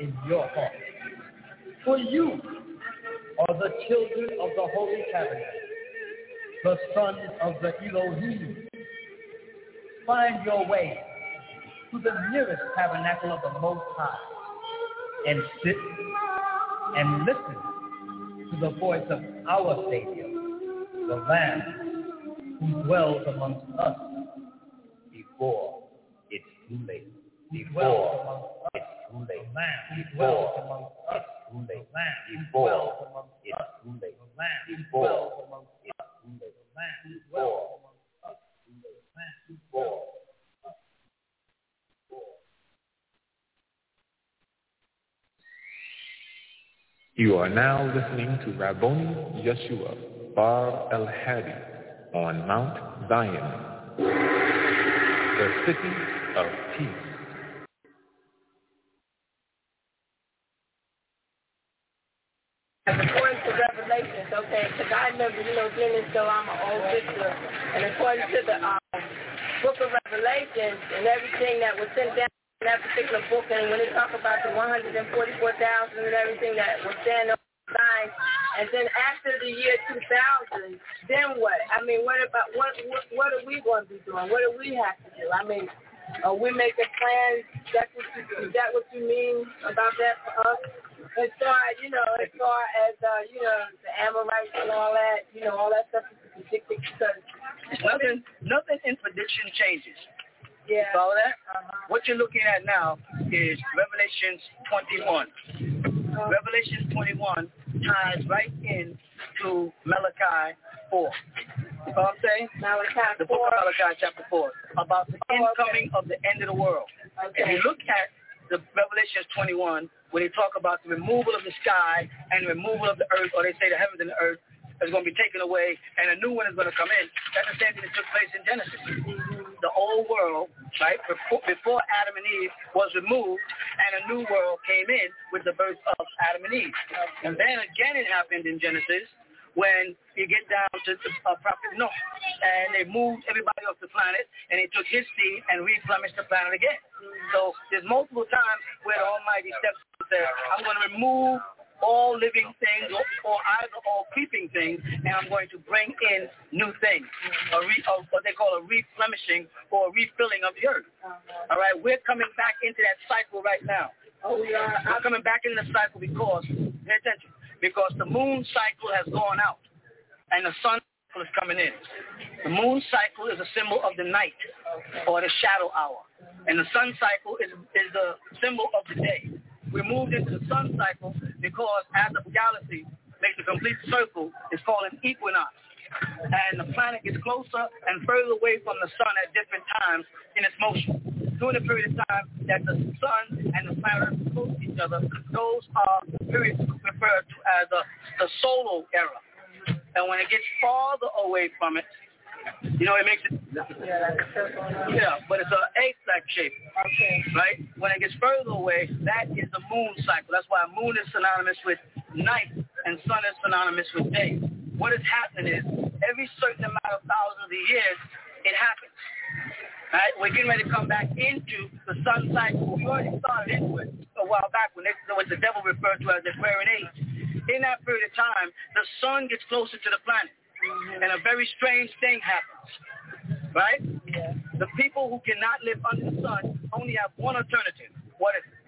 in your heart. For you are the children of the Holy Tabernacle, the sons of the Elohim. Find your way to the nearest tabernacle of the Most High and sit and listen to the voice of our Savior, the Lamb who dwells amongst us before it's too late. Before You are now listening to Rabboni Yeshua Bar El Hadi on Mount Zion, the city of peace. According to Revelations, okay, because I remember, you know, as though I'm an old sister, and according to the um, book of Revelations and everything that was sent down in that particular book, and when they talk about the 144,000 and everything that was on the sign, and then after the year 2000, then what? I mean, what about what what, what are we going to be doing? What do we have to do? I mean, are we making plans? That's what you, is that what you mean about that for us? As far you know, as far as uh, you know, the Amorites and all that, you know, all that stuff is predicted because nothing, nothing in prediction changes. Yeah. Follow that? Uh-huh. What you're looking at now is Revelations 21. Uh, Revelation 21 ties right in to Malachi 4. You know what I'm saying? Malachi The book 4. of Malachi chapter 4 about the Oh, okay. incoming of the end of the world. Okay. If you look at the Revelations 21, when they talk about the removal of the sky and the removal of the earth, or they say the heavens and the earth is going to be taken away and a new one is going to come in, that's the same thing that took place in Genesis. The old world, right, before, before Adam and Eve was removed and a new world came in with the birth of Adam and Eve. And then again it happened in Genesis when you get down to the uh, prophet Noah, and they moved everybody off the planet, and they took his seed and replenished the planet again. So there's multiple times where the Almighty steps and says, I'm going to remove all living things or, or either all creeping things, and I'm going to bring in new things, a re, a, what they call a replenishing or a refilling of the earth. All right, we're coming back into that cycle right now. Oh, we are. We're coming back into the cycle because, pay attention, because the moon cycle has gone out and the sun cycle is coming in. The moon cycle is a symbol of the night or the shadow hour. And the sun cycle is, is the symbol of the day. We moved into the sun cycle because as the galaxy makes a complete circle, it's called an equinox. And the planet gets closer and further away from the sun at different times in its motion. During the period of time that the sun and the planet close to each other, those are periods referred to as the, the solar era. And when it gets farther away from it, you know, it makes it, Yeah, that's a circle. yeah, but it's an egg-like shape, Okay. right? When it gets further away, that is the moon cycle. That's why moon is synonymous with night and sun is synonymous with day. What is happening is every certain amount of thousands of years, it happens. Right? We're getting ready to come back into the sun cycle. We already started into it a while back when they, what the devil referred to as the Aquarian age. In that period of time, the sun gets closer to the planet, and a very strange thing happens. Right? Yeah. The people who cannot live under the sun only have one alternative. What is it?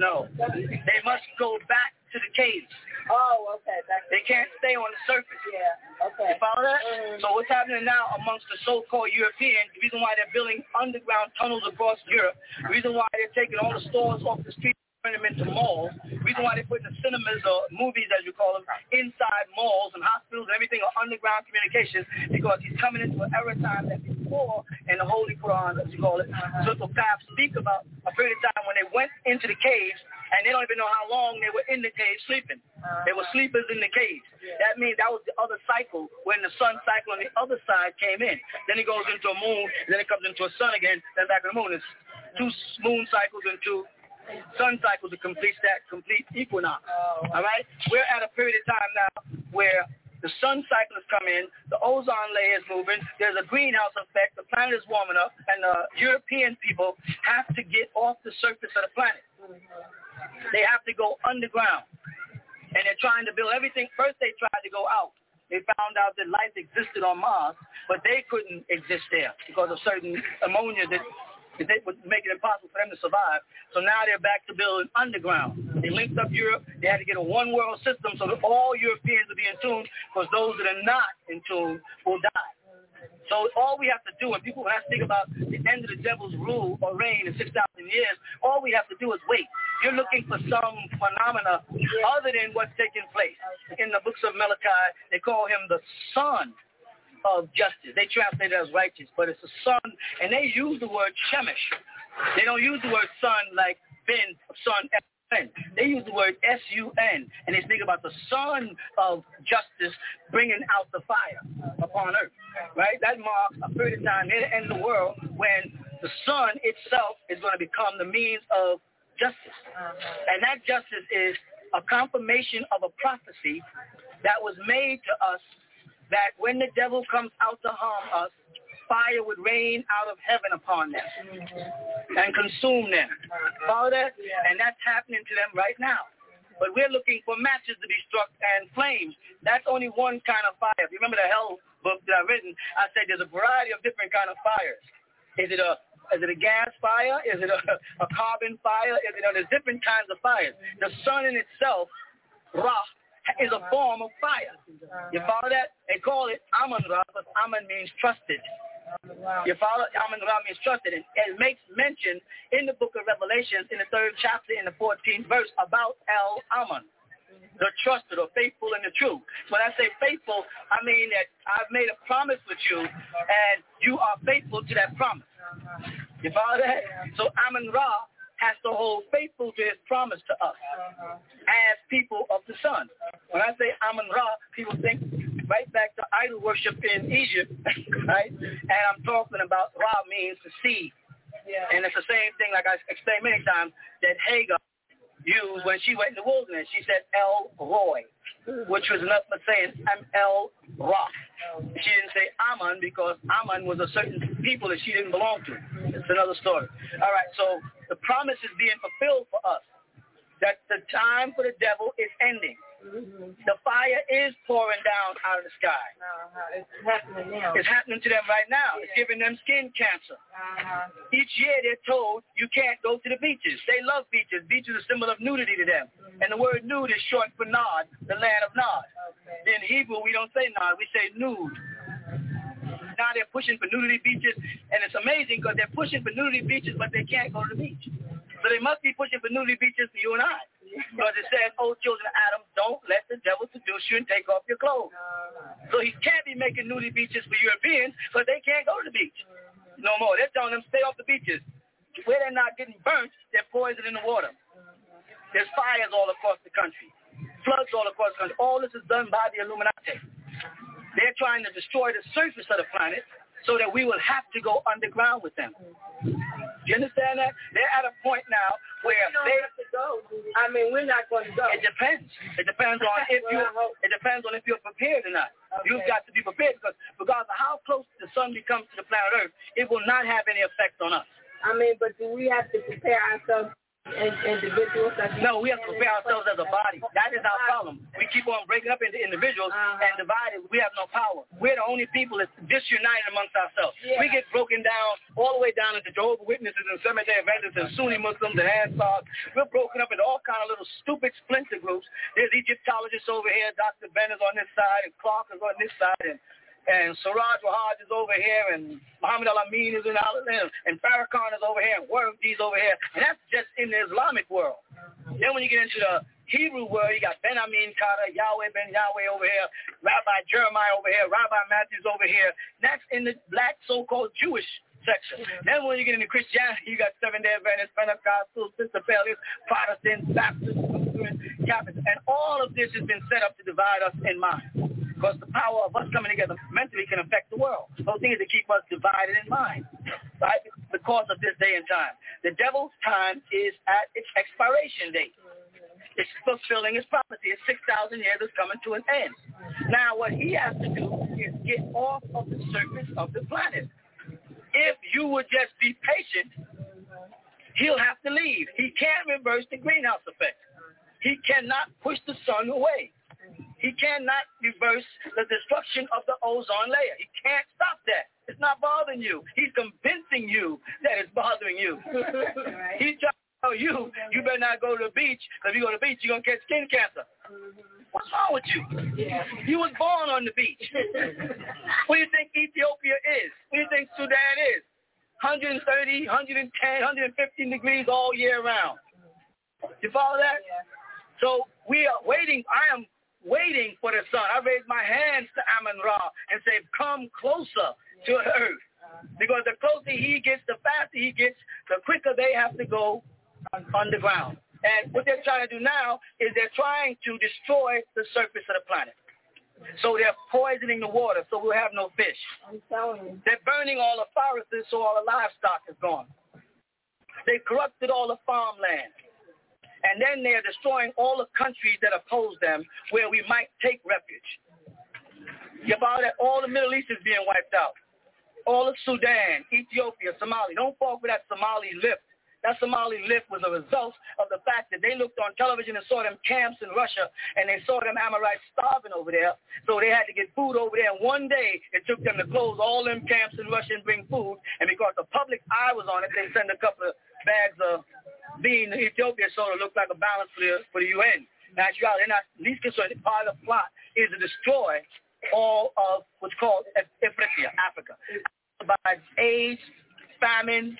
No. They must go back to the caves. Oh, okay. That's They can't stay on the surface. Yeah. Okay. You follow that? Mhm. So what's happening now amongst the so-called Europeans, the reason why they're building underground tunnels across Europe, the reason why they're taking all the stores off the street turn them into malls, the reason why they're putting the cinemas or movies, as you call them, inside malls and hospitals and everything are underground communications because he's coming into an era time that before in the Holy Quran, as you call it, Surah Al-Kahf speak about a period of time when they went into the caves and they don't even know how long they were in the cave sleeping. They were sleepers in the caves. That means that was the other cycle when the sun cycle on the other side came in. Then it goes into a moon, then it comes into a sun again, then back to the moon. It's two moon cycles and two sun cycles to complete that complete equinox. All right? We're at a period of time now where The sun cycle is coming. The ozone layer is moving. There's a greenhouse effect. The planet is warming up, and the European people have to get off the surface of the planet. They have to go underground, and they're trying to build everything. First, they tried to go out. They found out that life existed on Mars, but they couldn't exist there because of certain ammonia that they would make it impossible for them to survive. So now they're back to building underground. They linked up Europe. They had to get a one world system so that all Europeans will be in tune because those that are not in tune will die. So all we have to do, and people when I speak about the end of the devil's rule or reign in 6,000 years, all we have to do is wait. You're looking for some phenomena other than what's taking place. In the books of Malachi, they call him the son of justice. They translate it as righteous, but it's a son, and they use the word Shemesh. They don't use the word son like Ben, son, S-U-N. They use the word S-U-N, and they speak about the son of justice bringing out the fire upon earth, right? That marks a period of time in the end of the world when the sun itself is going to become the means of justice. And that justice is a confirmation of a prophecy that was made to us that when the devil comes out to harm us, fire would rain out of heaven upon them mm-hmm. and consume them. Follow that? And that's happening to them right now. But we're looking for matches to be struck and flames. That's only one kind of fire. If you remember the hell book that I've written, I said there's a variety of different kind of fires. Is it a is it a gas fire? Is it a, a carbon fire? Is it, there's different kinds of fires. The sun in itself, Ra, is a form of fire. You follow that? They call it Amun Ra, because Amun means trusted. You follow? Amun Ra means trusted. And it makes mention in the book of Revelations in the third chapter in the 14th verse about El Amun the trusted or faithful and the true. When I say faithful, I mean that I've made a promise with you and you are faithful to that promise. You follow that? So Amun Ra has to hold faithful to his promise to us uh-huh. as people of the sun. When I say Amun Ra, people think right back to idol worship in Egypt, right? And I'm talking about Ra means to see. Yeah. And it's the same thing, like I explained many times, that Hagar used when she went in the wilderness. She said El Roi, which was enough for saying I'm El Ra. She didn't say Ammon because Ammon was a certain people that she didn't belong to. It's another story. All right, so the promise is being fulfilled for us that the time for the devil is ending. Mm-hmm. The fire is pouring down out of the sky. Uh-huh. It's happening now. It's happening to them right now. Yeah. It's giving them skin cancer. Uh-huh. Each year they're told you can't go to the beaches. They love beaches. Beaches are a symbol of nudity to them. Mm-hmm. And the word nude is short for Nod, the land of Nod. Okay. In Hebrew, we don't say Nod. We say nude. Now they're pushing for nudity beaches, and it's amazing because they're pushing for nudity beaches, but they can't go to the beach. So they must be pushing for nudity beaches for you and I. Because it says, oh, children of Adam, don't let the devil seduce you and take off your clothes. So he can't be making nudie beaches for Europeans because they can't go to the beach no more. They're telling them, stay off the beaches. Where they're not getting burnt, they're poisoning the water. There's fires all across the country, floods all across the country. All this is done by the Illuminati. They're trying to destroy the surface of the planet so that we will have to go underground with them. You understand that? They're at a point now where they have to go. I mean, we're not going to go. It depends. It depends on if you. It depends on if you're prepared or not. Okay. You've got to be prepared because regardless of how close the sun becomes to the planet Earth, it will not have any effect on us. I mean, but do we have to prepare ourselves individuals? No, we have to prepare ourselves as a body. That is our problem. We keep on breaking up into individuals uh-huh. and divided. We have no power. We're the only people that's disunited amongst ourselves. Yeah. We get broken down all the way down into Jehovah's Witnesses and Cemetery Adventists and Sunni Muslims and Ansars. We're broken up into all kind of little stupid splinter groups. There's Egyptologists over here. Dr. Ben is on this side and Clark is on this side and and Siraj Wahaj is over here, and Muhammad Al-Amin is in Al-Amin, and Farrakhan is over here, and Wardi's over here, and that's just in the Islamic world. Then when you get into the Hebrew world, you got Ben Amin Kata, Yahweh Ben Yahweh over here, Rabbi Jeremiah over here, Rabbi Matthews over here. That's in the black so-called Jewish section. Then when you get into Christianity, you got Seventh-day Adventists, Pentecostals, Episcopalians, Protestants, Baptists, Catholics, and all of this has been set up to divide us in mind. Because the power of us coming together mentally can affect the world. Those things that keep us divided in mind, right? Because of this day and time. The devil's time is at its expiration date. It's fulfilling his prophecy. It's 6,000 years is coming to an end. Now what he has to do is get off of the surface of the planet. If you would just be patient, he'll have to leave. He can't reverse the greenhouse effect. He cannot push the sun away. He cannot reverse the destruction of the ozone layer. He can't stop that. It's not bothering you. He's convincing you that it's bothering you. He's trying to tell you, you better not go to the beach, if you go to the beach, you're going to catch skin cancer. Mm-hmm. What's wrong with you? You was born on the beach. what do you think Ethiopia is? What do you think Sudan is? 130, 110, 115 degrees all year round. You follow that? So we are waiting. I am waiting for the sun. I raise my hands to Amun Ra and say, come closer to earth. Because the closer he gets, the faster he gets, the quicker they have to go underground. And what they're trying to do now is they're trying to destroy the surface of the planet. So they're poisoning the water so we'll have no fish. They're burning all the forests so all the livestock is gone. They corrupted all the farmland. And then they're destroying all the countries that oppose them where we might take refuge. You follow that? All the Middle East is being wiped out. All of Sudan, Ethiopia, Somalia. Don't fall for that Somali lift. That Somali lift was a result of the fact that they looked on television and saw them camps in Russia and they saw them Amorites starving over there. So they had to get food over there. And one day it took them to close all them camps in Russia and bring food. And because the public eye was on it, they sent a couple of bags of being Ethiopia sort of looked like a balance for the, for the UN. Naturally, they're not least concerned. Part of the plot is to destroy all of what's called Africa, Africa. By AIDS, famine,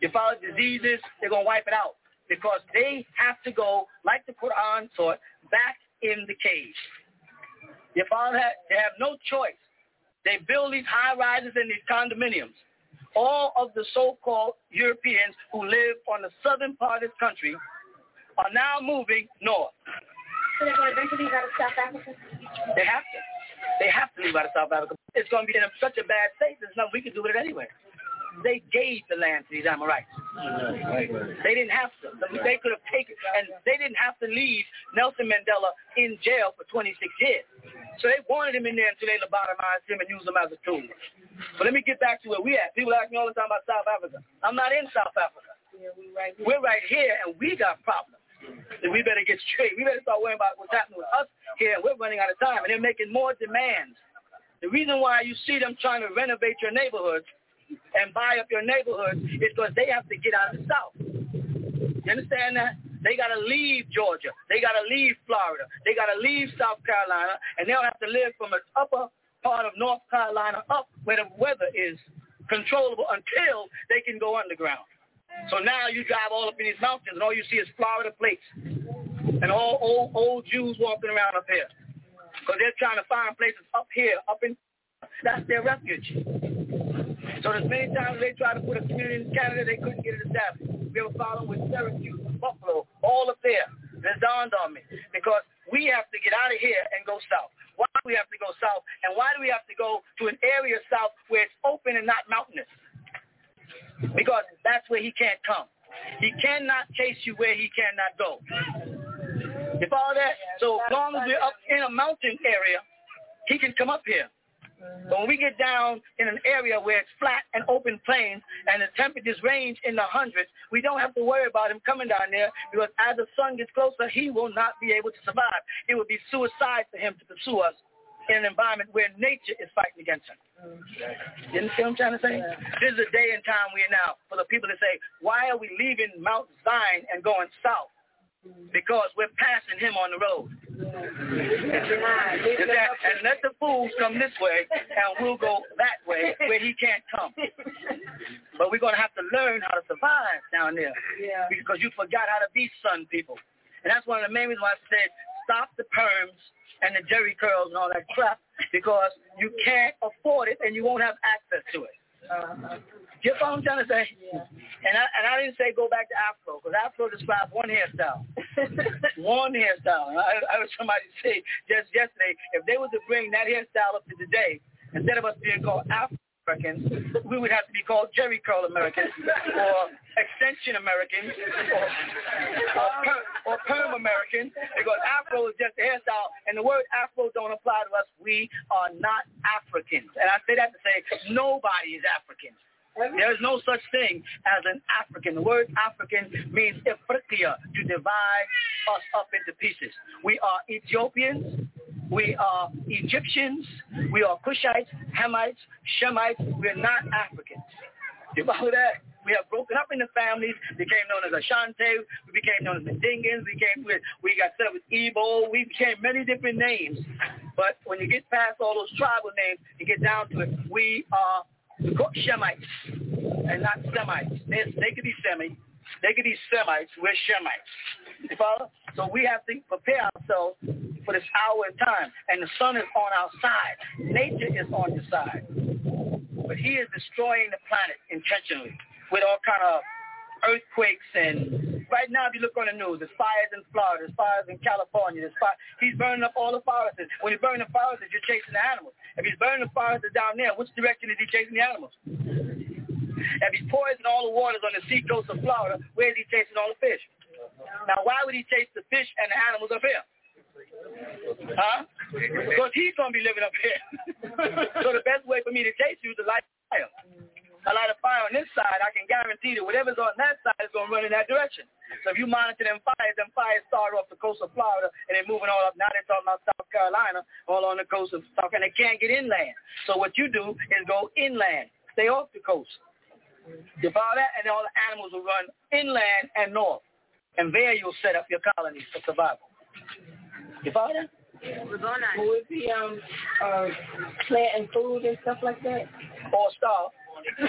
you follow diseases, they're going to wipe it out because they have to go, like the Quran taught, back in the cage. You follow that? They have no choice. They build these high rises and these condominiums all of the so-called Europeans who live on the southern part of this country are now moving north. So they're going to eventually leave out of South Africa? They have to. They have to leave out of South Africa. It's going to be in such a bad state, there's nothing we can do with it anyway. They gave the land to these Amorites. They didn't have to. They could have taken, and they didn't have to leave Nelson Mandela in jail for 26 years. So they wanted him in there until they lobotomized him and used him as a tool. But let me get back to where we at. People ask me all the time about South Africa. I'm not in South Africa. Yeah, we right here. We're right here, and we got problems. And we better get straight. We better start worrying about what's happening with us here. We're running out of time, and they're making more demands. The reason why you see them trying to renovate your neighborhoods and buy up your neighborhoods is because they have to get out of the South. You understand that? They got to leave Georgia. They got to leave Florida. They got to leave South Carolina, and they'll have to live from the upper part of North Carolina up where the weather is controllable until they can go underground. So now you drive all up in these mountains and all you see is Florida plates and all old, old Jews walking around up here because they're trying to find places up here, up in, that's their refuge. So there's many times they try to put a community in Canada, they couldn't get it established. We have a problem with Syracuse, Buffalo, all up there. It dawned on me because we have to get out of here and go south. Why do we have to go south? And why do we have to go to an area south where it's open and not mountainous? Because that's where he can't come. He cannot chase you where he cannot go. You follow that? So as long as we're up in a mountain area, he can come up here. But when we get down in an area where it's flat and open plains and the temperatures range in the hundreds, we don't have to worry about him coming down there because as the sun gets closer, he will not be able to survive. It would be suicide for him to pursue us in an environment where nature is fighting against him. You understand what I'm trying to say? This is a day and time we are now for the people to say, why are we leaving Mount Zion and going south? Because we're passing him on the road. And let the fools come this way, and we'll go that way where he can't come. But we're going to have to learn how to survive down there. Yeah. Because you forgot how to be sun people. And that's one of the main reasons why I said stop the perms and the jheri curls and all that crap because you can't afford it and you won't have access to it. Uh-huh. You know what I'm trying to say? Yeah. And I, and I didn't say go back to Afro because Afro describes one hairstyle. one hairstyle. And I, I heard somebody say just yesterday, if they were to bring that hairstyle up to today, instead of us being called Afro, Americans, we would have to be called Jheri Curl Americans or Extension Americans or, or, per, or Perm Americans because Afro is just a hairstyle and the word Afro don't apply to us. We are not Africans. And I say that to say nobody is African. There is no such thing as an African. The word African means Ifriqiya, to divide us up into pieces. We are Ethiopians. We are Egyptians. We are Cushites, Hamites, Shemites. We're not Africans. You follow that? We have broken up into families, We became known as Ashante. we became known as Mandingans, we came with, we got set up with Igbo, we became many different names. But when you get past all those tribal names, and get down to it, we are Shemites and not Semites. They, they could be Semi. They could be Semites. We're Shemites. You follow? So we have to prepare ourselves for this hour and time. And the sun is on our side. Nature is on your side. But he is destroying the planet intentionally with all kind of earthquakes and right now if you look on the news, there's fires in Florida, there's fires in California, there's fire. He's burning up all the forests. When he's burning the forests, you're chasing the animals. If he's burning the forests down there, which direction is he chasing the animals? If he's poisoning all the waters on the seacoast of Florida, where is he chasing all the fish? Now, why would he chase the fish and the animals up here? Huh? Because he's going to be living up here. so the best way for me to chase you is to light fire. I light a fire on this side, I can guarantee that whatever's on that side is going to run in that direction. So if you monitor them fires, them fires start off the coast of Florida and they're moving all up. Now they're talking about South Carolina, all on the coast of South Carolina. They can't get inland. So what you do is go inland. Stay off the coast. Devour that and all the animals will run inland and north. And there you'll set up your colonies for survival. You follow that? Will it be um, uh, planting food and stuff like that? Or star.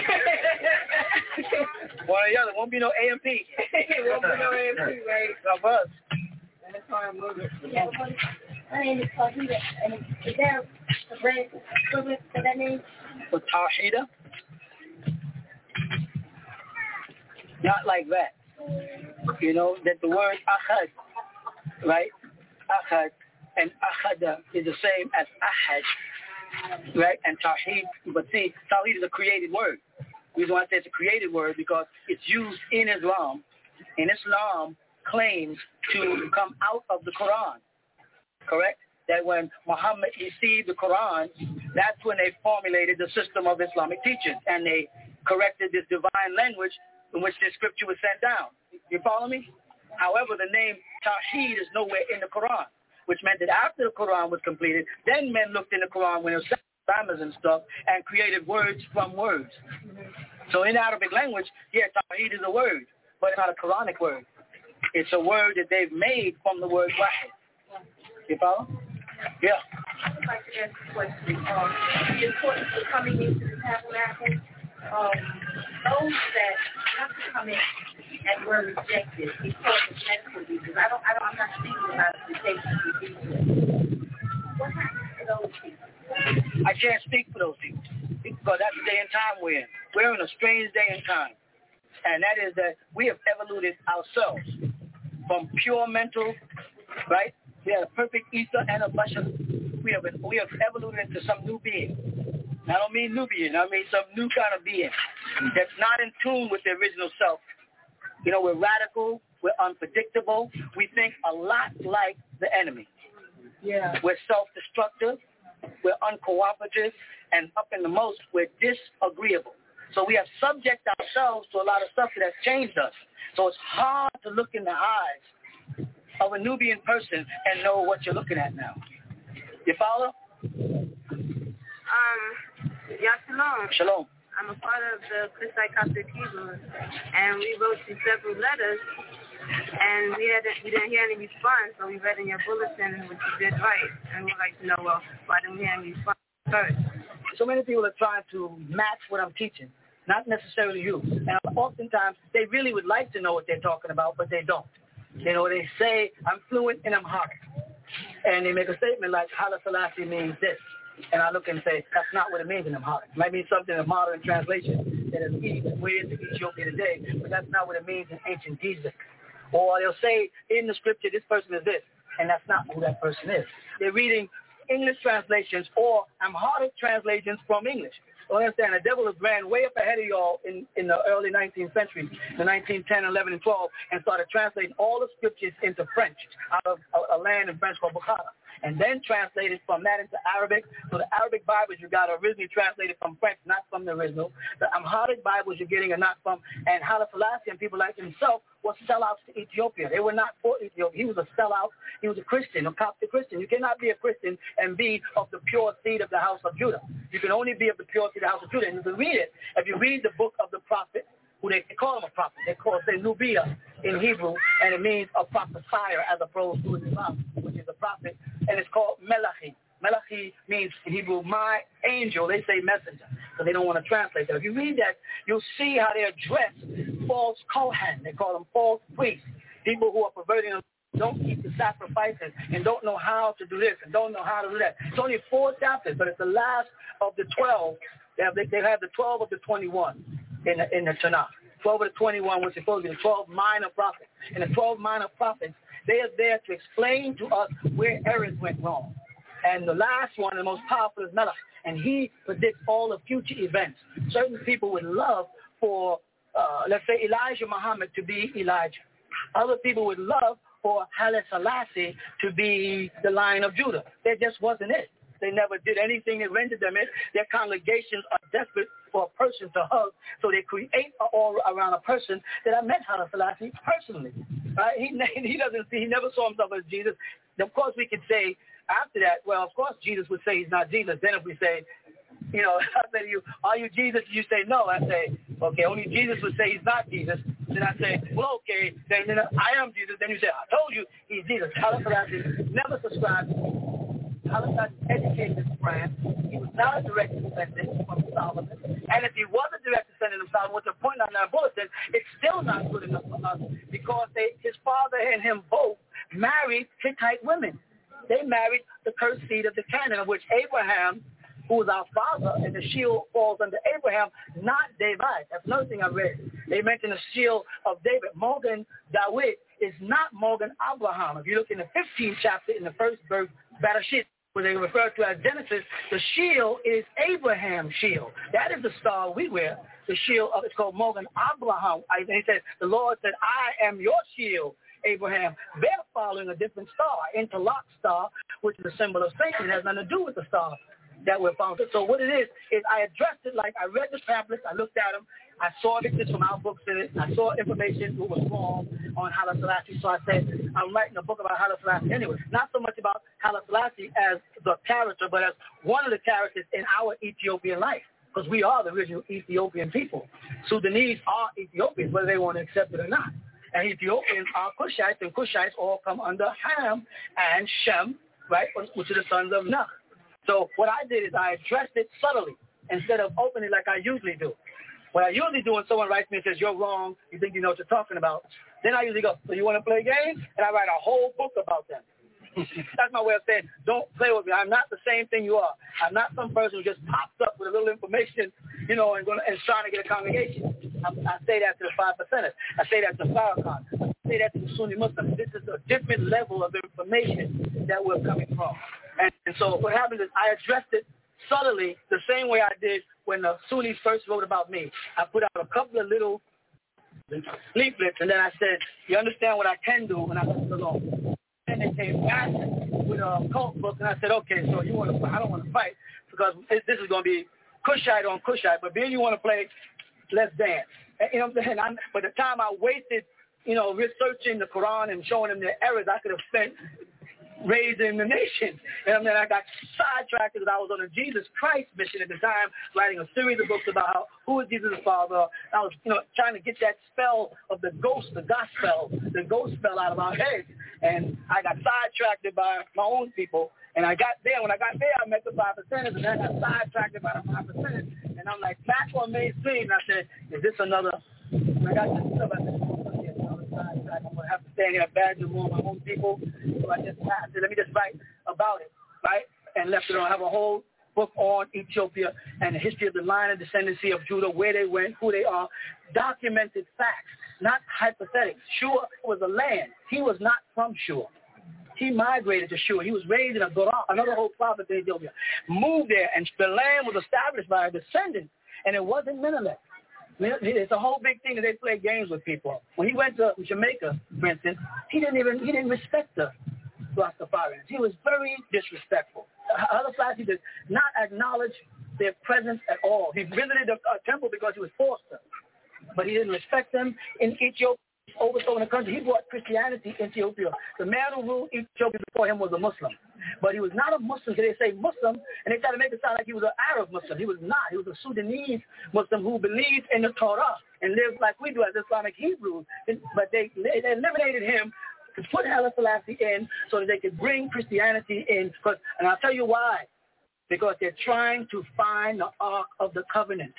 One or the other. Won't be no A&P. won't be no A&P, right? Of us. That's why I'm moving. Yeah. My name is Tawhida. And is there a brand equivalent for that name? For Tawhida? Not like that. You know, that the word Ahad, right? Ahad and Ahada is the same as Ahad right? And Tawheed, but see, Tawheed is a created word. The reason why I say it's a created word because it's used in Islam, and Islam claims to come out of the Quran, correct? That when Muhammad received the Quran, that's when they formulated the system of Islamic teachings, and they corrected this divine language in which this scripture was sent down. You follow me? However, the name Tawheed is nowhere in the Quran which meant that after the Quran was completed, then men looked in the Quran when it was grammars and stuff and created words from words. So in Arabic language, yes, Tawheed is a word, but it's not a Quranic word. It's a word that they've made from the word Wahid. You follow? Yeah. I'd like to ask a question. Um, the importance of coming into the tabernacle, um, those that have to come in and were rejected because of medical reasons. I don't, I don't, I'm not speaking about the patients What happens to those people? I can't speak for those people because that's the day and time we're in. We're in a strange day and time. And that is that we have evoluted ourselves from pure mental, right? We have a perfect ether and a bashar. We have, we have evoluted into some new being. I don't mean Nubian. I mean some new kind of being that's not in tune with the original self you know, we're radical. We're unpredictable. We think a lot like the enemy. Yeah. We're self-destructive. We're uncooperative. And up in the most, we're disagreeable. So we have subject ourselves to a lot of stuff that has changed us. So it's hard to look in the eyes of a Nubian person and know what you're looking at now. You follow? Um, yeah, shalom. Shalom. I'm a part of the Christite Coptic Hebrews, and we wrote you several letters, and we hadn't we didn't hear any response, so we read in your bulletin what you did right, and we'd like to know, well, why didn't we hear any response first? So many people are trying to match what I'm teaching, not necessarily you. And oftentimes, they really would like to know what they're talking about, but they don't. You know, they say, I'm fluent and I'm hard. And they make a statement like, Haile Selassie means this. And I look and say, that's not what it means in Amharic. It might mean something in modern translation that is weird to Ethiopia today, but that's not what it means in ancient Ge'ez. Or they'll say in the scripture, this person is this, and that's not who that person is. They're reading English translations or Amharic translations from English. So understand, the devil has ran way up ahead of y'all in, in the early 19th century, the 1910, 11, and 12, and started translating all the scriptures into French out of a, a land in French called Bukhara and then translated from that into Arabic. So the Arabic Bibles you got are originally translated from French, not from the original. The Amharic Bibles you're getting are not from, and and people like himself were sellouts to Ethiopia. They were not for Ethiopia. He was a sellout. He was a Christian, a Coptic Christian. You cannot be a Christian and be of the pure seed of the house of Judah. You can only be of the pure seed of the house of Judah. And you can read it. If you read the book of the prophet, who they, call him a prophet. They call it Nubia in Hebrew, and it means a prophesier as opposed to Islam, which is a prophet, and it's called Melachi. Melachi means in Hebrew, my angel. They say messenger, so they don't want to translate that. If you read that, you'll see how they address false Kohan. They call them false priests, people who are perverting them don't keep the sacrifices and don't know how to do this and don't know how to do that. It's only four chapters, but it's the last of the 12. They have, they have the 12 of the 21 in the, in the Tanakh. 12 of the 21, which is supposed to be the 12 minor prophets. And the 12 minor prophets, they are there to explain to us where errors went wrong. And the last one, the most powerful, is Melech. And he predicts all the future events. Certain people would love for, uh, let's say, Elijah Muhammad to be Elijah. Other people would love for Haile Selassie to be the Lion of Judah. That just wasn't it. They never did anything that rendered them it. Their congregations are desperate for a person to hug, so they create a aura around a person that I met Haile Selassie personally. Right? He, he doesn't see, he never saw himself as Jesus. Of course, we could say after that, well, of course, Jesus would say he's not Jesus. Then if we say, you know, I say to you, are you Jesus? You say no. I say, okay, only Jesus would say he's not Jesus. Then I say, well, okay, then, then I am Jesus. Then you say, I told you he's Jesus. Haile Selassie never subscribed Palestine educated this brand. He was not a direct descendant from Solomon. And if he was a direct descendant of Solomon, which I pointed out in bulletin, it's still not good enough for us because they, his father and him both married Hittite women. They married the cursed seed of the Canaan, of which Abraham, who was our father, and the shield falls under Abraham, not David. That's another thing I read. They mentioned the shield of David. Magen David is not Magen Abraham. If you look in the 15th chapter in the first verse, Bereshit, where they refer to as Genesis, the shield is Abraham's shield. That is the star we wear. The shield of it's called Magen Abraham. And he said, the Lord said, I am your shield. Abraham, they're following a different star, interlock star, which is a symbol of Satan. It has nothing to do with the star that we're found. So what it is, is I addressed it like I read the pamphlets, I looked at them, I saw pictures from our books in it, I saw information what was wrong on Haile Selassie, so I said, I'm writing a book about Haile Selassie anyway. Not so much about Haile Selassie as the character, but as one of the characters in our Ethiopian life. Because we are the original Ethiopian people. Sudanese are Ethiopians, whether they want to accept it or not. And Ethiopians are Cushites, and Cushites all come under Ham and Shem, right, which are the sons of Nuh. So what I did is I addressed it subtly instead of openly like I usually do. What I usually do when someone writes me and says, you're wrong, you think you know what you're talking about, then I usually go, so you want to play games? And I write a whole book about them. That's my way of saying, don't play with me. I'm not the same thing you are. I'm not some person who just pops up with a little information, you know, and, gonna, and trying to get a congregation. I, I say that to the five percenters. I say that to the Farrakhan. I say that to the Sunni Muslims. This is a different level of information that we're coming from. And, and so what happened is I addressed it subtly the same way I did when the Sunnis first wrote about me. I put out a couple of little leaflets, and then I said, you understand what I can do when I leave alone. And they came back with a cult book, and I said, okay, so you want to, I don't want to fight because this is going to be Cushite on Cushite, but being you want to play, let's dance. And, you know what I'm saying? I'm, by the time I wasted, you know, researching the Quran and showing them their errors, I could have spent raising the nation. And then I got sidetracked because I was on a Jesus Christ mission at the time, writing a series of books about how, who is Jesus the Father. I was, you know, trying to get that spell of the ghost, the gospel, the ghost spell out of our heads. And I got sidetracked by my own people. And I got there. When I got there, I met the five percenters, and I got sidetracked by the five percenters. And I'm like back on mainstream. And I said, is this another? And I got this stuff. I said, I'm gonna have to stand here and badger more my own people. So I just I said, let me just write about it, right? And left it on. I have a whole book on Ethiopia and the history of the line of descendancy of Judah, where they went, who they are, documented facts, not hypothetics. Shur was a land. He was not from Shur. he migrated to Shur. He was raised in a Dora, another whole prophet in Ethiopia. Moved there, and the land was established by a descendant, and it wasn't Menelik. It's a whole big thing that they play games with people. When he went to Jamaica, for instance, he didn't even he didn't respect the Rastafarians. He was very disrespectful. Other places, he did not acknowledge their presence at all. He visited a, a uh, temple because he was forced to, but he didn't respect them. In Ethiopia, overthrowing the country. He brought Christianity into Ethiopia. The man who ruled Ethiopia before him was a Muslim. But he was not a Muslim. They say Muslim, and they try to make it sound like he was an Arab Muslim. He was not. He was a Sudanese Muslim who believed in the Torah and lived like we do as Islamic Hebrews. But they, they eliminated him to put Haile Selassie in so that they could bring Christianity in. And I'll tell you why. Because they're trying to find the Ark of the Covenant.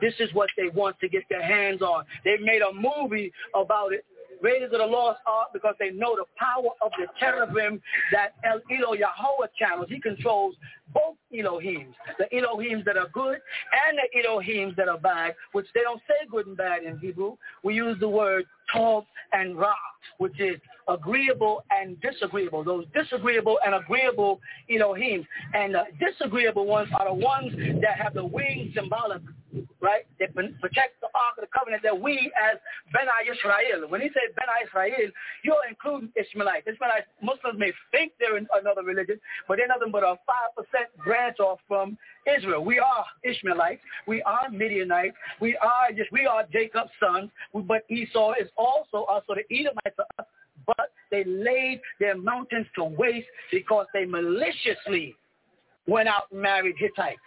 This is what they want to get their hands on. They made a movie about it. Raiders of the Lost Ark because they know the power of the cherubim that El Elo Yahweh channels. He controls both Elohims, the Elohims that are good and the Elohims that are bad, which they don't say good and bad in Hebrew. We use the word Tov and Ra, which is agreeable and disagreeable. Those disagreeable and agreeable Elohim. And the disagreeable ones are the ones that have the wings symbolic right? They protect the Ark of the Covenant that we as Beni Israel. When he says Beni Israel, you're including Ishmaelites. Ishmaelites, Muslims may think they're another religion, but they're nothing but a 5% branch off from Israel. We are Ishmaelites. We are Midianites. We are just, we are Jacob's sons. But Esau is also us, so the Edomites are us. But they laid their mountains to waste because they maliciously went out and married Hittites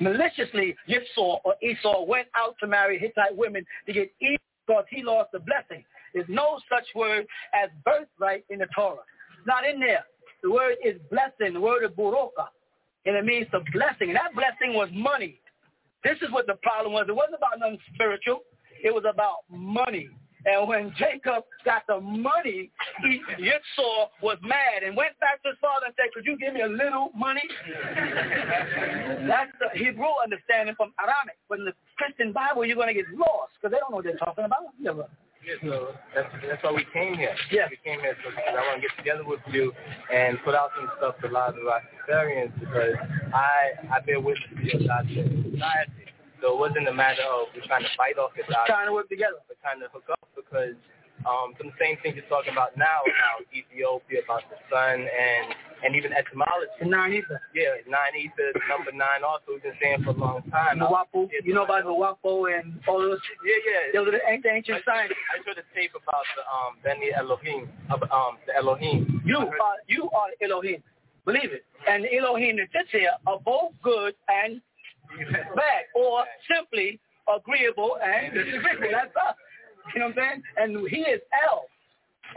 maliciously Yitzhak or Esau went out to marry Hittite women to get because he lost the blessing. There's no such word as birthright in the Torah. It's not in there. The word is blessing. The word is buroka. And it means the blessing. And that blessing was money. This is what the problem was. It wasn't about nothing spiritual. It was about money. And when Jacob got the money, he, Yitzhak was mad and went back to his father and said, could you give me a little money? That's the Hebrew understanding from Aramaic. But in the Christian Bible, you're going to get lost because they don't know what they're talking about. Never. Yeah, so that's that's why we came here. Yeah. We came here so because I want to get together with you and put out some stuff to a lot of the Rastafarians because I I bear witness to your society. So it wasn't a matter of we're trying to fight off your doctrine. Trying to work together. We're trying to hook up because um, some of the same things you're talking about now, about Ethiopia, about the sun, and and even etymology. Nine ether. Yeah, nine ether, number nine also we've been saying for a long time. Mwapo, you know about Mwapo and all those. Yeah, yeah. Those are the ancient, ancient I, science. I heard a tape about the um Beni Elohim, um the Elohim. You are you are Elohim. Believe it. And Elohim that sits here are both good and bad, or simply agreeable and. That's us. You know what I'm saying? And he is El.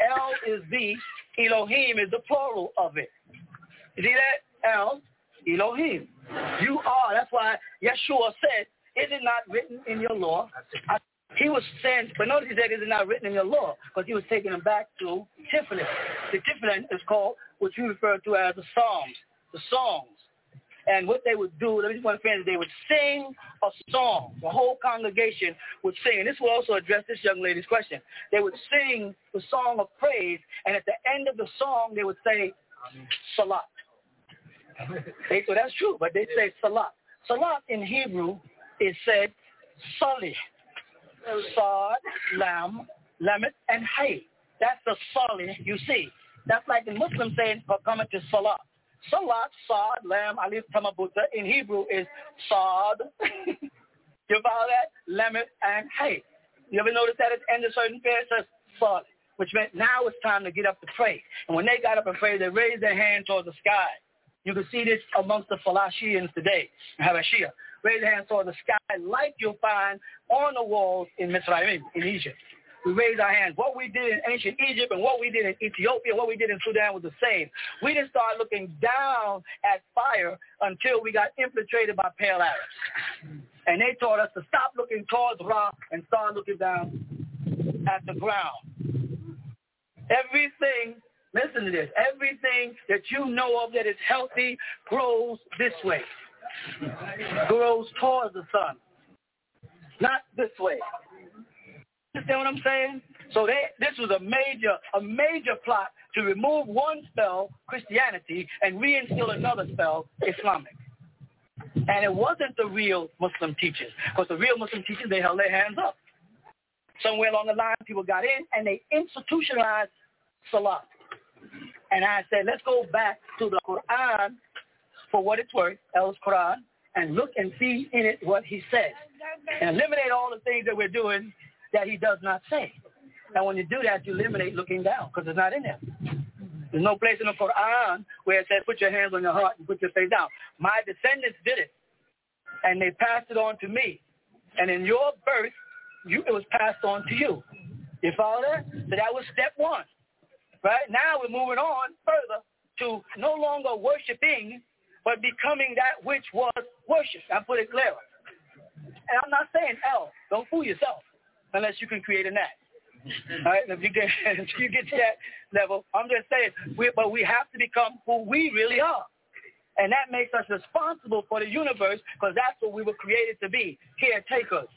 El is the, Elohim is the plural of it. You see that? El, Elohim. You are. That's why Yeshua said, is it not written in your law? I, he was sent, but notice he said, is it not written in your law? Because he was taking them back to Tiflin. The Tiflin is called, what you refer to as the Psalms, the songs. And what they would do, let me just want to finish, they would sing a song. The whole congregation would sing. And this will also address this young lady's question. They would sing the song of praise, and at the end of the song, they would say, Salat. They, so that's true, but they say Salat. Salat in Hebrew is said Sali. Sad, Lam, Lamet, and Hay. That's the Sali you see. That's like the Muslim saying, for coming to Salat. Salat, Sad, Lam, Alif, Ta Marbuta in Hebrew is Sad. you follow and Hay. You ever notice that at the end of certain prayers it says Sad, which meant now it's time to get up to pray. And when they got up and prayed, they raised their hand towards the sky. You can see this amongst the Falashians today, Habashia. Raise their hands towards the sky like you'll find on the walls in Mitzrayim, in Egypt we raised our hands. What we did in ancient Egypt and what we did in Ethiopia, what we did in Sudan was the same. We didn't start looking down at fire until we got infiltrated by pale Arabs. And they taught us to stop looking towards Ra and start looking down at the ground. Everything, listen to this, everything that you know of that is healthy grows this way. Grows towards the sun. Not this way. Understand what I'm saying? So they, this was a major, a major plot to remove one spell, Christianity, and reinstill another spell, Islamic. And it wasn't the real Muslim teachers, because the real Muslim teachers, they held their hands up. Somewhere along the line, people got in and they institutionalized Salah. And I said, let's go back to the Quran for what it's worth, El Quran, and look and see in it what he says. And eliminate all the things that we're doing that he does not say. And when you do that, you eliminate looking down because it's not in there. There's no place in the Quran where it says put your hands on your heart and put your face down. My descendants did it, and they passed it on to me. And in your birth, you, it was passed on to you. You follow that? So that was step one. Right? Now we're moving on further to no longer worshiping, but becoming that which was worshipped. I put it clearer. And I'm not saying L. Don't fool yourself unless you can create a net. All right, if you get if you get to that level, I'm just saying, we, but we have to become who we really are, and that makes us responsible for the universe because that's what we were created to be, caretakers.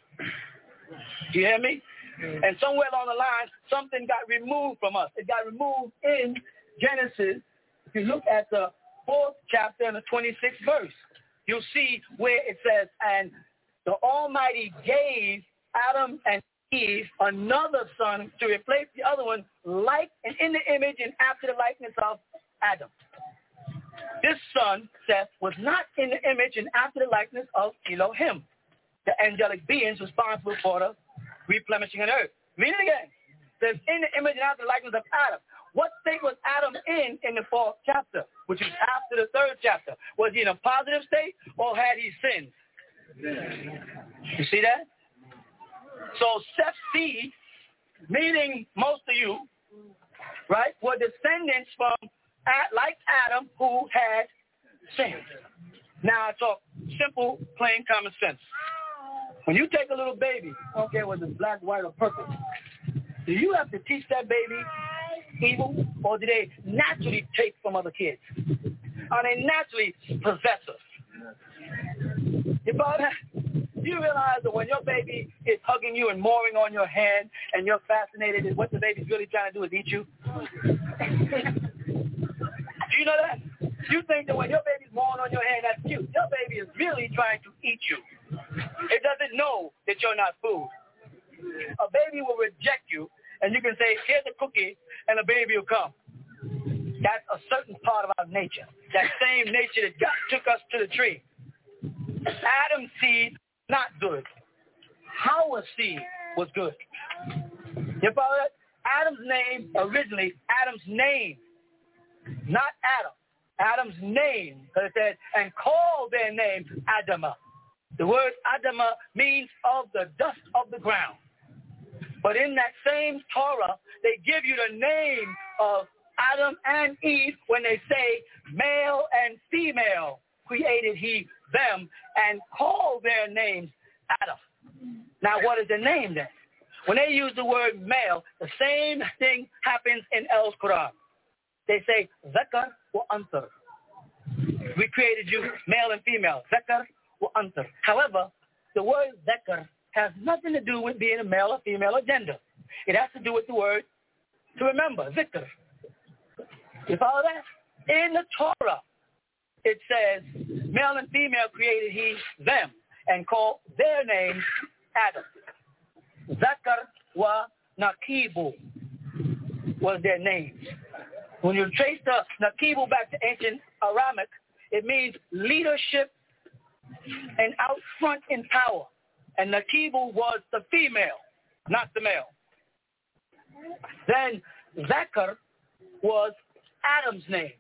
Do you hear me? And somewhere along the line, something got removed from us. It got removed in Genesis. If you look at the fourth chapter and the 26th verse, you'll see where it says, and the Almighty gave Adam and Eve another son to replace the other one, like and in the image and after the likeness of Adam. This son, Seth, was not in the image and after the likeness of Elohim, the angelic beings responsible for the replenishing of earth. Read it again. Says, in the image and after the likeness of Adam. What state was Adam in in the fourth chapter, which is after the third chapter? Was he in a positive state or had he sinned? You see that? So Seth's seed, meaning most of you, right, were descendants from, like Adam, who had sinned. Now I talk simple, plain common sense. When you take a little baby, okay, whether it's black, white, or purple, do you have to teach that baby evil, or do they naturally take from other kids? Are they naturally possessive? You follow? Do you realize that when your baby is hugging you and mooring on your hand and you're fascinated and what the baby's really trying to do is eat you? do you know that? You think that when your baby's mooring on your hand, that's cute. Your baby is really trying to eat you. It doesn't know that you're not food. A baby will reject you, and you can say, here's a cookie, and a baby will come. That's a certain part of our nature. That same nature that God took us to the tree. Adam's seed not good. Hawa's seed was good. You follow that? Adam's name, originally, Adam's name, not Adam. Adam's name, it said, and call their name Adama. The word Adama means of the dust of the ground. But in that same Torah, they give you the name of Adam and Eve when they say male and female created he them and call their names Adam. Now, what is the name then? When they use the word male, the same thing happens in El Quran. They say, Zakar wa Antar. We created you male and female. Zakar wa Antar. However, the word Zakar has nothing to do with being a male or female or gender. It has to do with the word to remember, Zikr. You follow that? In the Torah, it says, male and female created he them and called their name Adam. Zakar wa Nakibu was their name. When you trace the Nakibu back to ancient Aramic, it means leadership and out front in power. And Nakibu was the female, not the male. Then Zakar was Adam's name.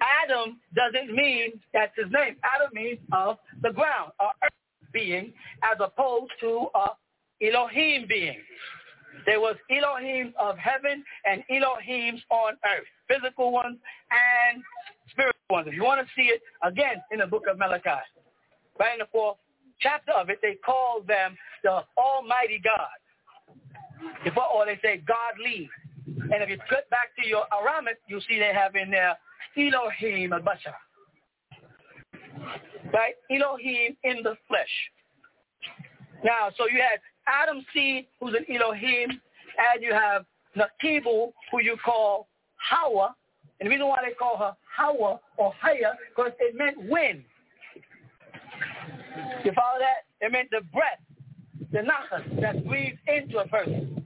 Adam doesn't mean that's his name. Adam means of the ground, a earth being, as opposed to a Elohim being. There was Elohim of heaven and Elohims on earth, physical ones and spiritual ones. If you want to see it, again, in the book of Malachi, right in the fourth chapter of it, they call them the Almighty God. Before or they say God godly. And if you flip back to your Aramic, you'll see they have in there Elohim al-Bashar. Right? Elohim in the flesh. Now, so you had Adam seed, who's an Elohim. and you have Nakibu, who you call Hawa. And the reason why they call her Hawa or Haya, because it meant wind. You follow that? It meant the breath, the nafas that breathes into a person.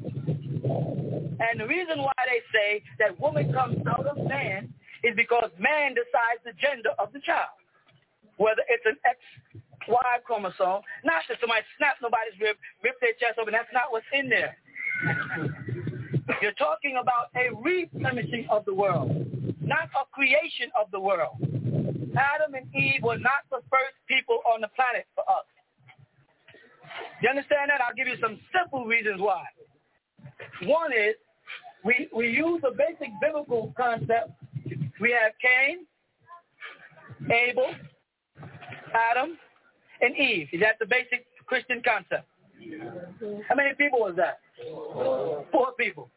And the reason why they say that woman comes out of man is because man decides the gender of the child. Whether it's an XY chromosome, not that somebody snaps nobody's rib, rip their chest open. That's not what's in there. You're talking about a replenishing of the world, not a creation of the world. Adam and Eve were not the first people on the planet for us. You understand that? I'll give you some simple reasons why. One is we, we use a basic biblical concept. We have Cain, Abel, Adam, and Eve. Is that the basic Christian concept? How many people was that? Four people.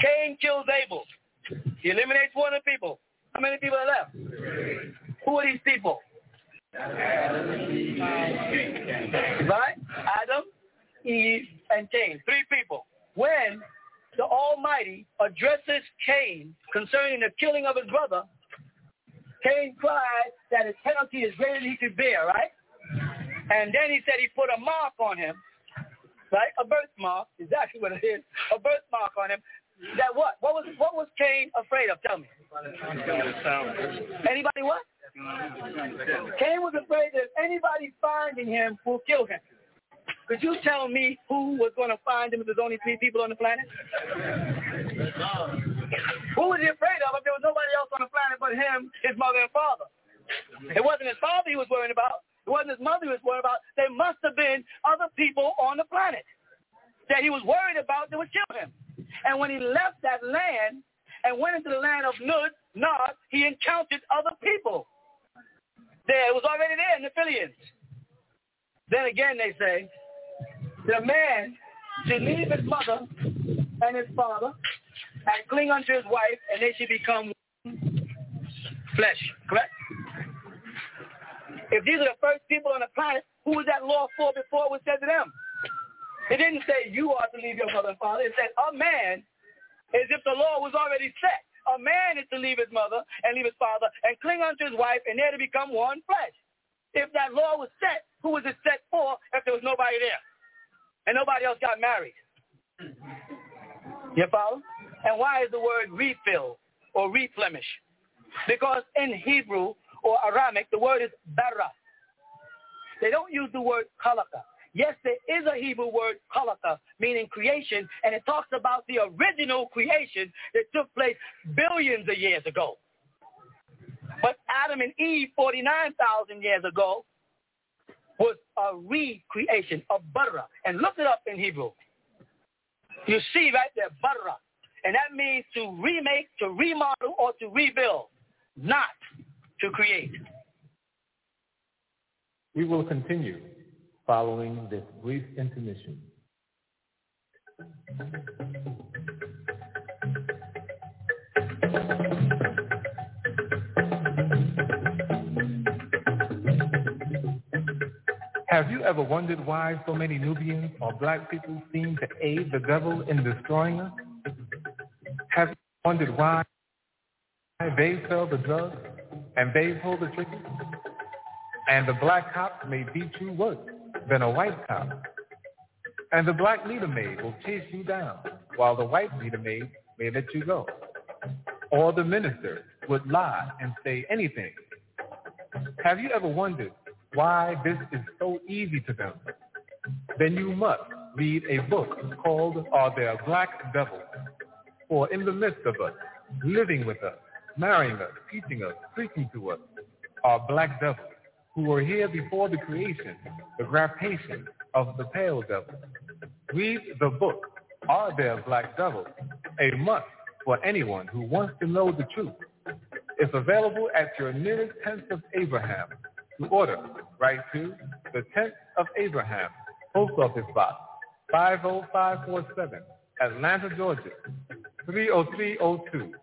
Cain kills Abel. He eliminates one of the people. How many people are left? Who are these people? Right? Adam, Eve, and Cain. Three people. When the Almighty addresses Cain concerning the killing of his brother, Cain cried that his penalty is greater than he could bear, right? And then he said he put a mark on him, right? A birthmark, exactly what it is, a birthmark on him. That what? What was what was Cain afraid of? Tell me. Anybody what? Cain was afraid that if anybody finding him will kill him. Could you tell me who was going to find him if there's only three people on the planet? Who was he afraid of if there was nobody else on the planet but him, his mother and father? It wasn't his father he was worried about. It wasn't his mother he was worried about. There must have been other people on the planet that he was worried about that would kill him. And when he left that land and went into the land of Nud, Nod, he encountered other people. There, it was already there in the Phillians. Then again, they say, the man should leave his mother and his father and cling unto his wife, and they should become one flesh. Correct? If these are the first people on the planet, who was that law for before it was said to them? It didn't say you are to leave your mother and father. It said a man, as if the law was already set. A man is to leave his mother and leave his father and cling unto his wife, and they're to become one flesh. If that law was set, who was it set for if there was nobody there? And nobody else got married. You follow? And why is the word refill or replenish? Because in Hebrew or Aramaic, the word is bara. They don't use the word kalaka. Yes, there is a Hebrew word, kalaka, meaning creation, and it talks about the original creation that took place billions of years ago. But Adam and Eve, 49,000 years ago, was a recreation of bara. And look it up in Hebrew. You see right there, bara. And that means to remake, to remodel, or to rebuild, not to create. We will continue following this brief intermission. Have you ever wondered why so many Nubians or black people seem to aid the devil in destroying us? Have you wondered why they sell the drugs and they pull the trigger? And the black cop may beat you worse than a white cop. And the black leader maid will chase you down, while the white leader maid may let you go. Or the minister would lie and say anything. Have you ever wondered why this is so easy to them? Then you must read a book called Are There Black Devils? For in the midst of us, living with us, marrying us, teaching us, preaching to us, are black devils who were here before the creation, the graftation of the pale devil. Read the book, Are There Black Devils? A must for anyone who wants to know the truth. It's available at your nearest tent of Abraham. To order, write to the tent of Abraham, Post Office Box 50547, Atlanta, Georgia 30302.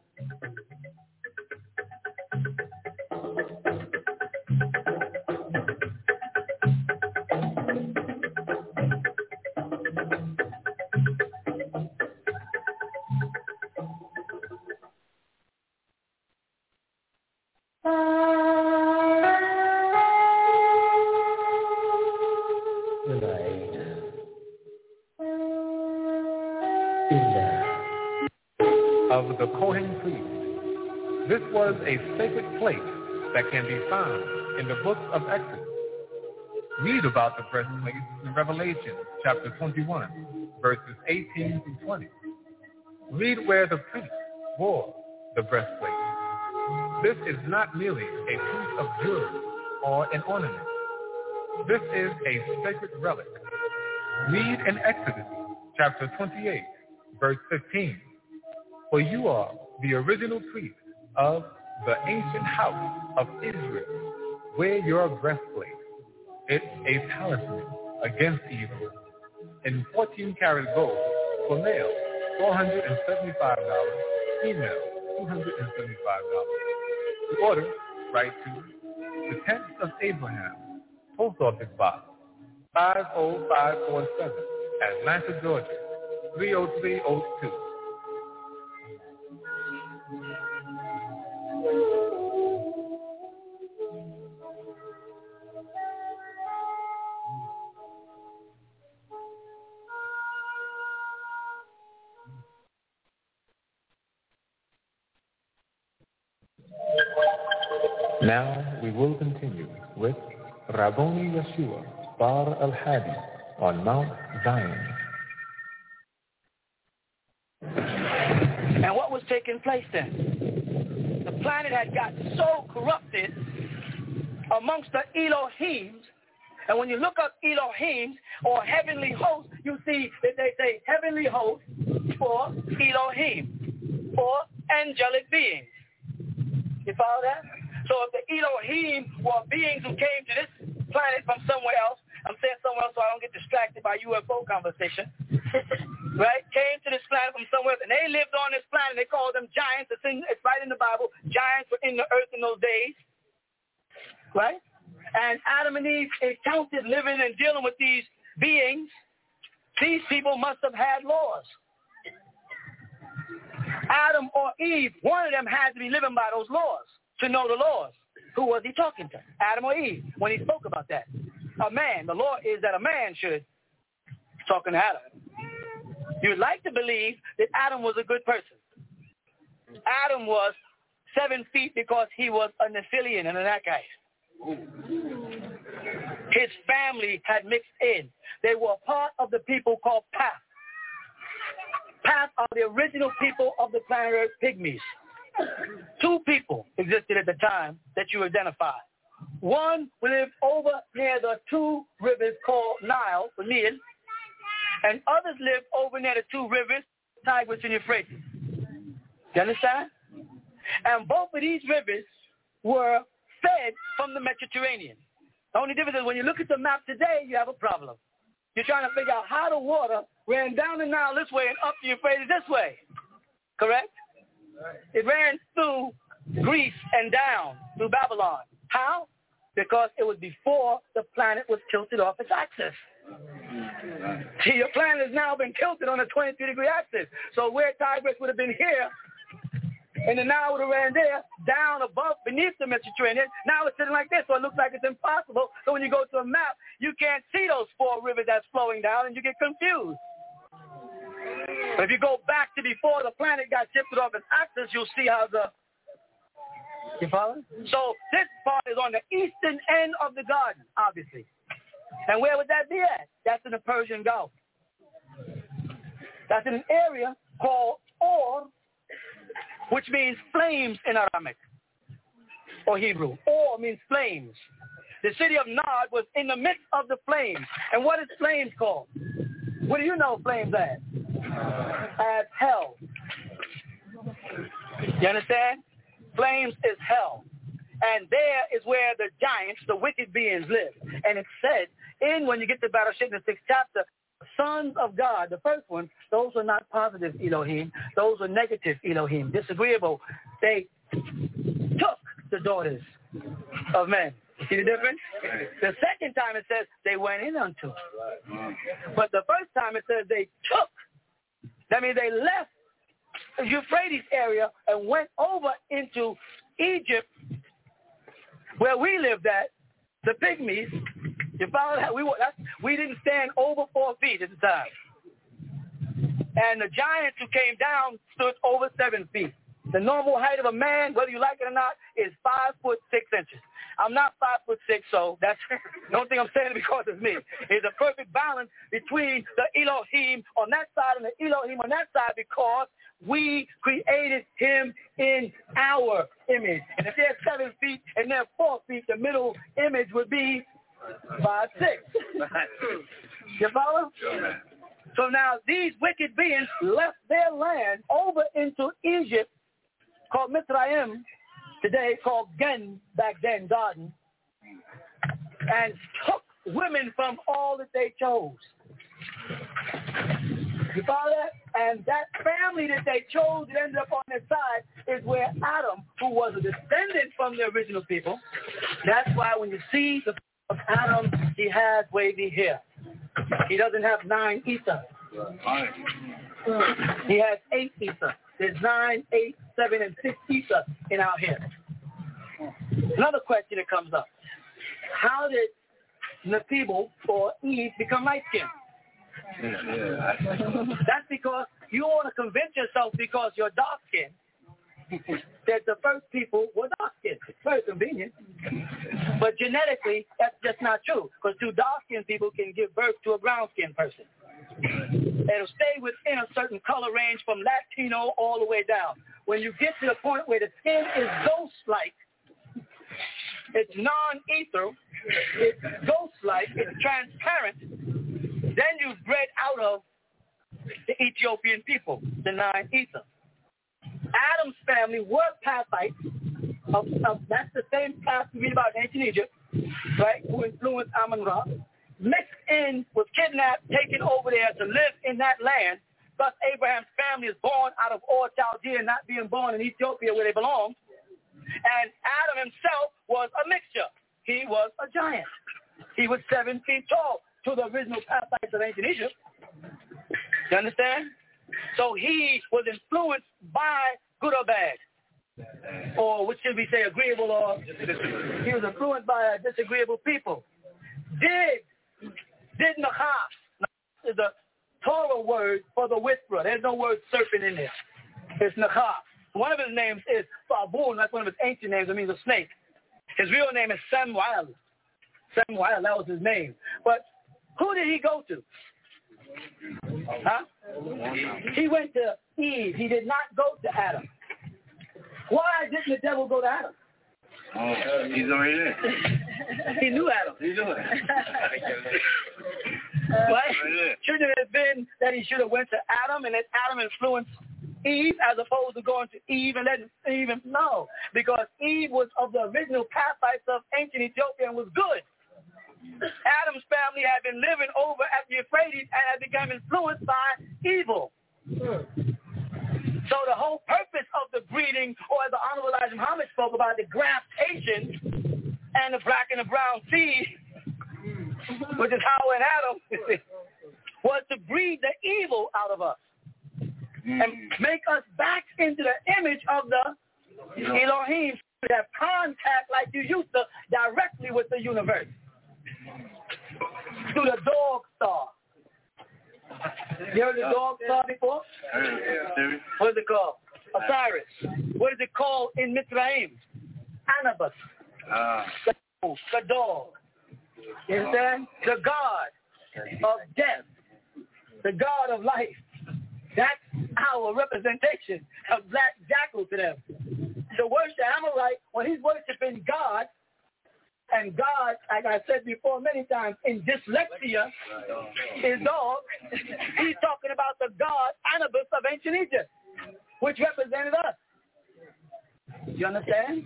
A sacred place that can be found in the book of Exodus. Read about the breastplate in Revelation chapter 21, verses 18 through 20. Read where the priest wore the breastplate. This is not merely a piece of jewelry or an ornament. This is a sacred relic. Read in Exodus chapter 28, verse 15. For you are the original priest of the ancient house of Israel. Wear your breastplate. It's a talisman against evil. In 14 karat gold for male, $475. Female, $275. To order, write to the Tent of Abraham, Post Office Box, 50547, Atlanta, Georgia, 30302. Rabboni Yeshua Bar al-Hadi on Mount Zion. And what was taking place then? The planet had got so corrupted amongst the Elohims, and when you look up Elohims or heavenly hosts, you see that they say heavenly host for Elohim, for angelic beings. You follow that? So if the Elohim were beings who came to this planet from somewhere else, I'm saying somewhere else so I don't get distracted by UFO conversation, right? Came to this planet from somewhere else, and they lived on this planet. They called them giants. It's, in, it's right in the Bible. Giants were in the earth in those days, right? And Adam and Eve encountered living and dealing with these beings. These people must have had laws. Adam or Eve, one of them had to be living by those laws to know the laws. Who was he talking to? Adam or Eve when he spoke about that? A man. The law is that a man should talking to Adam. You'd like to believe that Adam was a good person. Adam was seven feet because he was a Nephilian and an Akite. His family had mixed in. They were part of the people called Path. Path are the original people of the planet Earth, pygmies. Two people existed at the time that you identify. One lived over near the two rivers called Nile, the Nile, and others lived over near the two rivers, Tigris and Euphrates. You understand? And both of these rivers were fed from the Mediterranean. The only difference is when you look at the map today, you have a problem. You're trying to figure out how the water ran down the Nile this way and up the Euphrates this way. Correct? It ran through Greece and down through Babylon. How? Because it was before the planet was tilted off its axis. See, your planet has now been tilted on a 23 degree axis. So where Tigris would have been here, and the Nile would have ran there, down above, beneath the Mediterranean. Now it's sitting like this, so it looks like it's impossible. So when you go to a map, you can't see those four rivers that's flowing down, and you get confused. But if you go back to before the planet got shifted off its axis, you'll see how the you follow? So this part is on the eastern end of the garden, obviously. And where would that be at? That's in the Persian Gulf. That's in an area called Or, which means flames in Aramaic or Hebrew. Or means flames. The city of Nod was in the midst of the flames. And what is flames called? What do you know flames as? As hell. You understand? Flames is hell. And there is where the giants, the wicked beings live. And it's said in when you get to Bereshith the sixth chapter, sons of God, the first one, those are not positive Elohim. Those are negative Elohim, disagreeable. They took the daughters of men. See the difference? The second time it says they went in unto. But the first time it says they took. That means they left the Euphrates area and went over into Egypt where we lived at, the pygmies. You follow that? We, were, we didn't stand over four feet at the time. And the giants who came down stood over seven feet. The normal height of a man, whether you like it or not, is five foot six inches. I'm not five foot six, so that's don't thing I'm saying because of me. It's a perfect balance between the Elohim on that side and the Elohim on that side because we created him in our image. And if they're seven feet and they're four feet, the middle image would be five six. you follow? So now these wicked beings left their land over into Egypt, called Mitzrayim, today called Gen, back then Garden, and took women from all that they chose. You follow that? And that family that they chose that ended up on their side is where Adam, who was a descendant from the original people, that's why when you see the of Adam, he has wavy hair. He doesn't have nine ether. He has eight ether. There's nine, eight, seven, and six ether in our hair. Another question that comes up. How did Nephibel or Eve become light-skinned? That's because you want to convince yourself because you're dark-skinned that the first people were dark-skinned. Very convenient. But genetically, that's just not true because two dark-skinned people can give birth to a brown-skinned person. It'll stay within a certain color range from Latino all the way down. When you get to the point where the skin is ghost-like, it's non-ether, it's ghost-like, it's transparent, then you've bred out of the Ethiopian people, the nine ether. Adam's family were Pathites. Of, of, that's the same path we read about in ancient Egypt, right, who influenced Amun-Ra, mixed in, was kidnapped, taken over there to live in that land. Thus, Abraham's family is born out of Ur Chaldea, not being born in Ethiopia where they belong. And Adam himself was a mixture. He was a giant. He was seven feet tall to the original Pathites of ancient Egypt. You understand? So he was influenced by good or bad. Or what should we say, agreeable or he was influenced by a disagreeable people. Did did Nachas is a Torah word for the whisperer. There's no word serpent in there. It's Nachas. One of his names is Fabun. That's one of his ancient names. It means a snake. His real name is Samael. Samael, that was his name. But who did he go to? Huh? He went to Eve. He did not go to Adam. Why didn't the devil go to Adam? Oh, he's already there. he knew Adam. He knew it. Uh, right? Shouldn't it have been that he should have went to Adam and that Adam influenced Eve as opposed to going to Eve and letting Eve no, because Eve was of the original Pathites of ancient Ethiopia and was good. Adam's family had been living over at the Euphrates and had become influenced by evil. Hmm. So the whole purpose of the breeding, or as the Honorable Elijah Muhammad spoke about, the graftation and the black and the brown seed, which is how and Adam, was to breed the evil out of us and make us back into the image of the Elohim to have contact like you used to directly with the universe through the dog star. You heard the dog star before? What is it called? Osiris. What is it called in Mitzrayim? Anubis. Uh, The, dog. You understand? The God of death. The God of life. That's our representation of black jackal to them. The worship Amorite, when he's worshiping God, and God, like I said before many times, in dyslexia, his dog, he's talking about the God Anubis of ancient Egypt, which represented us. You understand?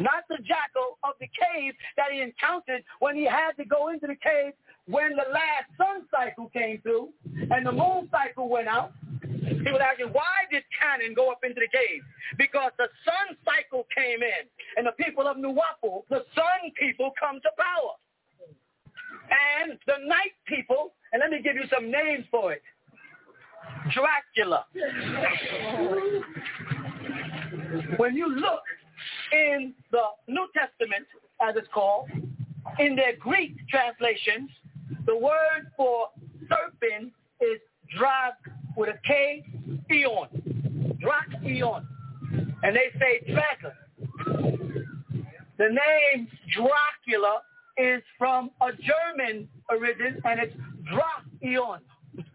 Not the jackal of the cave that he encountered when he had to go into the cave when the last sun cycle came through and the moon cycle went out. He was asking, why did Canaan go up into the cave? Because the sun cycle came in, and the people of Nuwapu, the sun people, come to power. And the night people, and let me give you some names for it. Dracula. When you look in the New Testament, as it's called, in their Greek translations, the word for serpent is drag with a K, Eon, Drac Eon. And they say Dracula. The name Dracula is from a German origin, and it's Drac eon.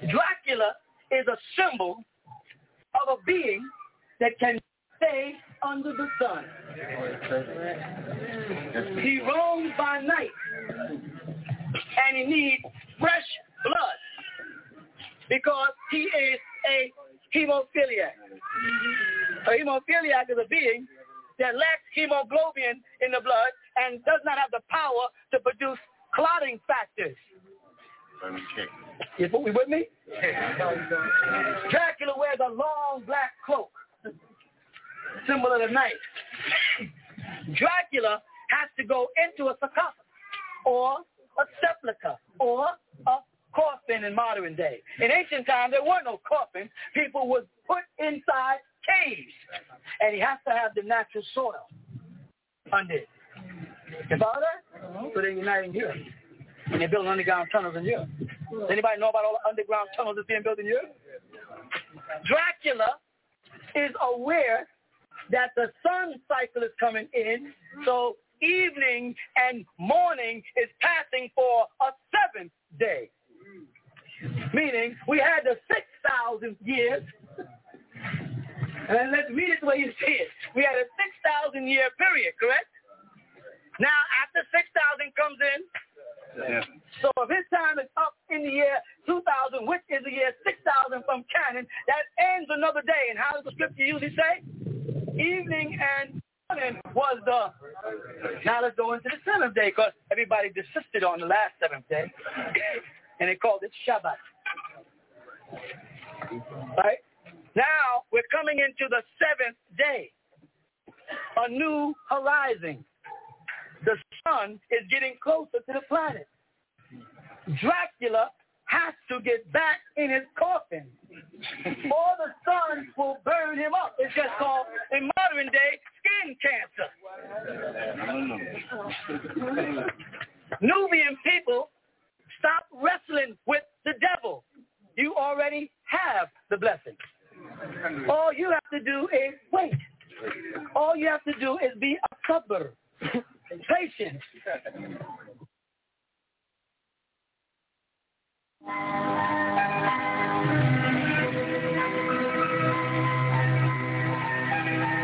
Dracula is a symbol of a being that can stay under the sun. He roams by night, and he needs fresh blood because he is a hemophiliac. A hemophiliac is a being that lacks hemoglobin in the blood and does not have the power to produce clotting factors. You with me? Dracula wears a long black cloak, symbol of the night. Dracula has to go into a sarcophagus or a sepulcher or a coffin in modern day. In ancient times, there were no coffins. People were put inside caves, and he has to have the natural soil under it. You follow that? So they're uniting here. And they're building underground tunnels in Europe. Does anybody know about all the underground tunnels that's being built in Europe? Dracula is aware that the sun cycle is coming in, so evening and morning is passing for a seventh day. Meaning we had the 6,000 years, and let's read it the way you see it. We had a 6,000 year period, correct? Now after 6,000 comes in, yeah. So if his time is up in the year 2000, which is the year 6000 from canon, that ends another day. And how does the scripture usually say? Evening and morning was the... Now let's go into the seventh day because everybody desisted on the last seventh day. And they called it Shabbat. Right? Now we're coming into the seventh day. A new horizon the sun is getting closer to the planet. Dracula has to get back in his coffin or the sun will burn him up. It's just called, in modern day, skin cancer. Nubian people, stop wrestling with the devil. You already have the blessing. All you have to do is wait. All you have to do is be a sabr. patient.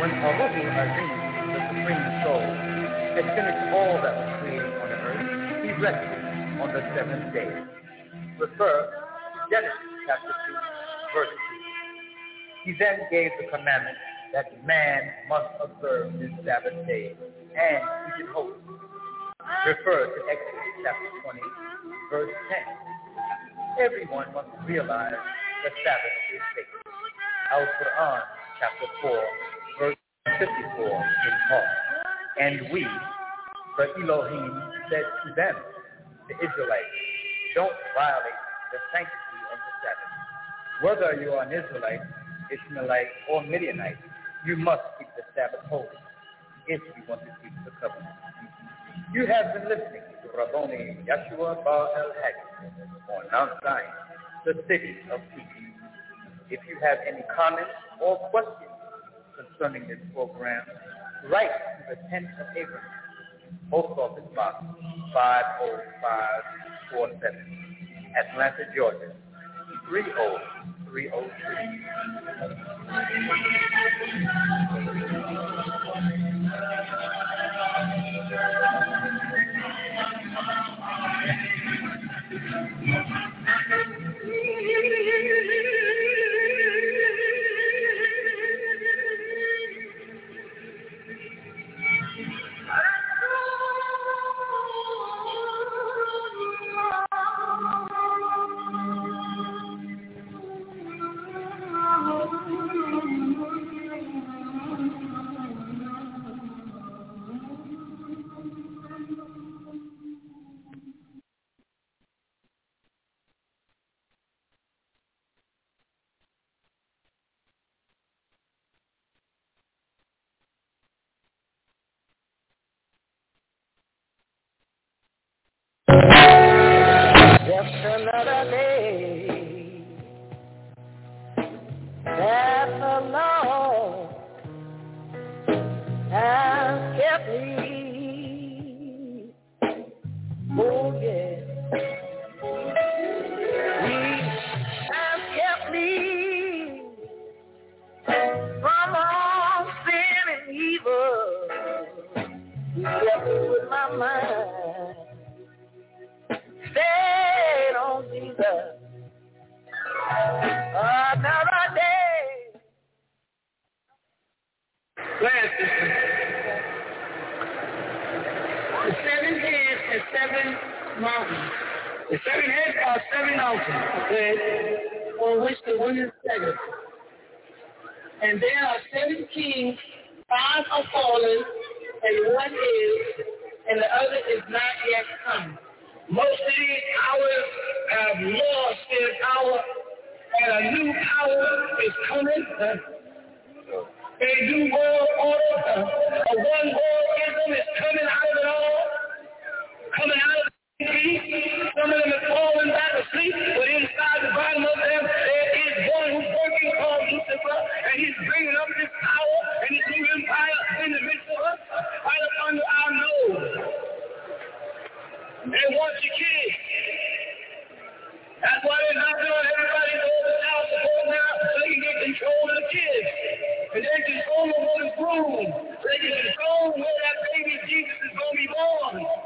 When Allah Azim, the Supreme Soul, had finished all that was created on earth, he rested on the seventh day. Refer to Genesis chapter 2, verse 2. He then gave the commandment that man must observe this Sabbath day and keep it holy. Refer to Exodus chapter 20, verse 10. Everyone must realize the Sabbath is sacred. Al-Quran chapter 4, verse 54 in part. And we, the Elohim, said to them, the Israelites, don't violate the sanctity of the Sabbath. Whether you are an Israelite, Ishmaelite, or Midianite, you must keep the Sabbath holy if you want to keep the covenant. You have been listening to Rabboni Yeshua Bar El Hadi on Mount Zion, the city of peace. If you have any comments or questions concerning this program, write to the tent of Abraham, Post Office Box 50547, Atlanta, Georgia 30303. That's why they're not doing everybody goes out the phone now so they can get control of the kids. And they control of this room. They can control where that baby Jesus is going to be born.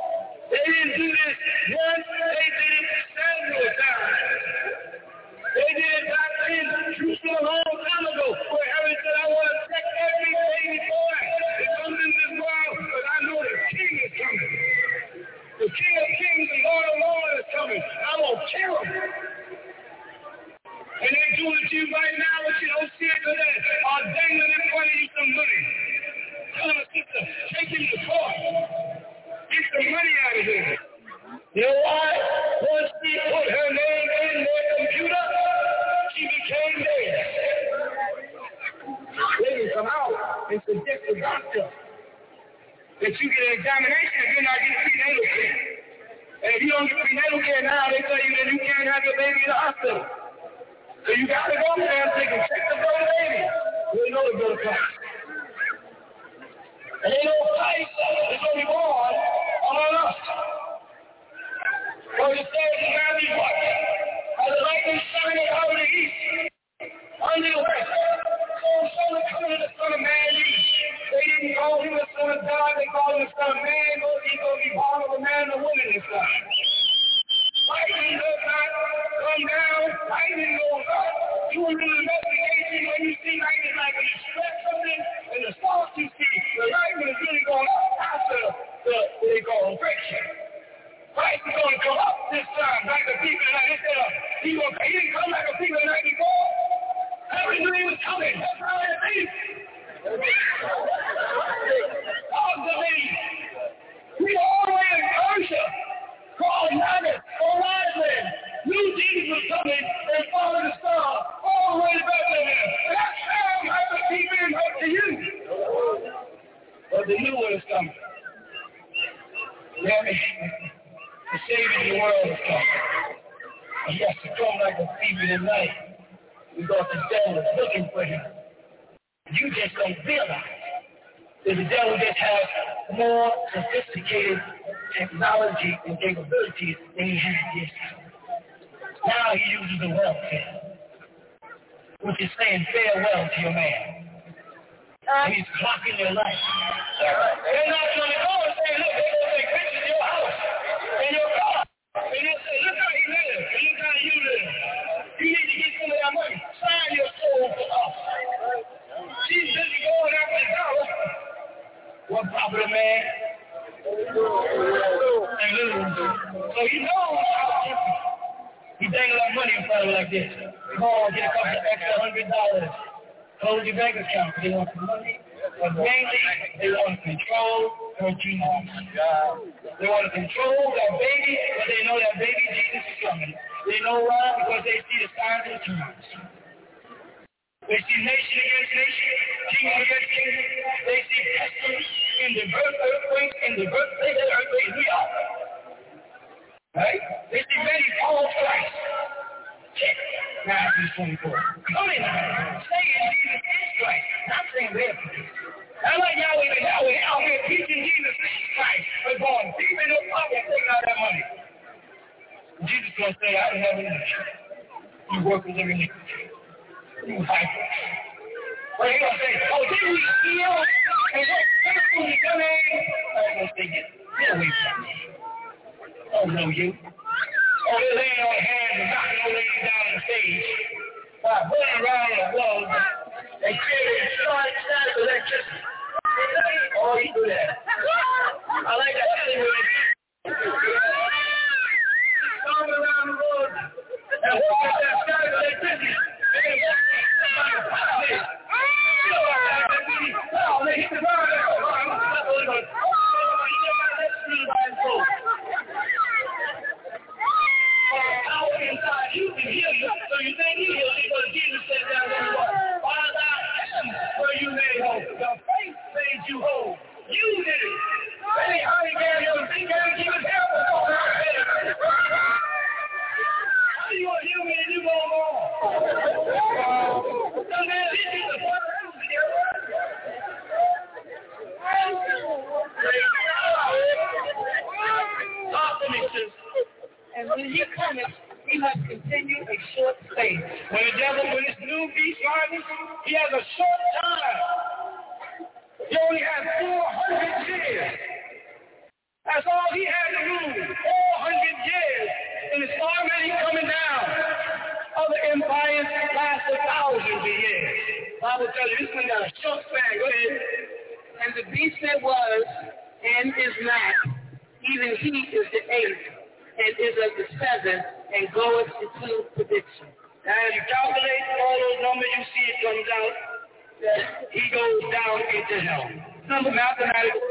Down into hell. Number mathematical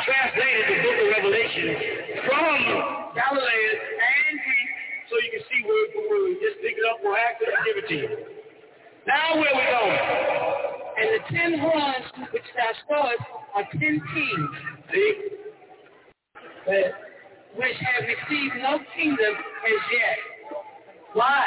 translated the book of Revelation from Galilean and Greek so you can see word for word. Just pick it up or act it give it to you. Now where we going? And the ten horns which thou sawest are ten kings. See? But which have received no kingdom as yet. Why?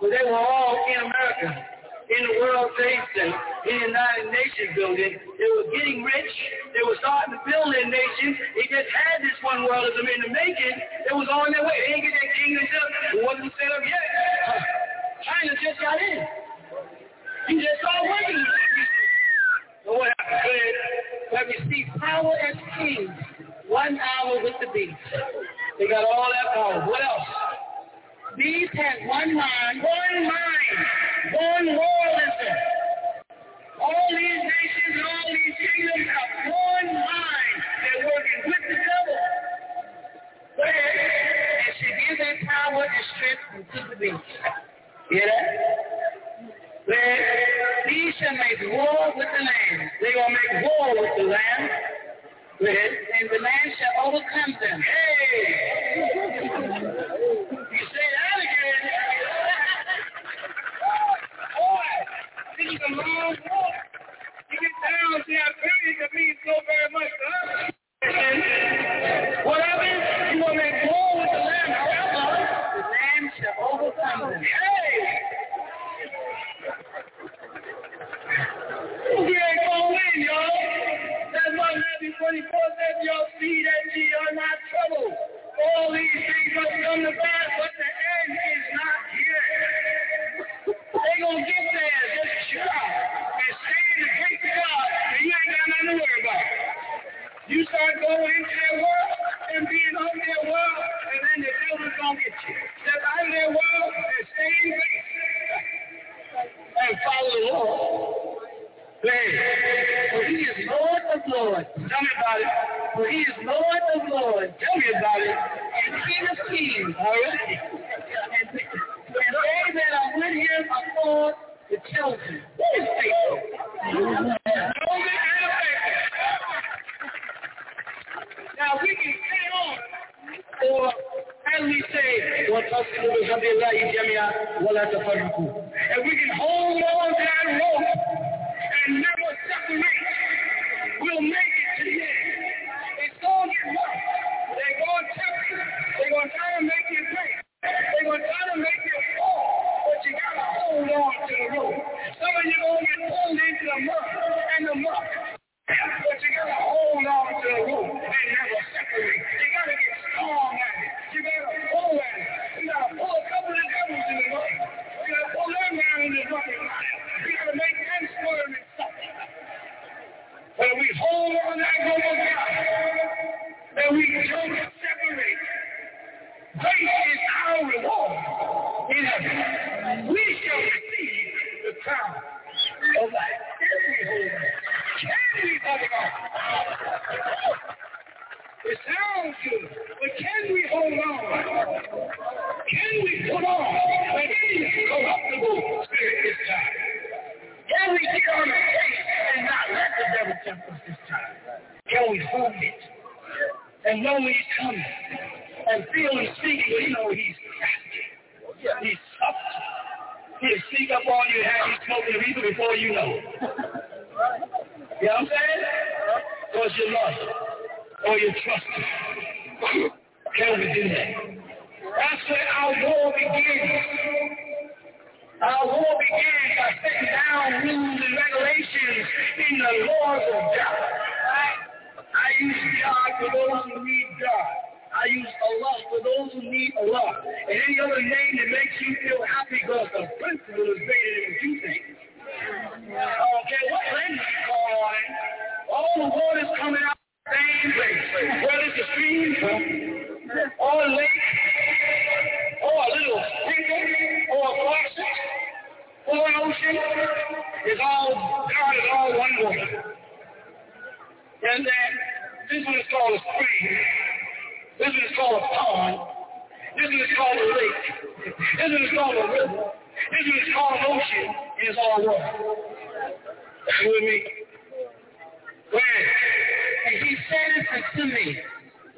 Well, they were all in America, in the World Trade Center, in the United Nations building. They were getting rich. They were starting to build their nation. They just had this one worldism in the making. It was on their way. They didn't get their kingdom set up. It wasn't set up yet. China just got in. You just started working. So what happened? Have received power as kings one hour with the beast. They got all that power. What else? These had one mind, one mind, one worldism. All these nations and all these kingdoms have one mind. They're working with the devil. Ahead. And she gives their power and strength unto the beast. Hear that? Where these shall make war with the land. Going to make war with the land and the man shall overcome them. Hey! You say that again. Boy, this is a long walk. You get down to that period that means so very much to us. What happens? You will make war with the land. However, the land shall overcome them. Hey! You ain't gonna win, y'all. That's why Matthew 24 says, your feet and ye are not troubled. All these things must come to pass, but the end is not. They gonna there, just and say the great God, and you ain't got nothing to worry about. You start going into world and being on world, and then the devil's gonna get you. Out of world and in grace. And follow the Lord. For he is Lord of Lords. Tell me about it. For he is Lord of Lords. Tell me about it. And King of Kings. All right? And, and they that are with him are called the chosen. Who is faithful? Chosen and faithful. Now we can stay on. Or as we say, وَتَصِلُوا بِحَبِّ اللَّهِ جَمِيعًا وَلَا تَفَرَّقُوا And we can hold on to that rope and never separate. We'll make it to the end. It's going to get rough. They're going to test you. They're going to try to make you break. They're going to try to make you fall. But you got to hold on to the rope. Some of you going to get pulled into the mud and the muck. But you got to hold on to the rope and never separate. You got to get strong at it. You got to pull at it. You got to pull a couple of devils in the mud. You got to pull them down in the bucket. You got to make them squirm and stuff. But we hold on that rope of God. And we don't separate. Grace is our reward in heaven. We shall receive the crown of life. Hold on? Can we hold on? It sounds good, but can we hold on? Can we put on an incorruptible spirit this time? Can we get on the face and not let the devil tempt us this time? Can we hold it and know he's coming and feel him speaking, but you know he's crafty. He's soft. He'll sneak up on you and have you smoking a reaper before you know it. You know what I'm saying? Because you love him or you trust him. Can we do that? That's where our war begins. Our war begins by setting down rules and regulations in the laws of God. Right? I use God for those who need God. I use Allah for those who need Allah. And any other name that makes you feel happy because the principle is greater than you think. Care what language you call it. All the water's coming out same place. Whether it's a stream or a lake or a little river or a faucet or an ocean, it's all, God is all one water. And then this one is called a spring. This is called a pond. This is called a lake. This is called a river. This is called an ocean, it's all one. You with me? Where? And he said it unto me,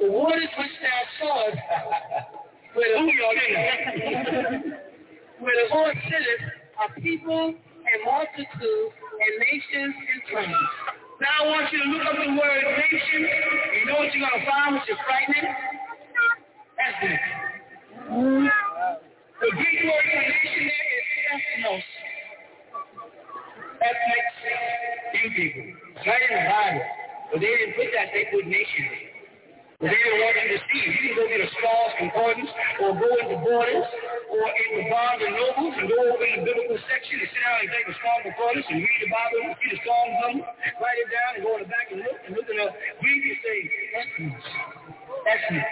the waters which thou sawest, where the, where the Lord sitteth, are people and multitudes and nations and tongues. Now I want you to look up the word nation. You know what you're going to find which is frightening? Ethnic. The Greek word for nation there is ethnos. Ethnic, few people. It's right in the Bible. But they didn't put that, they put nation. But they didn't want you to see. You can go get a Strong's Concordance or go into Borders or into Barnes and Nobles and go over in the biblical section and sit down and take a Strong Concordance and read the Bible see the Strong's number, write it down and go in the back and look and look in the Greek and say, essence, essence.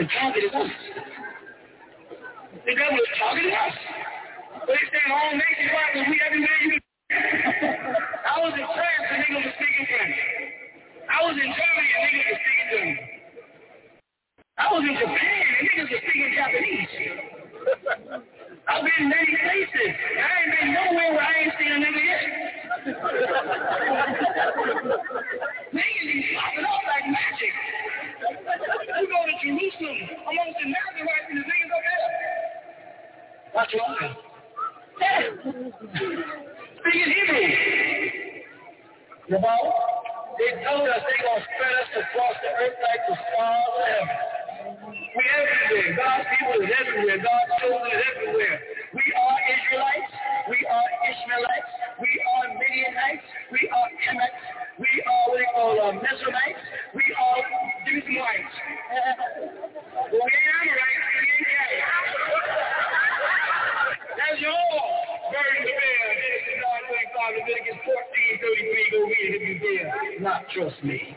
The target is us. The devil is targeting us. But he's saying all nations, why? Because we everywhere you I was in France and niggas was speaking French. I was in Germany and niggas was speaking German. I was in Japan and niggas was speaking Japanese. I've been in many places. I ain't been nowhere where I ain't seen a nigga yet. niggas be popping up like magic. You go to Jerusalem, amongst the Nazarites and the niggas up there. Watch your eyes. Speaking Hebrew. You know, they told us they're going to spread us across the earth like the stars of heaven. We everywhere. God's people is everywhere. God's children is everywhere. We are Israelites. We are Ishmaelites. We are Midianites. We are Hamites. We are what they call uh, Mesonites. We are Deuterites. well, we ain't Amorites. We ain't Canaanites. That's your burden to bear. Genesis 9, 25, Leviticus 14, 33. Go read it if you dare. Not trust me.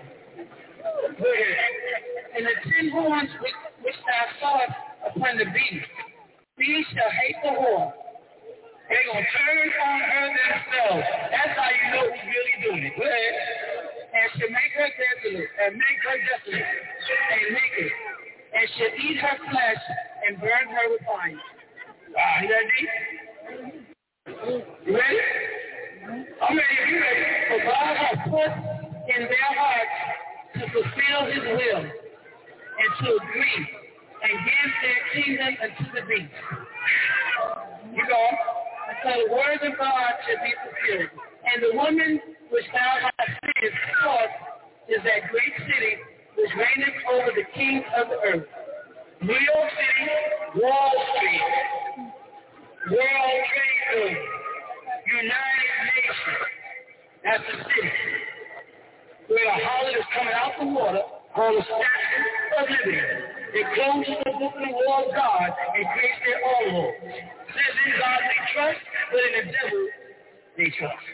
And the ten horns which, which thou sawest upon the beast, these shall hate the whore. They're going to turn on her themselves. That's how you know who's really doing it. Go ahead. And shall make her desolate, and make her desolate, and naked, and shall eat her flesh, and burn her with fire. Wow, you ready? You ready? I'm ready you ready. For God has put in their hearts to fulfill his will and to agree and give their kingdom unto the beast. You go. So the words of God should be fulfilled. And the woman which thou hast seen forth is that great city which reigneth over the kings of the earth. New York City, Wall Street, World Trade Center, United Nations. That's the city. Where a harlot is coming out the water called the Statue of Liberty. They close the book of the law of God and create their own law. Says in God they trust, but in the devil they trust.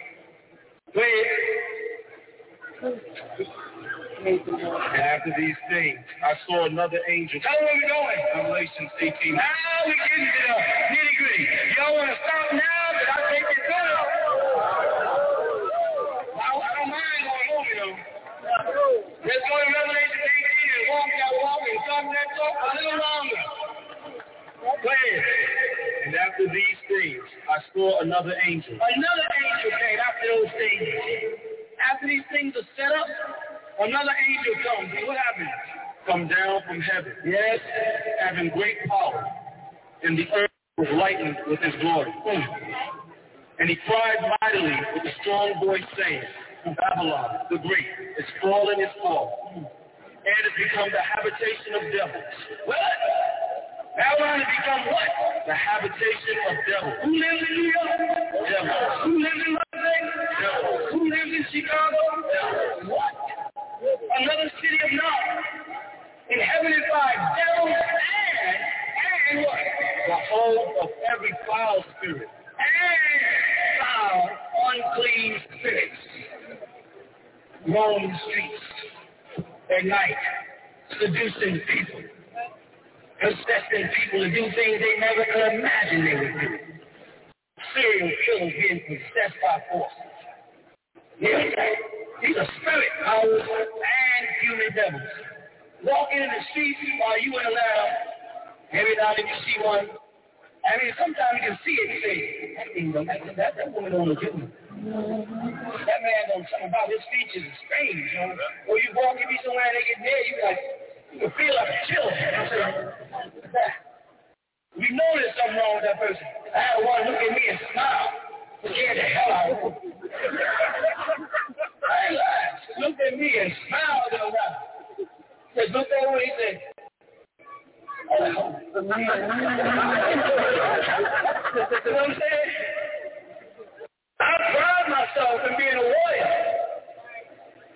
And after these things, I saw another angel. Tell where we're going. Revelation 18. Now we get into the nitty gritty. Y'all want to stop now? Because I think it's better. I, I don't mind going home, you know. Let's go to Revelation 18 and walk that walk and talk that talk a little longer. And after these things, I saw another angel. Another angel came after those things. After these things are set up, another angel comes. And what happens? Come down from heaven. Yes. Having great power. And the earth was lightened with his glory. And he cried mightily with a strong voice, saying, Babylon, the great, is fallen, is fallen. And has become the habitation of devils. What? Babylon has become what? The habitation of devils. Who lives in New York? Devils. Who lives in Vegas? Devils. Who lives in Chicago? Devils. What? Another city of knowledge. Inhabited by devils and, and what? The home of every foul spirit. And foul, unclean spirits. Roam the streets at night, seducing people, possessing people to do things they never could imagine they would do. Serial killers being possessed by forces. Yes, these are spirit powers and human devils. Walking in the streets while you in the lab, every now and then you see one. I mean, sometimes you can see it and say, that, that, that, woman don't look. That man don't something about his features is strange, you. Or you walk, you be somewhere and they get there, you like, you can feel like a chill. We know there's something wrong with that person. I had one look at me and smile. Scared the hell out of him. I ain't lying. At me and smiled at him. Said, look that way, he said, oh. you know what I'm saying? I pride myself in being a warrior.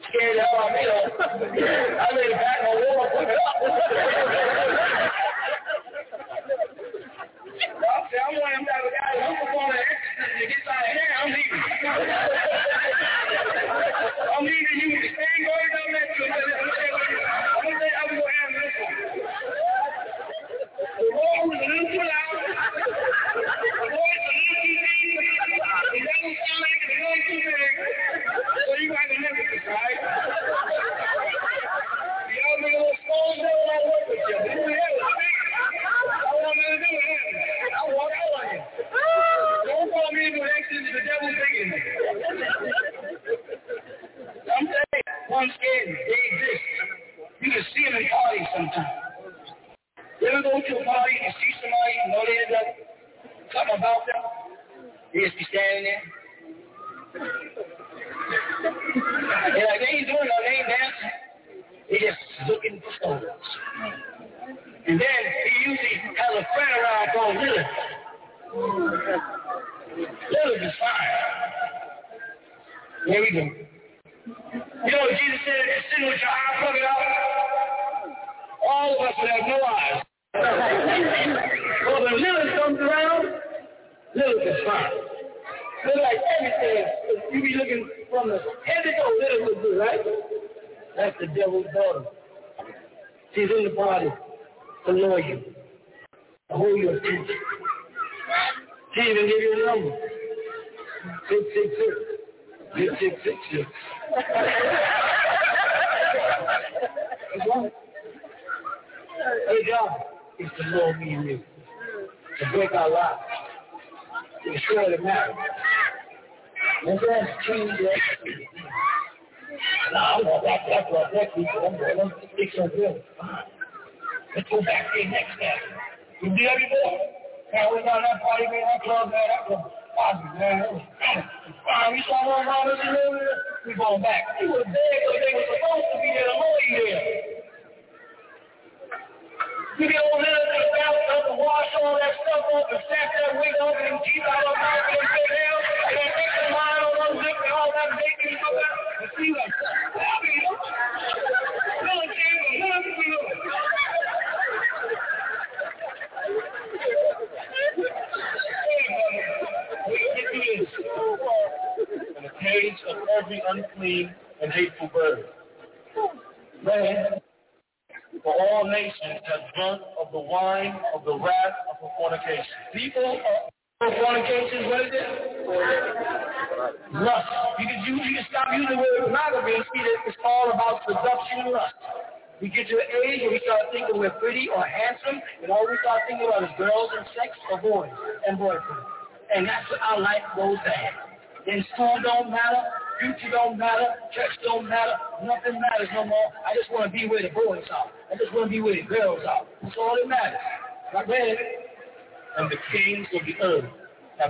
Scared the of me, though. I laid back on the wall and put it up. I I'm one of them guys who perform an exorcism to get out of here. I'm leaving. I'm leaving you. Down that to I'm going to I'm going to have this one. The a little loud. The voice a little too deep. The devil sound like it's a little too big. So you got to live with this, right? Y'all make a little small devil I work with you. This is hell. I want nothing to do with him. I walk out on you. Don't call me into the devil's me.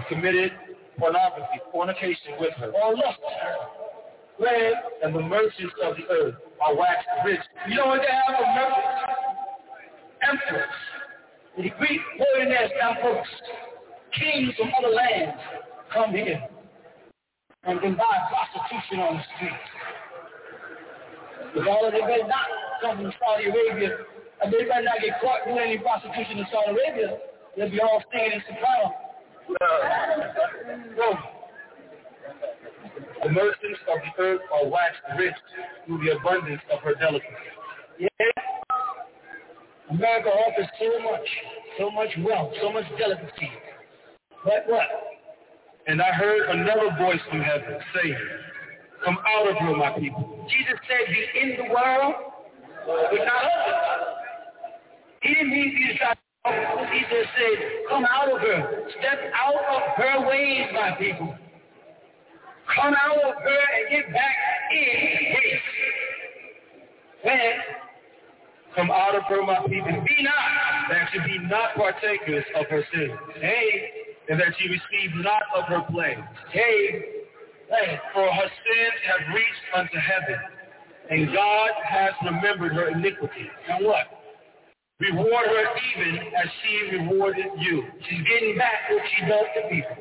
Committed pornography, fornication with her, or lust Red and the merchants of the earth are waxed rich. You know what they have for merchants? Emporos. The Greek word is emporos. Kings from other lands come here and can buy prostitution on the streets. Because all of they better not come from Saudi Arabia, and they better not get caught doing any prostitution in Saudi Arabia. They'll be all singing in soprano. The merchants of the earth are waxed rich through the abundance of her delicacy. Yeah. America offers so much, so much wealth, so much delicacy. But what? And I heard another voice from heaven saying, Come out of her, my people. Jesus said, Be in the world, but not of it. He didn't mean for you to try Jesus said, come out of her. Step out of her ways, my people. Come out of her and get back in grace. When come out of her, my people. Be not, that you be not partakers of her sins. Hey, and that you receive not of her plagues. Hey, hey, for her sins have reached unto heaven, and God has remembered her iniquity. And what? Reward her even as she rewarded you. She's getting back what she does to people.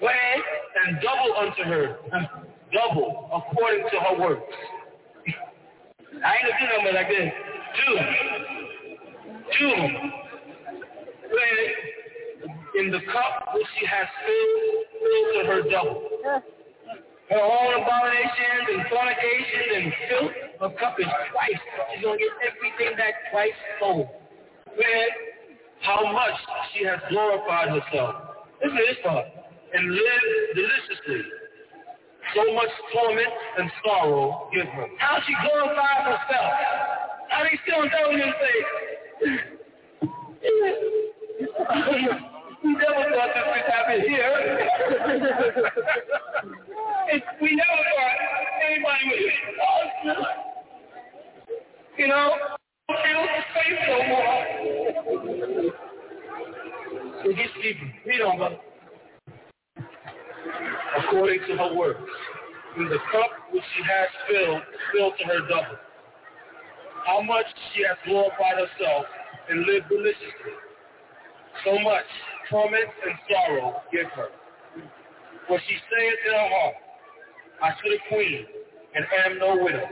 Go and double unto her. Double according to her works. I ain't gonna do nothing like this. Two. Two. Go. In the cup which she has filled, filled to her double. Her own abominations and fornications and filth, her cup is twice. She's going to get everything back twice fold. Man, how much she has glorified herself. Listen to this part. And lived deliciously. So much torment and sorrow give her. How she glorified herself. How they still indulge and say, we never thought this would happen here. we never thought anybody would. Oh, you know, feel safe no more. So get sleeping. Read on, brother. According to her words, in the cup which she has filled, filled to her double. How much she has glorified herself and lived deliciously. So much torment and sorrow give her. For she saith in her heart, I should a queen, and am no widow,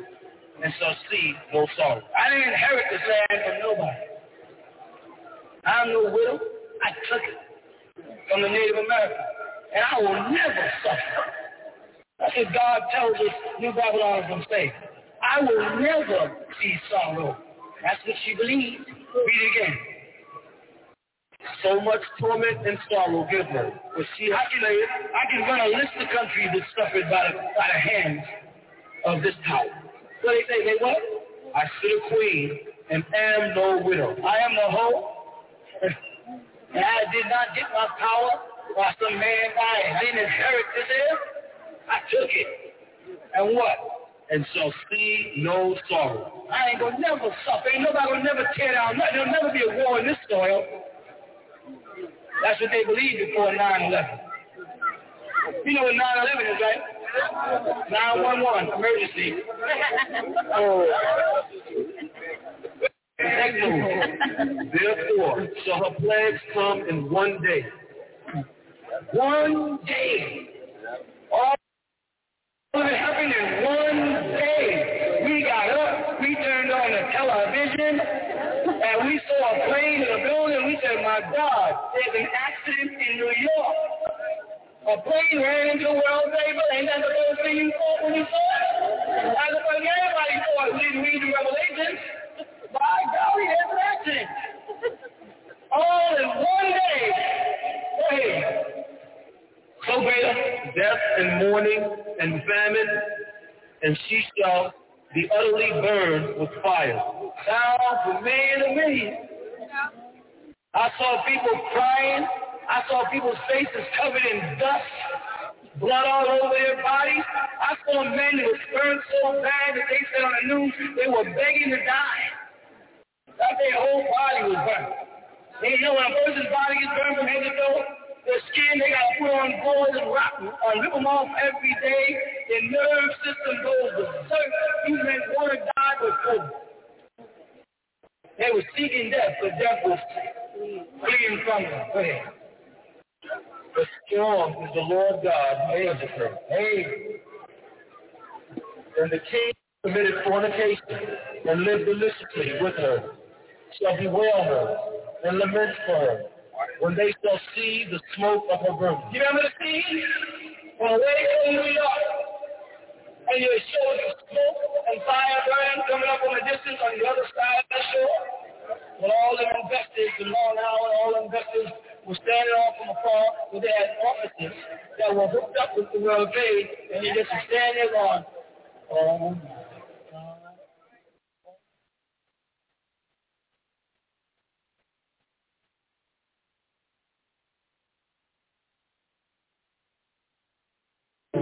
and shall see no sorrow. I didn't inherit this land from nobody. I'm no widow. I took it from the Native American. And I will never suffer. That's what God tells us New Babylon is going to say. I will never see sorrow. That's what she believes. Read it again. So much torment and sorrow give her. But she, I can, I can run a list of countries that suffered by the, by the hands of this power. So they say, they what? I sit a queen and am no widow. I am the hoe. and I did not get my power while some man. I didn't inherit this. I took it. And what? And shall see no sorrow. I ain't gonna never suffer. Ain't nobody gonna never tear down. There'll never be a war in this soil. That's what they believed before 9-11. You know what 9-11 is, right? 911, emergency. oh. Therefore, shall her plagues come in one day. One day. All of it happened in one day. We got up, we turned on the television, and we saw a plane in a building. We said, my God, there's an accident in New York. A plane ran into the world table. Ain't that the first thing you thought when you saw it? That's the first thing everybody thought. we didn't read the Revelation. By golly, there's an accident. All in one day. Hey. So great death and mourning and famine, and she shall be utterly burned with fire. Sounds familiar to me. I saw people crying. I saw people's faces covered in dust, blood all over their bodies. I saw men that were burned so bad that they said on the news they were begging to die. That their whole body was burned. And you know when a person's body gets burned from head to toe, their skin, they got put on boards and rock, uh, rip them off every day. Their nerve system goes berserk. These men want to die, but couldn't. They were seeking death, but death was fleeing from them. Go ahead. The strong is the Lord God made of her. Hey. And the king committed fornication and lived deliciously with her. Shall bewail her and lament for her when they shall see the smoke of her burning. You remember the scene? When away from New York, and you show the smoke and fire burning coming up on the distance on the other side of the shore? When all the investors and Long Island, all the investors were standing off from afar, but they had offices that were hooked up with the World Trade, and you just stand there going, oh as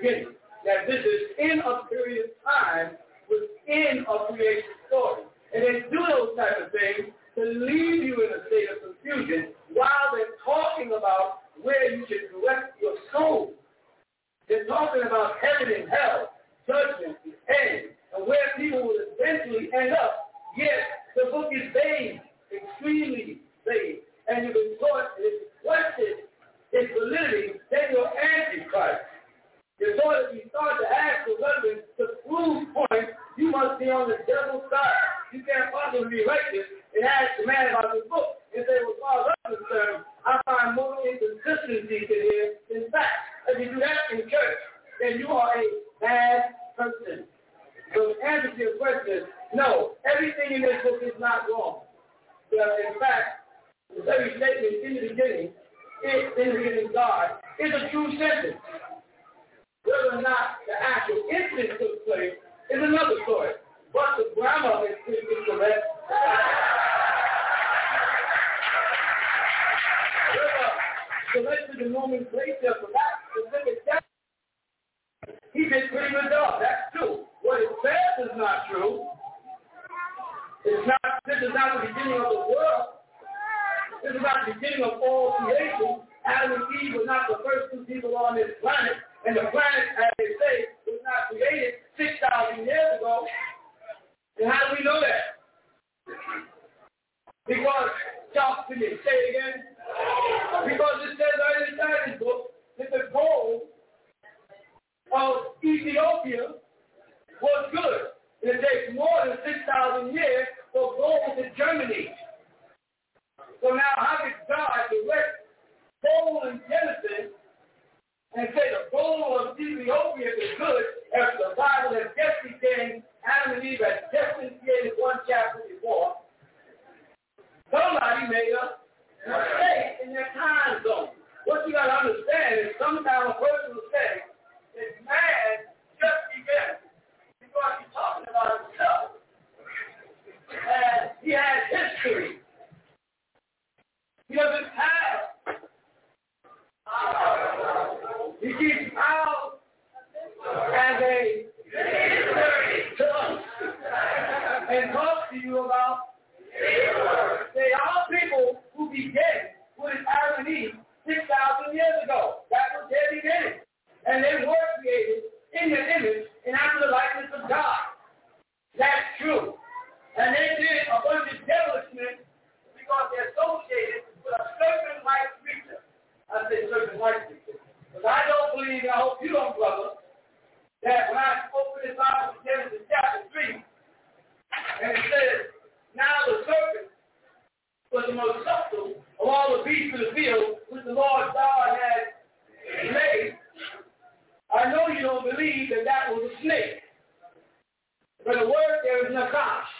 beginning. That this is in a period of time within a creation story. And they do those type of things to leave you in a state of confusion while they're talking about where you should direct your soul. They're talking about heaven and hell, judgment, end, and where people will eventually end up. Yes, the book is vague, extremely vague, and you've been taught if question its validity, then you're antichrist. Taught if you start to ask for relevance to prove point, you must be on the devil's side. You can't possibly be righteous and ask the man about the book and say, well, far as I'm concerned, I find more inconsistencies in here than facts. If you do that in church, then you are a bad person. So the answer to your question no. Everything in this book is not wrong. But in fact, the very statement in the beginning, it, in the beginning God, is a true sentence. Whether or not the actual incident took place is another story. But the grammar is, is correct. selected the nomenclature for that specific text, he did pretty good job. That's true. What it says is not true. It's not, this is not the beginning of the world. This is not the beginning of all creation. Adam and Eve were not the first two people on this planet. And the planet, as they say, was not created 6,000 years ago. And how do we know that? Because, talk to me, say it again. Because it says right inside this book that the gold of Ethiopia was good. And it takes more than 6,000 years for gold to germinate. So now how did God direct gold in Genesis and say the gold of Ethiopia is good as the Bible has just begun, Adam and Eve had just created one chapter before. Somebody made a mistake in their time zone. What you got to understand is sometimes a person will say that man just began because he's talking about himself. And he has history. He doesn't have. He keeps out as a to us and talk to you about they are people who began with Adam and Eve 6,000 years ago. That was their beginning. And they were created in the image and after the likeness of God. That's true. And they did a bunch of devilishment because they're associated with a white creature. I say white creature. But I don't believe, and I hope you don't, brother, that when I open this Bible in Genesis chapter 3, and it says, now the serpent was the most subtle of all the beasts of the field which the Lord God had made. I know you don't believe that that was a snake. But the word there is nakash.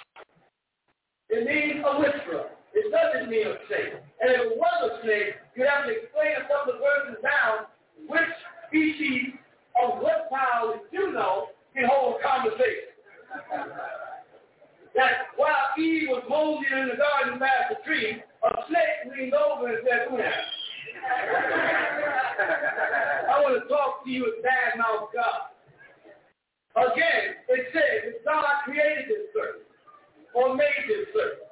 It means a whisperer. It doesn't mean a snake. And if it was a snake, you'd have to explain a couple of verses down which species of that you know can hold conversation. that while Eve was moseying in the garden past the tree, a snake leaned over and said, Who I want to talk to you with bad mouth God. Again, it says God created this serpent or made this serpent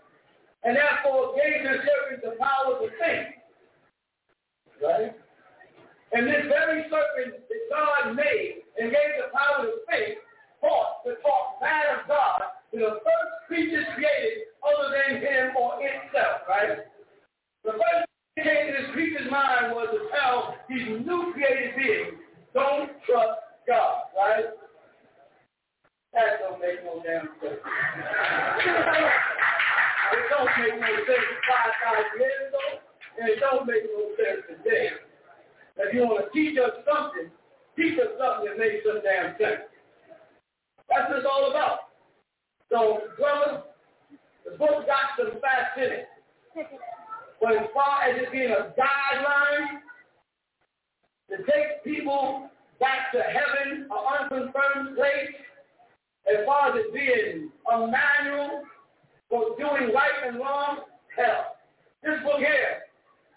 and therefore gave this serpent the power to think. Right? And this very serpent that God made and gave the power to think fought to talk bad of God to the first creature created other than him or itself, right? The first thing that came to this creature's mind was to tell these new created beings, don't trust God, right? That don't make no damn sense. it don't make no sense 5,000 years ago, and it don't make no sense today. If you want to teach us something, teach us something that makes some damn sense. That's what it's all about. So, brother, the book got some facts in it. But as far as it being a guideline to take people back to heaven, an unconfirmed place, as far as it being a manual for doing right and wrong, hell. This book here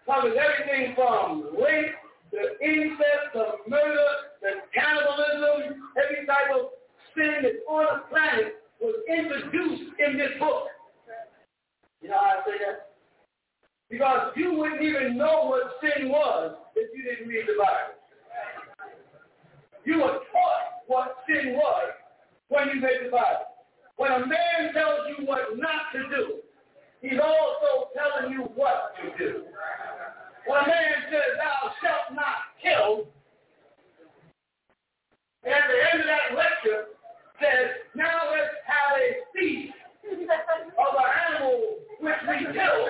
covers everything from rape to incest to murder to cannibalism, every type of sin that's on the planet was introduced in this book. You know how I say that? Because you wouldn't even know what sin was if you didn't read the Bible. You were taught what sin was when you read the Bible. When a man tells you what not to do, he's also telling you what to do. When a man says, thou shalt not kill, and at the end of that lecture says, now let's have a feast of an animal which we killed.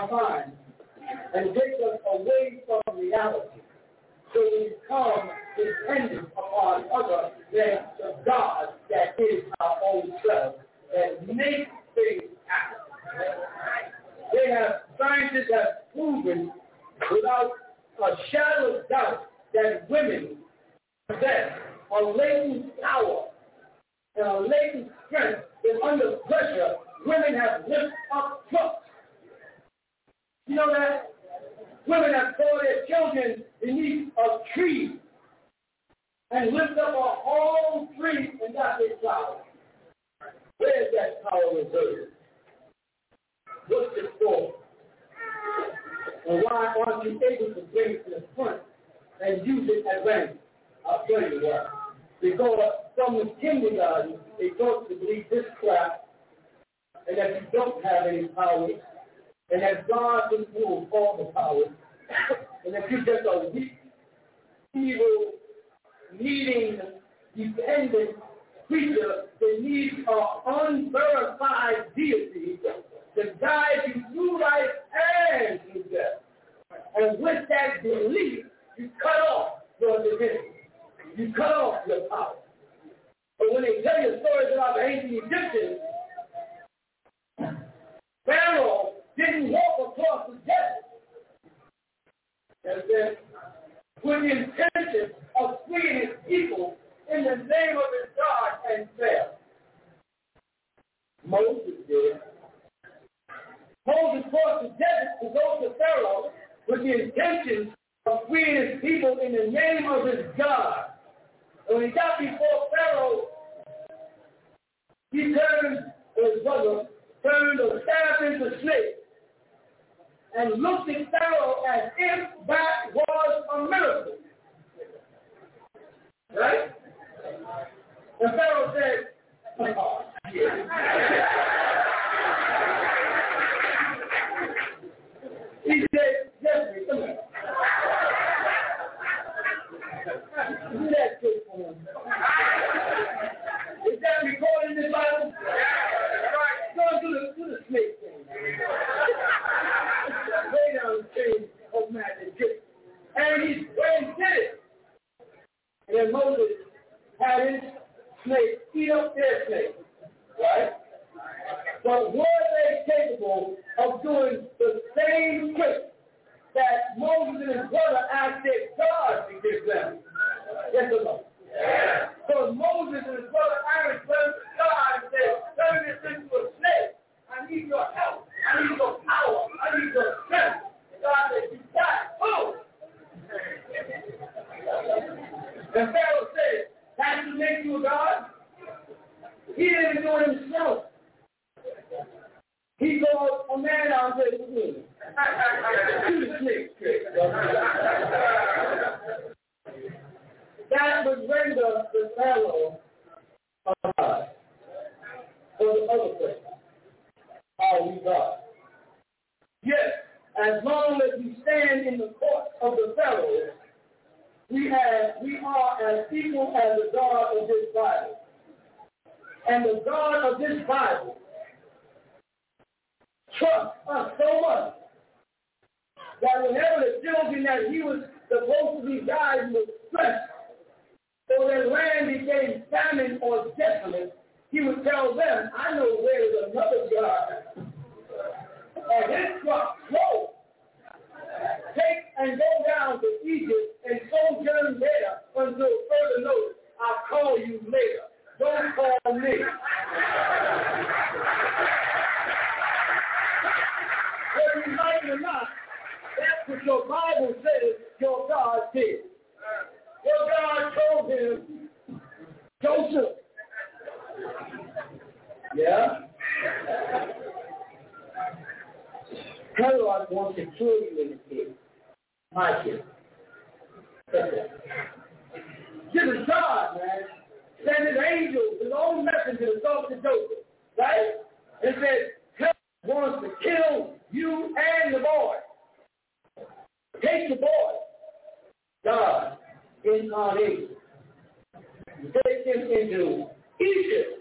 Our and take us away from reality. So we become dependent upon other than the God that is our own self that makes things happen. They have scientists have proven without a shadow of doubt that women possess a latent power and a latent strength that under pressure women have lifted up trucks. You know that? Women have thrown their children beneath a tree and lift up a whole tree and got their child. Where is that power reserved? What's it for? And why aren't you able to bring it to the front and use it as advantage? I'll tell you why. Because from the kindergarten, they taught to believe this crap, and that you don't have any power, and that God full all the power, and that you're just a weak, evil, needing, dependent creature that needs an unverified deity to guide you through life and through death. And with that belief, you cut off your divinity. You cut off your power. But when they tell you stories about the ancient Egyptians, Pharaoh didn't walk across the desert. And then with the intention of freeing his people in the name of his God and fell. Moses did. Moses crossed the desert to go to Pharaoh with the intention of freeing his people in the name of his God. And when he got before Pharaoh, he turned uh, his brother, turned a staff into snake, and looked at Pharaoh as if that was a miracle. Right? And Pharaoh said, oh, he said, Jeffrey, come here. Do that trick for him. Is that recorded in the Bible? Right. Go do the, do the snake thing. Lay down the of magic trick. And he, when he did it, and then Moses had his snake eat up their snake. Right? But were they capable of doing the same trick that Moses and his brother asked their God to give them? Yes or no? Yeah. So Moses and his brother Aaron turned to God and said, turn this into a snake. I need your help. I need your power. I need your strength. God said, you Pharaoh said, that to make you God? He didn't do it himself. He called a man out there snake trick. That would render the Pharaoh a God. For the other question, are we God? Yes, as long as we stand in the court of the Pharaoh, we have we are as equal as the God of this Bible. And the God of this Bible trusts us so much that whenever the children that he was supposed to be guiding was stressed, or their land became famine or desolate, he would tell them, I know there is another God. And his truck flow. Take and go down to Egypt and sojourn there until further notice. I'll call you later. Don't call me. Whether you like it or not, that's what your Bible says your God did. Your God told him, Joseph. Yeah? Herod wants to kill you in the kid. My kid. This is God, man. Send his angels, his own messenger to talk to Joseph. Right? And said, Herod wants to kill you and the boy. Take the boy. God incarnate. Take him into Egypt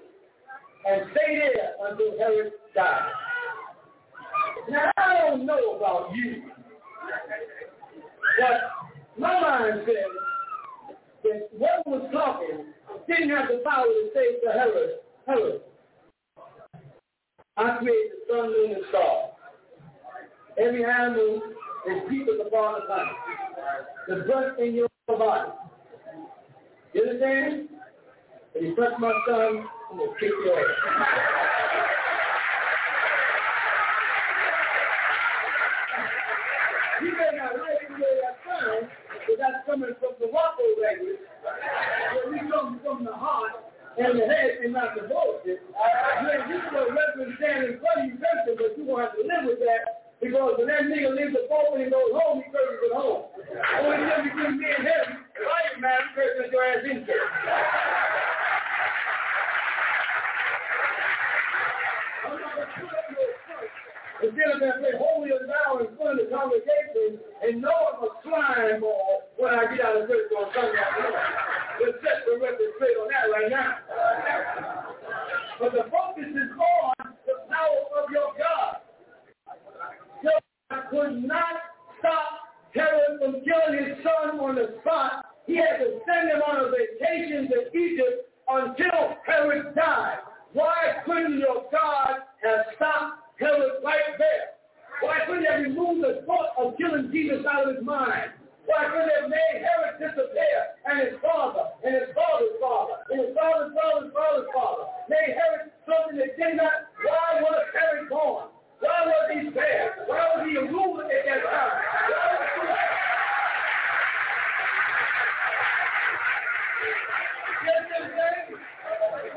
and stay there until Herod died. Now, I don't know about you, but my mind says that what was talking didn't have the power to say to Herod, Herod, I created the sun, moon, and stars. Every animal is people upon the planet. The breath in your body. You understand? If you touch my son, I'm going to kick your ass. You may not like the way that sounds, but coming from the Waco language. Where we come from the heart and the head and not the bullshit. Yeah, you can reverend stand in front of you but you gonna have to live with that because when that nigga leaves the phone and goes home, he curses at home. Only thing between me and him, if I ain't mad, I'm cursing your ass in church. I'm not gonna put up your front. Instead of that, say, hold your down in front of the congregation and know I'm a slime ball when I get out of church on Sunday afternoon. Let's set the record straight on that right now. But the focus is on the power of your God. God could not stop Herod from killing his son on the spot. He had to send him on a vacation to Egypt until Herod died. Why couldn't your God have stopped Herod right there? Why couldn't he have removed the thought of killing Jesus out of his mind? Why couldn't he have made Herod disappear and his father and his father's father and his father's father's father's father? Made Herod something that did not. Why was Herod born? Why was he there? Why was he a ruler at that time? Why was he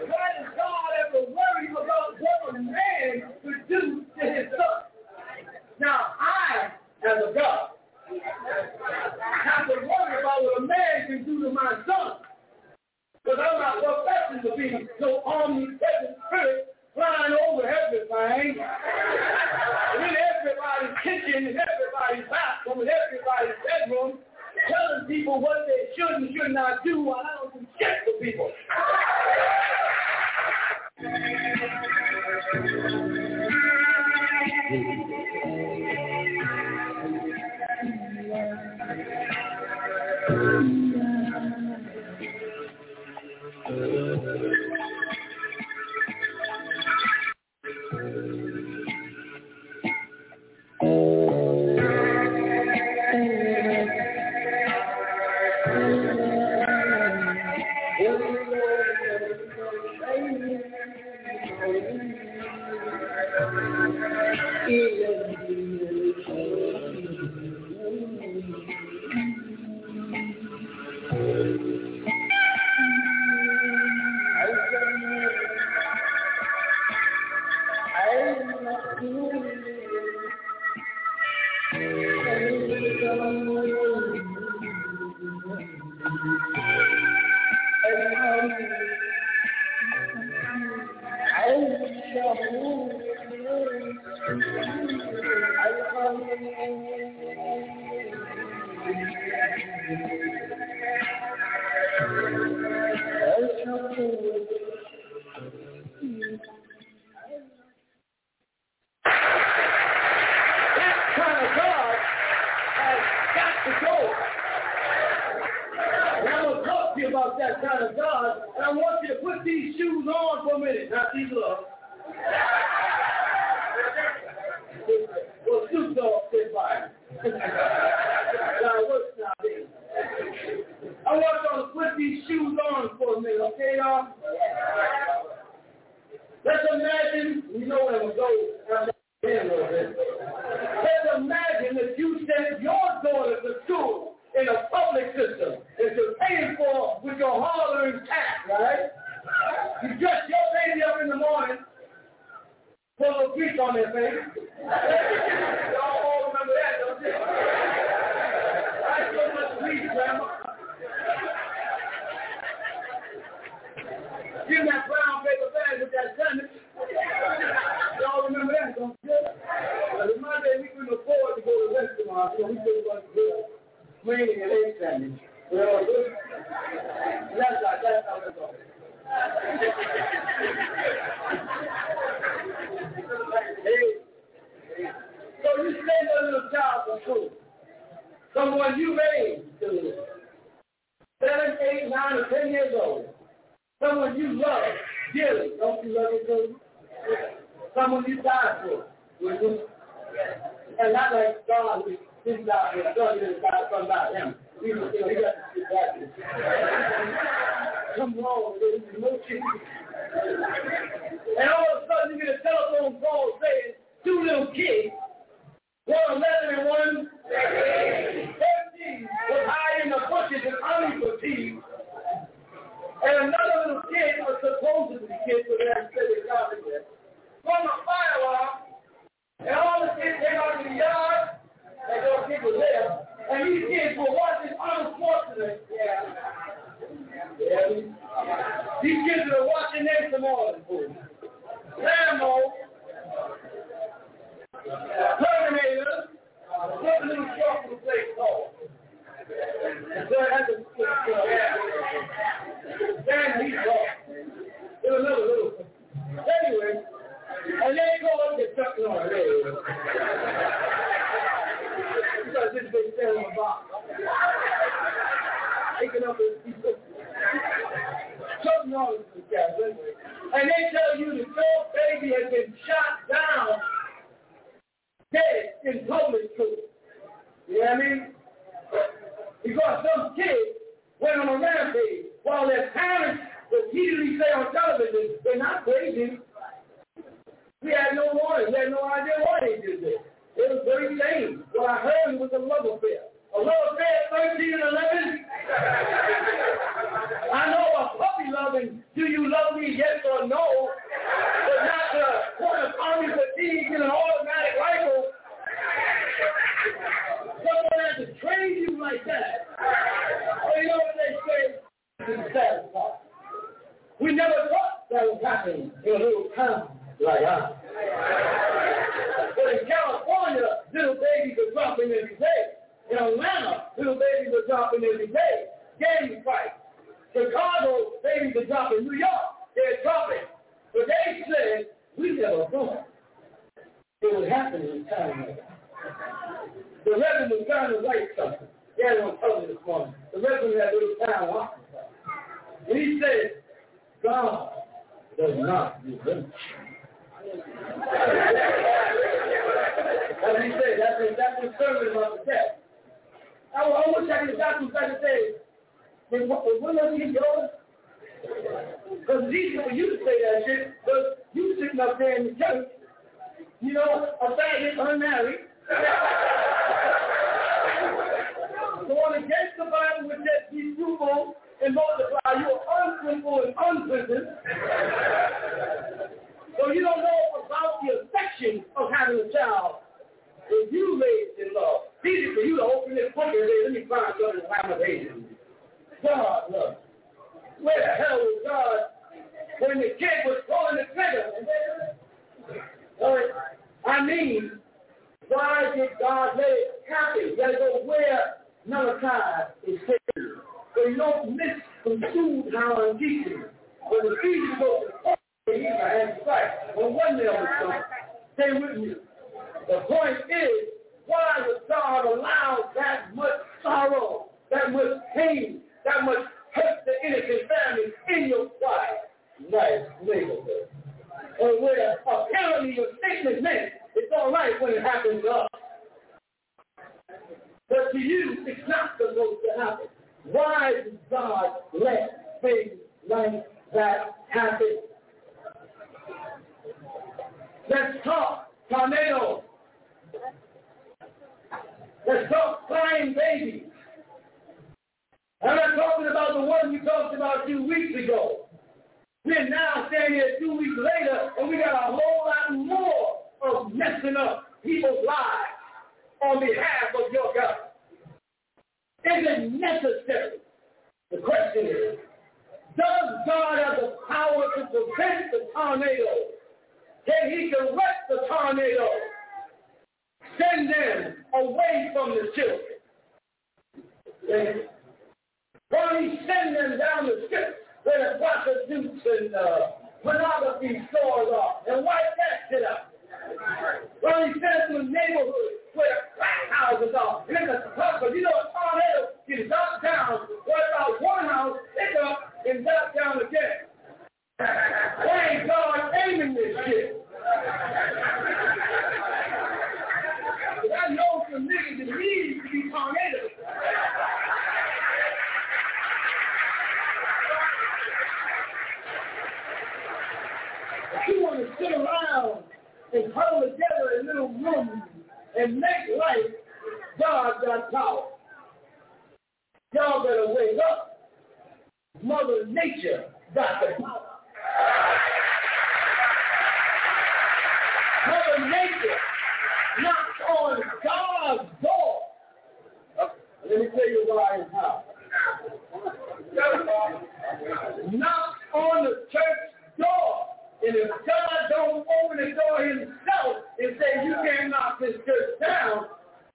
Why does God to worry about what a man do to his son? Now, I, as a God, have to worry about what a man can do to my son. Because I'm not professing to be no omnipresent spirit flying over everything. in everybody's kitchen, in everybody's bathroom, in everybody's bedroom, telling people what they should and should not do while I don't do shit for people. Norris. Because this standing on the box. Up his Chuck Norris is the guy. And they tell you the third baby has been shot down dead in public school. You know what I mean? Because some kid went on a rampage while their parents repeatedly say on television, they're not crazy. We had no warning. We had no idea why they did this. It was very lame. What I heard was a love affair. A love affair at 13 and 11? I know a puppy loving, do you love me, yes or no, but not the one of army fatigue in an automatic rifle. Someone has to train you like that. Well, you know what they say? We never thought that would happen in a little town But in California, little babies are dropping every day. In Atlanta, little babies are dropping every day. Gang fight. Chicago, babies are dropping. New York, they're dropping. But they said, we never thought it would happen in time. The Reverend was trying to write something. He had it on television this morning. The Reverend had a little town Arkansas. And he said, God does not remember. That's what he said. That's his, that's his sermon about the death. I, I could have got some time to say, when, when does he go? Because it's easy for you to say that shit, but you sitting up there in the church, you know, a faggot, unmarried, going against the Bible which says be fruitful and multiply. You are unfruitful and unpleasant. So you don't know about the affection of having a child if you raised in love. It's easy for you to open this book and say, let me find something Lamentation. God love. Where the hell was God when the kid was pulling the trigger? I mean, why did God let it happen? You gotta go where Malachi is taken. So you don't misconstrue how I'm teaching. When the Ephesians go to with me. The point is, why would God allow that much sorrow, that much pain, that much hurt the innocent family in your quiet, nice neighborhood? Or where apparently your statement meant it's all right when it happens to us. But to you, it's not supposed to happen. Why does God let things like that happen? Let's talk tornadoes. Let's talk flying babies. I'm not talking about the one we talked about two weeks ago. We're now standing here two weeks later, and we got a whole lot more of messing up people's lives on behalf of your God. Is it necessary? The question is, does God have the power to prevent the tornado? Can he direct the tornado? Send them away from the children. While he send them down the strip, where the prostitutes and uh, pornography stores are and wipe that shit out. Well, he sent to the neighborhood where crack houses are. And the but you know, a tornado can knock down what about one house, pick up, and knock down again. Why ain't God aiming this shit? I know some niggas that need to be tornadoes. You want to sit around and huddle together in little rooms and make life, God got power. Y'all better wake up. Mother Nature got the power. Mother Nature knocks on God's door. Let me tell you why and how. Knocks on the church door. And if God don't open the door himself and say you can't knock this church down,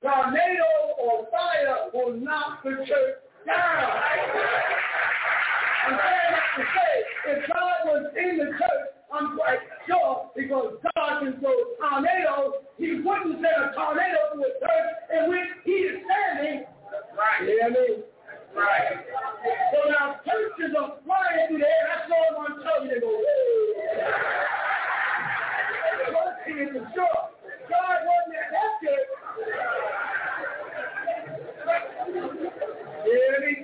tornado or fire will knock the church down. I'm saying that to say, if God was in the church, I'm quite sure, because God can throw tornadoes, he wouldn't send a tornado to a church in which he is standing. Right. You know what I mean? Right. So now churches are flying through the air. That's all I'm telling you. They go, it for sure. God wasn't at that church. You? This is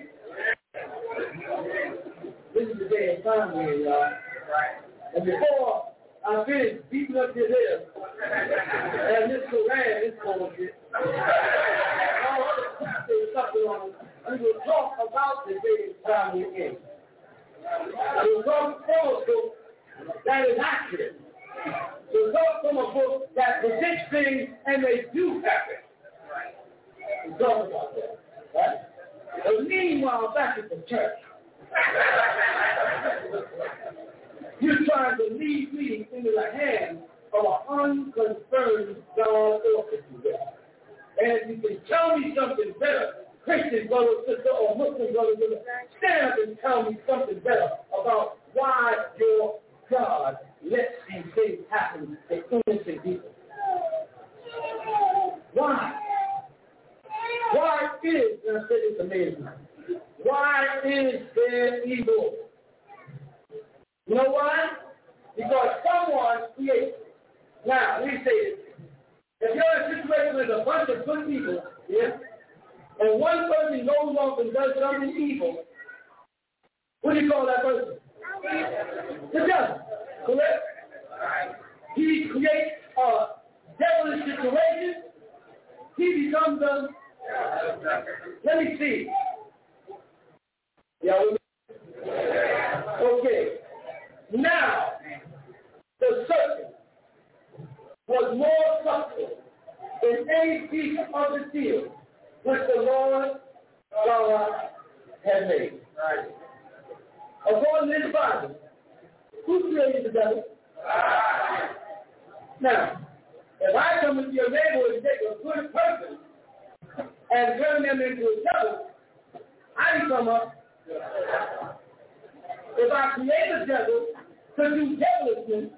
the day of time here, y'all. Right. And before I finish beating up your head, and this Quran, this bullshit, all other that something on we will talk about the day of time we're in. We will talk from a book that is accurate. We will talk from a book that predicts things and they do happen. We'll talk about that. Right? But meanwhile, back at the church, you're trying to lead me into the hands of an unconcerned God orchestra. And you can tell me something better, Christian brother, sister, or Muslim brother, sister, stand up and tell me something better about why your God lets these things happen to innocent people. Why? Why is, and I said it's amazing, why is there evil? You know why? Because someone creates. Now, we say this. If you're in a situation with a bunch of good people, yeah, and one person goes off and does something evil, what do you call that person? The devil, correct? He creates a devilish situation. He becomes a, let me see. Yeah, okay. Now, the serpent was more subtle than any beast of the field which the Lord God had made. Right. According to this Bible, who created the devil? Now, if I come into your neighborhood and take a good person and turn them into a devil, I become a if I create the devil to do devilishness,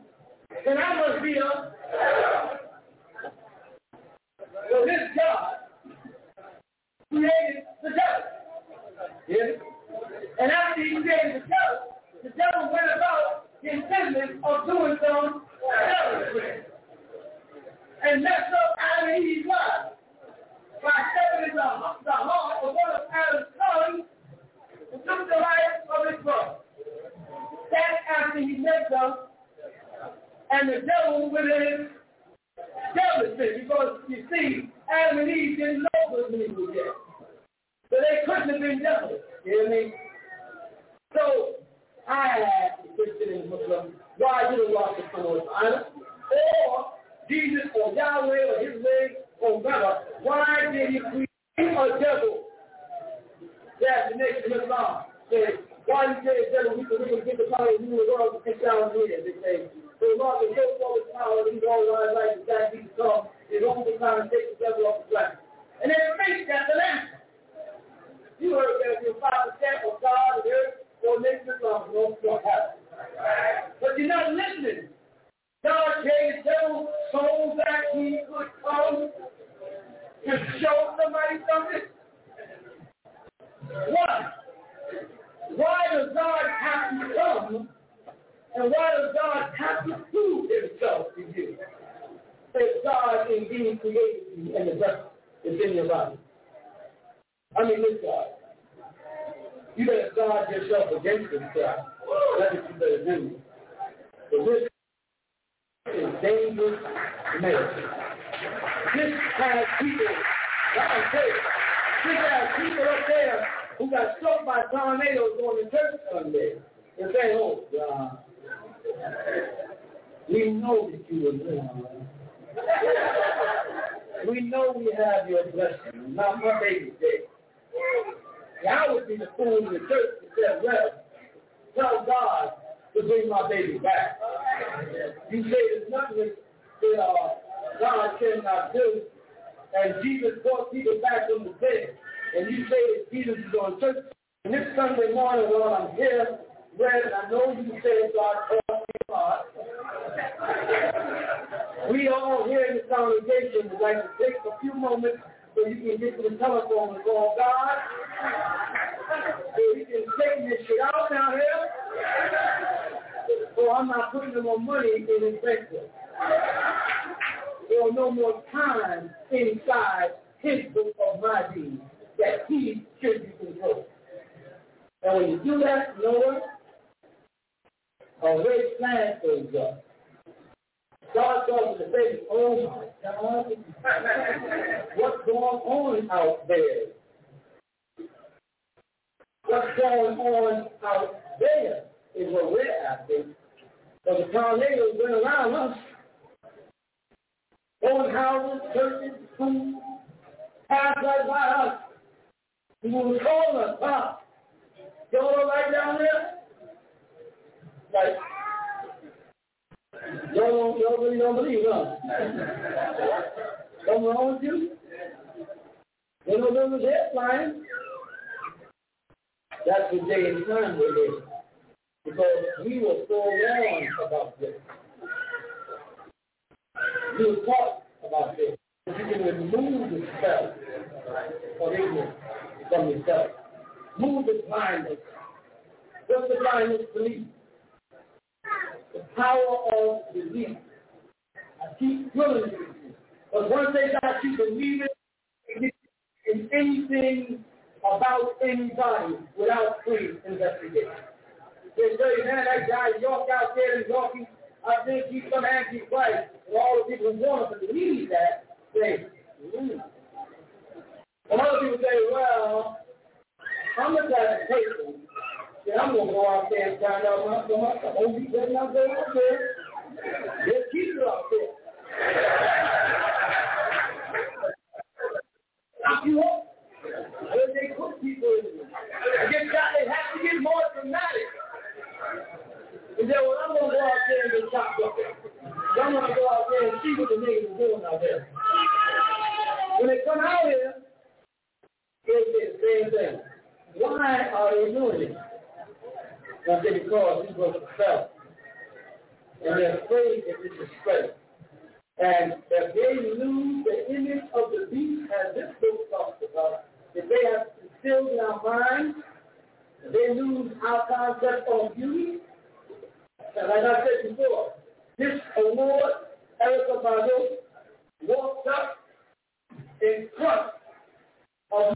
then I must be a so this God created the devil. Yes? And after he created the devil, the devil went about his business of doing some devilry. And messed up Adam and Eve's lives by stepping into the heart of one of Adam's sons took the life of his brother. That's after he met them and the devil with his devilishly because you see, Adam and Eve didn't know what evil yet. So they couldn't have been devils. You hear me? So I the Christian and Muslim, why did Allah come on honor? Or Jesus or Yahweh or his way or whatever, why did he create a devil? that the nation of Islam said, why you say that we can really get the power of the world and down here, they say. So Lord, the show for the power of these all our life is that Jesus come is only trying to take the devil off the planet. And then make that the last You heard that your father said, oh God, and earth, or make this long, no, you don't have it. But you're not listening. God gave devil so that he could come to show somebody something. Why? Why does God have to come? And why does God have to prove himself to you? That God indeed created you and the breath is in your body. I mean, this God. You better guard yourself against God. That's what you better do. But this is dangerous medicine. This has people, like I say, this has people up there who got struck by tornadoes going to church Sunday. And say, oh, God, we know that you were there. we know we have your blessing. Not my baby's day. I would be the fool in the church that said, well, tell God to bring my baby back. You say there's nothing that uh, God cannot do. And Jesus brought people back from the dead. And you say that Jesus is on church. And this Sunday morning while I'm here, Rev, I know you say God called me God. We all here in the congregation would like to take a few moments so you can get to the telephone and call God. So you can take this shit out now here. So I'm not putting no more money in his bank Or no more time inside his book of my deeds that he should be controlled. And when you do that, you know what? A red flag goes up. God goes to say, oh my God, what's going on out there? What's going on out there is what we're after. Because the tornadoes went around us. Going houses, churches, schools, passed right by us. He was calling us, huh? Y'all right down there? Like, Y'all, y'all really don't believe, huh? Something wrong with you? You know there was flying. That's the day and time we're in. Because we were forewarned about this. We were taught about this. You can remove the spell of ignorance from yourself. Move the blindness. What's the blindness belief? the power of belief. I keep drilling you. But once they got you believing in anything about anybody without free investigation. They say, man, that guy York out there in Yorkie, I think he's some anti-Christ. And all the people who want to believe that say. And other people say, well, I'm the type of person then I'm going to go out there and find out my, my, my whole be better not go out there. There's people out there. If you want, when they put people in there, they, got, they have to get more dramatic. And then well, I'm going to go out there and get chopped up. I'm going to go out there and see what the niggas are doing out there. When they come out here, they say the same thing. Why are they doing it? Now they because he was self. And they're afraid that is straight. And if they lose the image of the beast, as this book talks about, if they have instilled in our minds, they lose our concept of beauty, and like I said before, this award, Erykah Badu, walked up in front of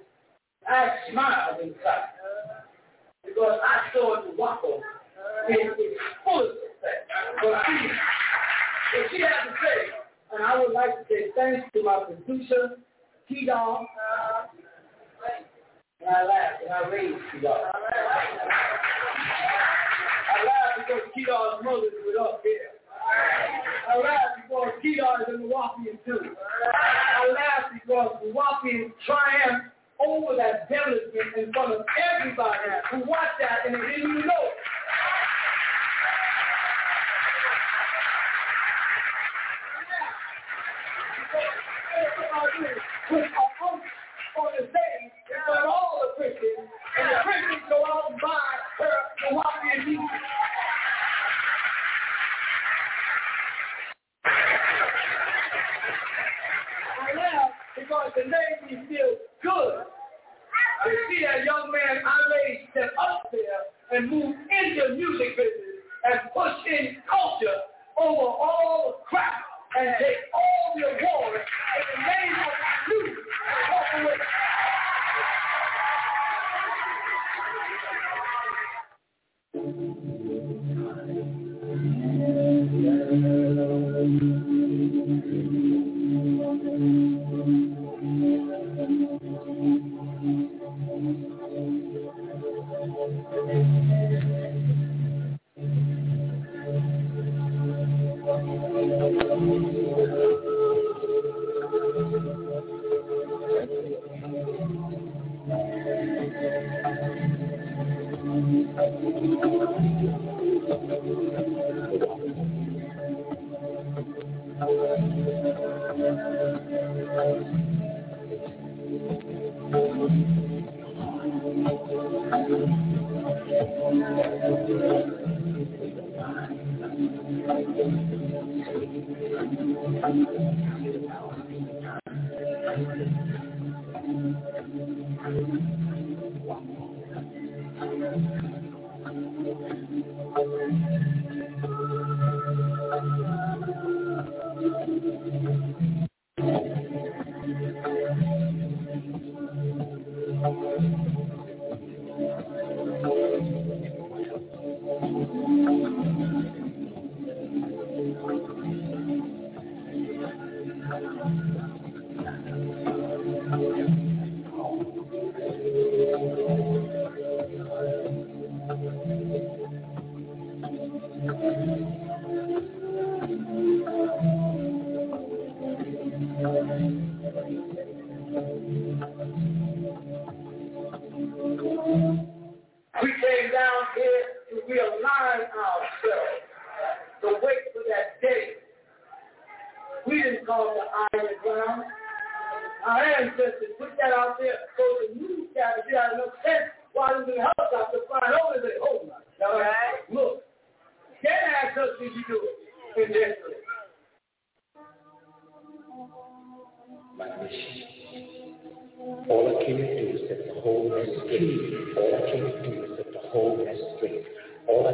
I smiled inside because I saw it waffle in its fullest effect. But she, what she had to say, and I would like to say thanks to my producer, T-Dog, and I laughed and I raised T-Dog. I laughed because T-Dog's mother was up here. I I laugh because Kedar is a Milwaukeean too. I laugh because Milwaukeeans triumph over that devilishment in front of everybody who watched that and didn't even know. A on the stage, but all the Christians, and the Christians go out and buy her because the name feels good. To see a young man our age step up there and move into music business and push in culture over all the crap and take all the awards in the name of truth and. We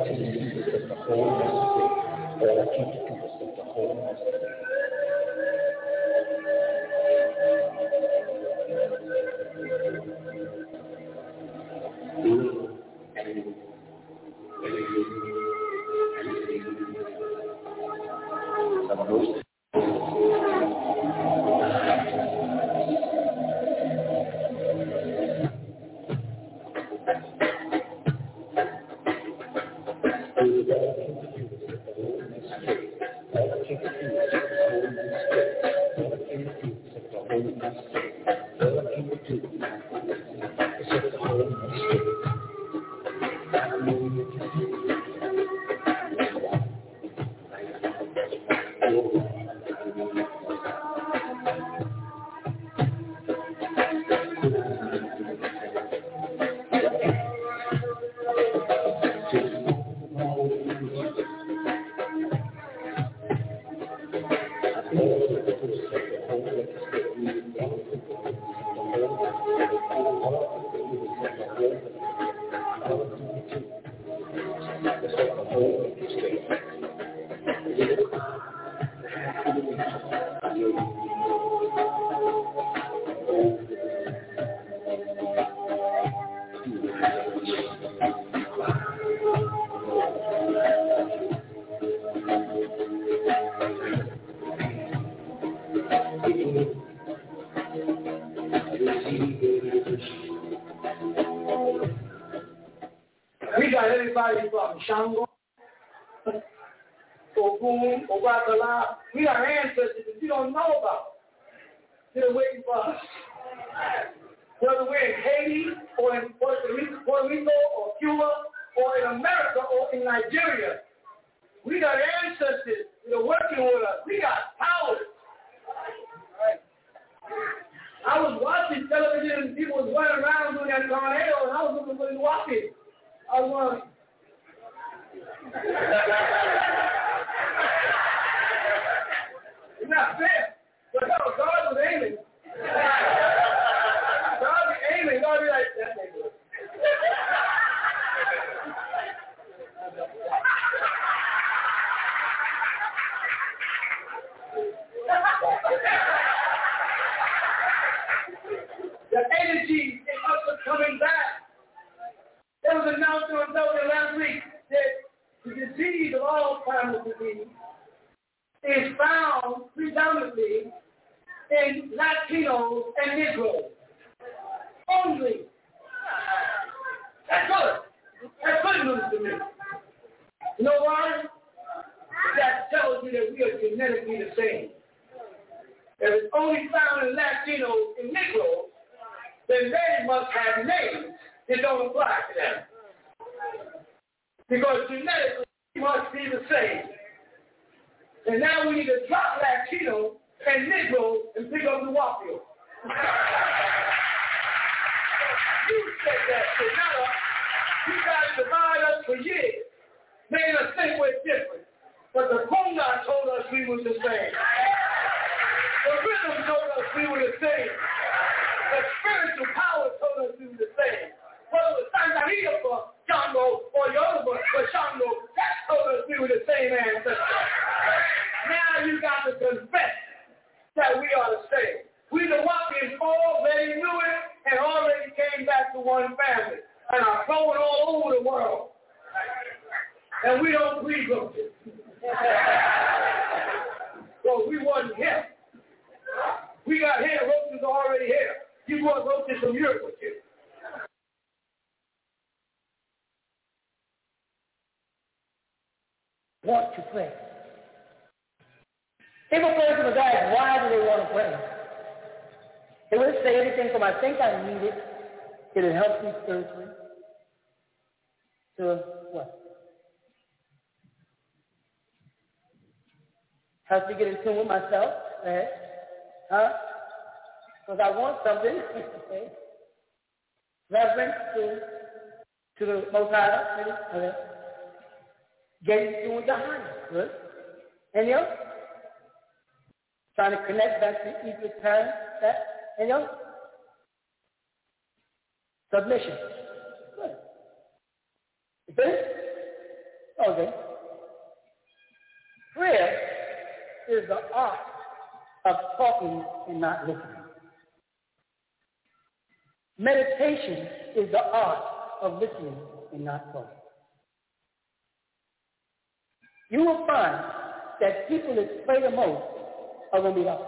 All I came to do is set the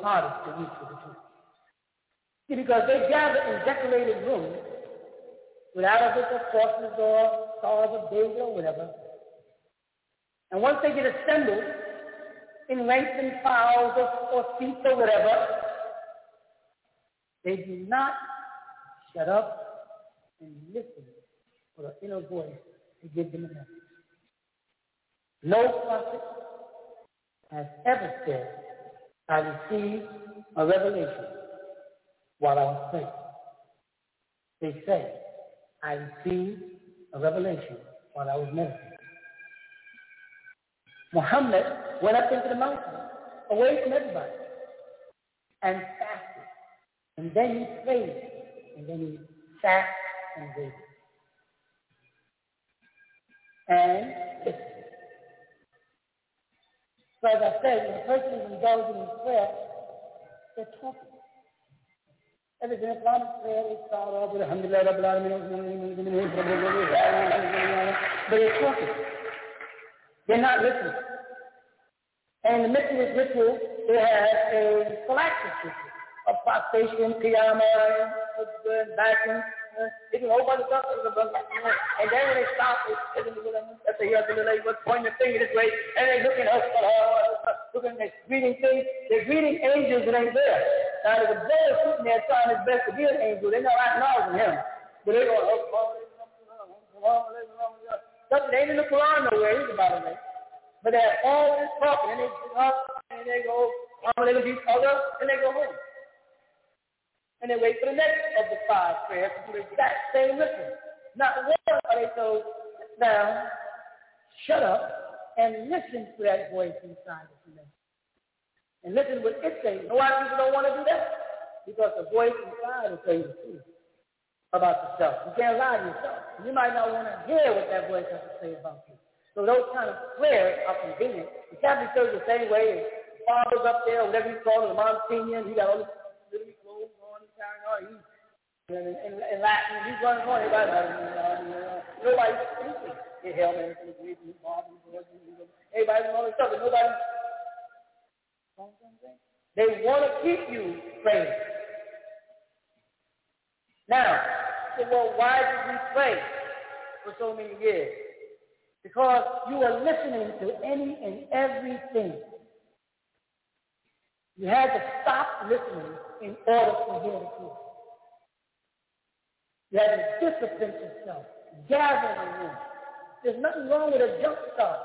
to for the truth. See, because they gather in decorated rooms without a book of crosses or stars or David, or whatever. And once they get assembled in ranks and files or, or seats or whatever, they do not shut up and listen for the inner voice to give them a message. No prophet has ever said I received a revelation while I was praying. They say, I received a revelation while I was meditating. Muhammad went up into the mountain, away from everybody, and fasted. And then he prayed, and then he sat and waited. And it so as I said, when a person is indulging in prayer, they're talking. Everything Islamic prayer is thought of with Alhamdulillah Rabbil Alameen, but they're talking. They're not listening. And the midst of this ritual, they have a phylactic ritual of prostration, qiyamah, and backing. It's a whole bunch of stuff. And then when they stop, it's, it's, I say, yeah, the lady was pointing the finger this way, and they're looking up, uh, uh, uh, looking, they're greeting things. They're greeting angels that ain't there. Now, there's a brother sitting there trying his best to be an angel. They're not acknowledging him. But they're going, oh, oh, Something oh, oh, oh, ain't in the Quran nowhere. He's about to make. But they're all this talking, and they get up, and they go, oh, they go do other, and they go home. And they wait for the next of the five prayers to do the exact same ritual. Not once are they told, now, shut up and listen to that voice inside of you. And listen to what it says. You know why people don't want to do that? Because the voice inside will tell you the truth about yourself. You can't lie to yourself. You might not want to hear what that voice has to say about you. So those kind of prayers are convenient. The Catholic Church the same way. As father's up there, whatever you call it, the Monsignor, he got all on, in, in, in Latin, he's running on, everybody, nobody speaking. They hell man, everybody know this stuff, but nobody. They want to keep you praying. Now, so well, why did we pray for so many years? Because you are listening to any and everything. You had to stop listening in order to hear the truth. You had to discipline yourself, gather in the room. There's nothing wrong with a jump start,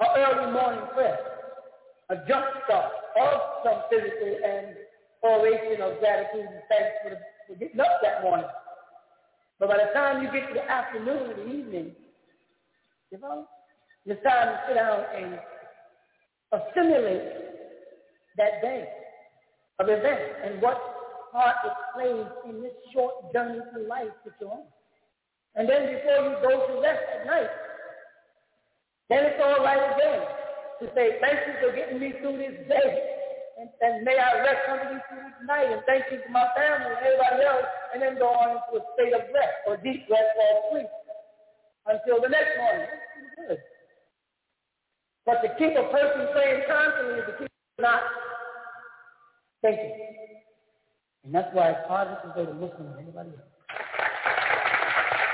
an early morning prayer, a jump start of some physical and oration of gratitude and thanks for the for getting up that morning. But by the time you get to the afternoon or the evening, you know, it's time to sit down and assimilate that day of events and what it plays in this short journey through life that you're on. And then before you go to rest at night, then it's all right again to say, thank you for getting me through this day and, and may I rest under these feet tonight and thank you for my family and everybody else, and then go on into a state of rest or deep rest or sleep until the next morning. But to keep a person saying constantly is to keep not thinking. And that's why it's harder to go to Muslim than anybody else.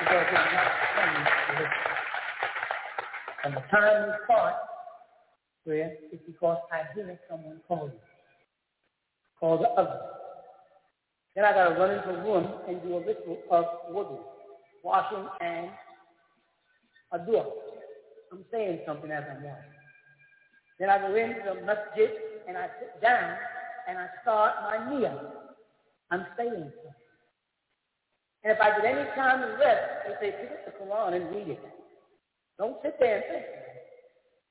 Because it's not funny to. And the time we start prayer is because I hear someone call called the other. Then I got to run into a room and do a ritual of wudu, washing and a dua. I'm saying something as I'm washing. Then I go into the masjid and I sit down and I start my niyyah. I'm saying something. And if I get any time to rest, they say, pick up the Quran and read it. Don't sit there and think.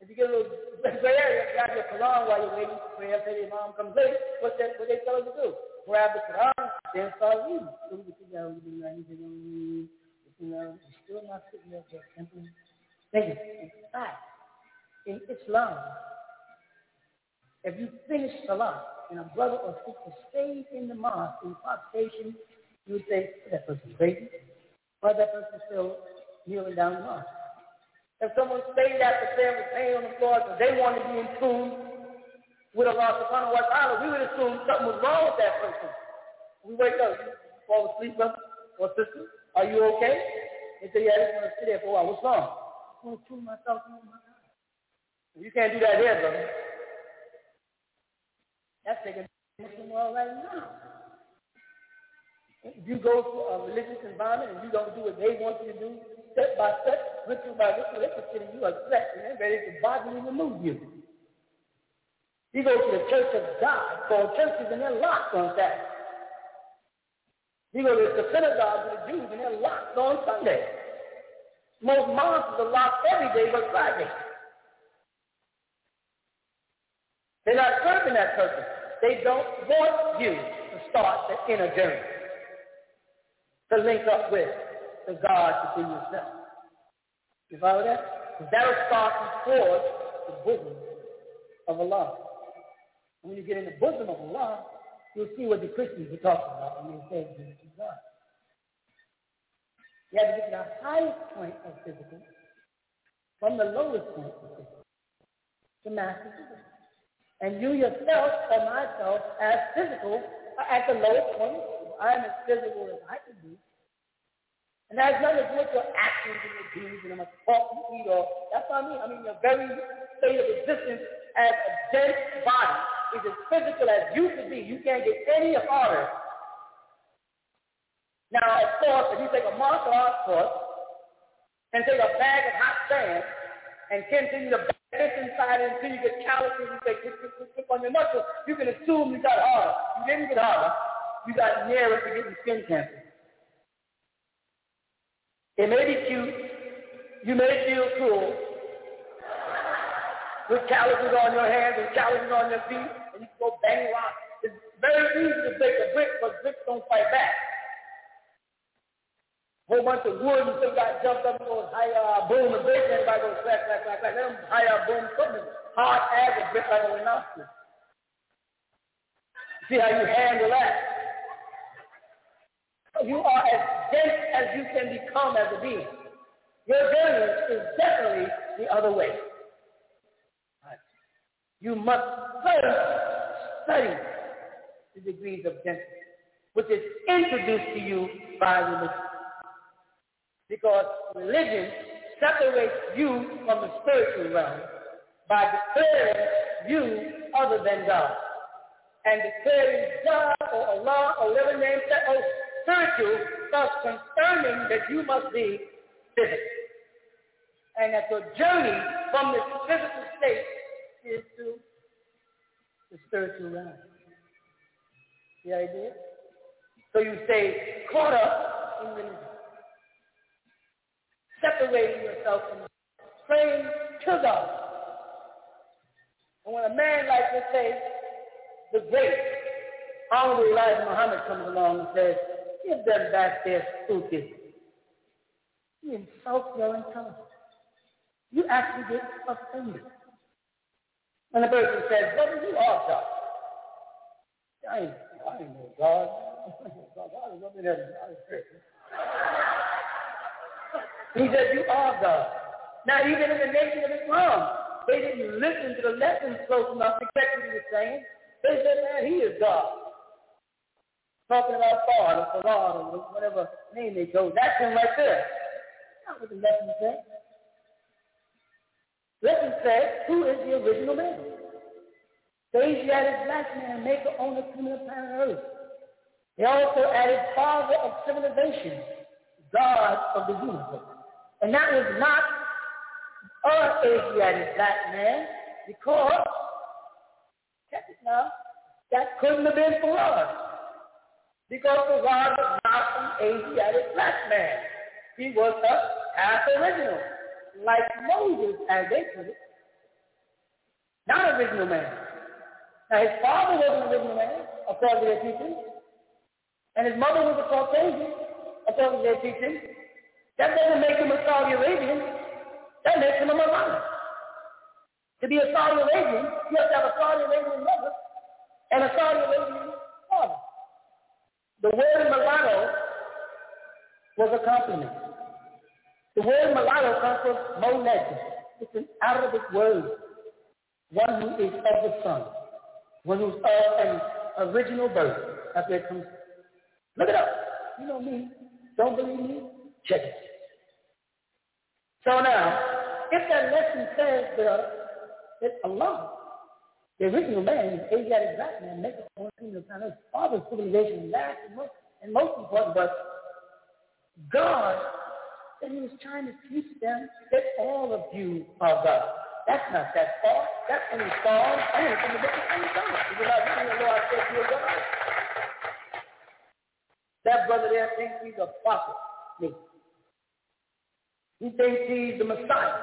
If you get a little gray area, grab your Quran while you're waiting for prayer, say the Imam comes late, what they, what they tell us to do? Grab the Quran, then start reading. So we can we can read, you know, you're still not sitting there just simply thinking. In fact, in Islam, if you finish Salah and a brother or sister stays in the mosque in prostration, you would say, that person's crazy. Why that person still kneeling down the mosque? If someone stayed after prayer with pain on the floor because they wanted to be in tune with Allah subhanahu wa ta'ala, we would assume something was wrong with that person. We wake up, fall asleep, brother or sister, are you okay? They say, yeah, I just want to sit there for a while. What's wrong? I want to tune myself on my God. You can't do that here, brother. That's taking Muslim world right now. If you go to a religious environment and you don't do what they want you to do, step by step, ritual by ritual, they consider you a threat and they're ready to bodily remove you. You go to the church of God, called churches, and they're locked on Saturday. You go to the synagogue with the Jews, and they're locked on Sunday. Most mosques are locked every day but Friday. They're not serving that purpose. They don't want you to start the inner journey, to link up with the God to within yourself. You follow that? That'll start towards the bosom of Allah. And when you get in the bosom of Allah, you'll see what the Christians are talking about when they say Jesus is God. You have to get to the highest point of physical from the lowest point of physical. The master physical. And you yourself or myself as physical at the lowest point. I am as physical as I can be And that's nothing to do with your actions and your deeds and how much talk you eat or that's what I mean. I mean your very state of existence as a dense body is as physical as you can be. You can't get any harder. Now, of course, if you take a martial arts course and take a bag of hot sand and continue to bash inside until you get calluses and say, click, click, click, click on your knuckles, you can assume you got harder. You didn't get harder. You got nearer to getting skin cancer. It may be cute. You may feel cool with calluses on your hands and calluses on your feet, and you go bang rock. It's very easy to break a brick, but bricks don't fight back. Whole bunch of wood and some guy jumped up and goes, hi, uh, boom, and brick, and everybody goes, clack, clack, clack, clack. Let them, hi, uh, boom, something hard as a brick like a rhinoceros. See how you handle that. You are as dense as you can become as a being. Your journey is definitely the other way. You must first study the degrees of density, which is introduced to you by religion. Because religion separates you from the spiritual realm by declaring you other than God. And declaring God or Allah or whatever name set oh, spiritual, thus confirming that you must be physical. And that your journey from this physical state is to the spiritual realm. The idea? So you say, caught up in religion. Separating yourself from praying to God. And when a man like this says, the great Honorable Elijah Muhammad comes along and says, give them back their stupid. You insult your intelligence. You actually get offended. And the person says, "What brother, you are God. I ain't, I ain't no God. God is up in heaven. He said, you are God. Now, even in the nation of Islam, they didn't listen to the lessons close enough to get what he was saying. They said, man, he is God. Talking about God or God or whatever name they chose. That's him right there. Not what the lesson said. Lesson said, who is the original man? The Asiatic black man, maker, owner, criminal planet Earth. They also added father of civilization, God of the universe. And that was not our Asiatic black man because, now, that couldn't have been for us. Because the was not an Asiatic black man. He was a half original, like Moses, as they put it. Not original man. Now his father was an original man, according to their teaching. And his mother was a Caucasian, according to their teaching. That doesn't make him a Saudi Arabian. That makes him a Muhammad. To be a Saudi Arabian, you have to have a Saudi Arabian mother and a Saudi Arabian father. The word mulatto was a compliment. The word mulatto comes from moned. It's an Arabic word. One who is of the sun. One who's of an original birth. That's where it comes Look it up. You know me. Don't believe me? Check it. So now, if that lesson says that, that Allah, the original man, the Asiatic black man, makes a point in the planet, father civilization last and most, and most important, but God and he was trying to teach them that all of you are God. That's not that far. That's the Psalms and it's in the book of. John. Because I reading the Lord said you are God. That brother there thinks he's a prophet. Me. He thinks he's the Messiah.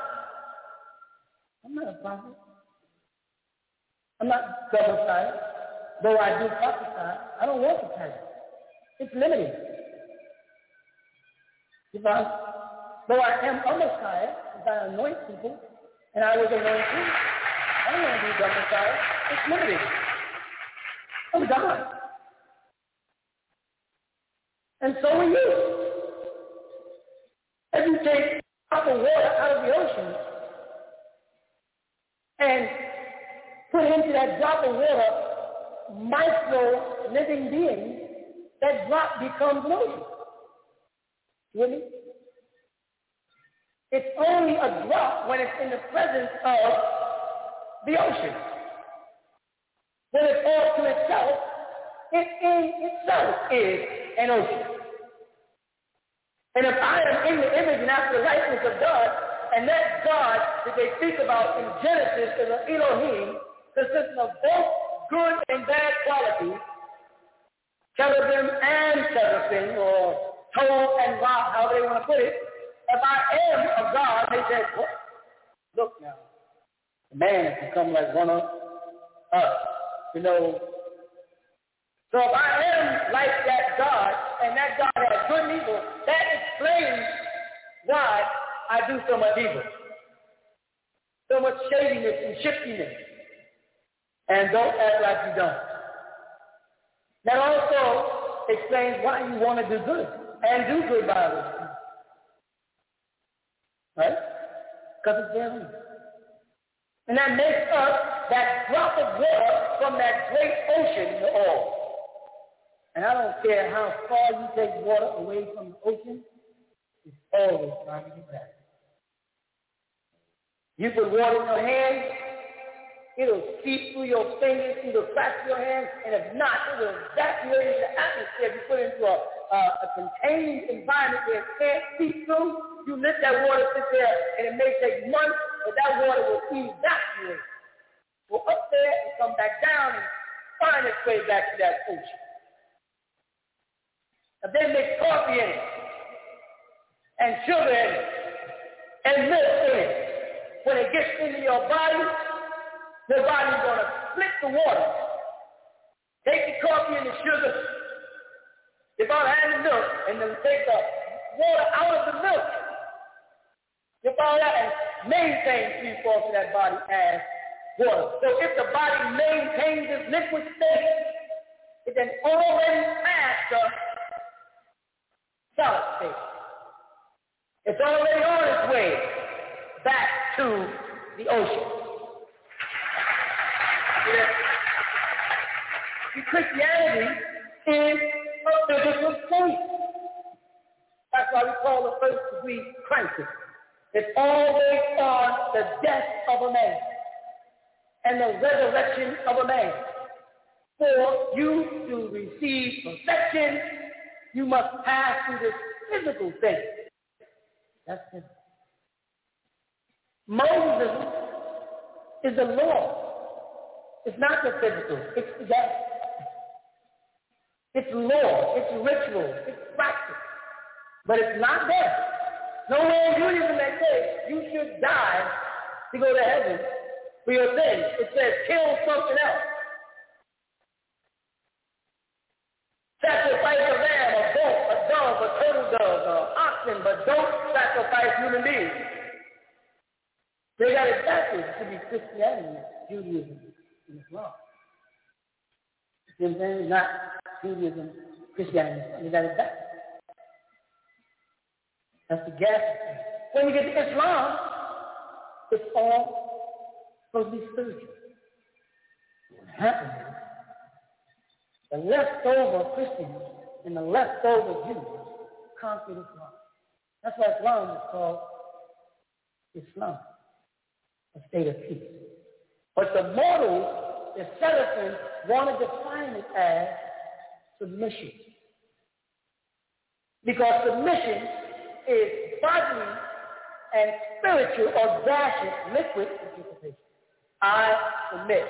I'm not a prophet. I'm not the Messiah. Though I do prophesy, I don't want the title. It's limited. If I Though I am a Messiah, if I anoint people, and I was anointed, I don't want to be the Messiah. It's limited. I'm God. And so are you. If you take drop of water out of the ocean and put into that drop of water micro living beings, that drop becomes an ocean. Me? It's only a drop when it's in the presence of the ocean. When it's all to itself, it in itself is an ocean. And if I am in the image and after the likeness of God, and that God that they speak about in Genesis is an Elohim, consisting of both good and bad qualities, cherubim and seraphim, or toe and rock, however they want to put it, if I am a God, they said, look now, man has become like one of us, you know. So if I am like that God, and that God has good and evil, that explains why I do so much evil. So much shadiness and shiftiness. And don't act like you don't. That also explains why you want to do good and do good by others. Right? Because it's their. And that makes us that drop of water from that great ocean, the all. And I don't care how far you take water away from the ocean, it's always trying back. You put water in your hand, it'll seep through your fingers, through the cracks of your hand, and if not, it will evaporate the atmosphere if you put it into a, a, a contained environment where it can't seep through you let that water sit there, and it may take months, but that water will evaporate. Go up there and come back down and find its way back to that ocean. If they mix coffee in it, and it, and milk when it gets into your body, your body's going to split the water. Take the coffee and the sugar, if I had the milk, and then take the water out of the milk your body that? And maintain three fourths of that body as water. So if the body maintains its liquid state, it's an already the solid state. It's already on its way back to the ocean. Christianity is a physical state. That's why we call the first degree crisis. It's always on the death of a man and the resurrection of a man. For you to receive perfection, you must pass through this physical thing. That's it. Moses is the law. It's not the physical. It's the death. It's law. It's ritual. It's practice. But it's not death. Nowhere in Judaism they say you should die to go to heaven for your sins. It says kill something else. Sacrifice a lamb, a goat, a dove, a turtle dove, but don't sacrifice human beings. They got it to be Christianity, Judaism, and Islam. You know what I'm saying? Not Judaism, Christianity. They got it. That's the gas. When you get to Islam, it's all supposed to be spiritual. What happens is the leftover Christians and the leftover Jews conquered Islam. That's why Islam is called Islam, a state of peace. But the models, the Seraphim, want to define it as submission. Because submission is bodily and spiritual audacious liquid participation. I submit.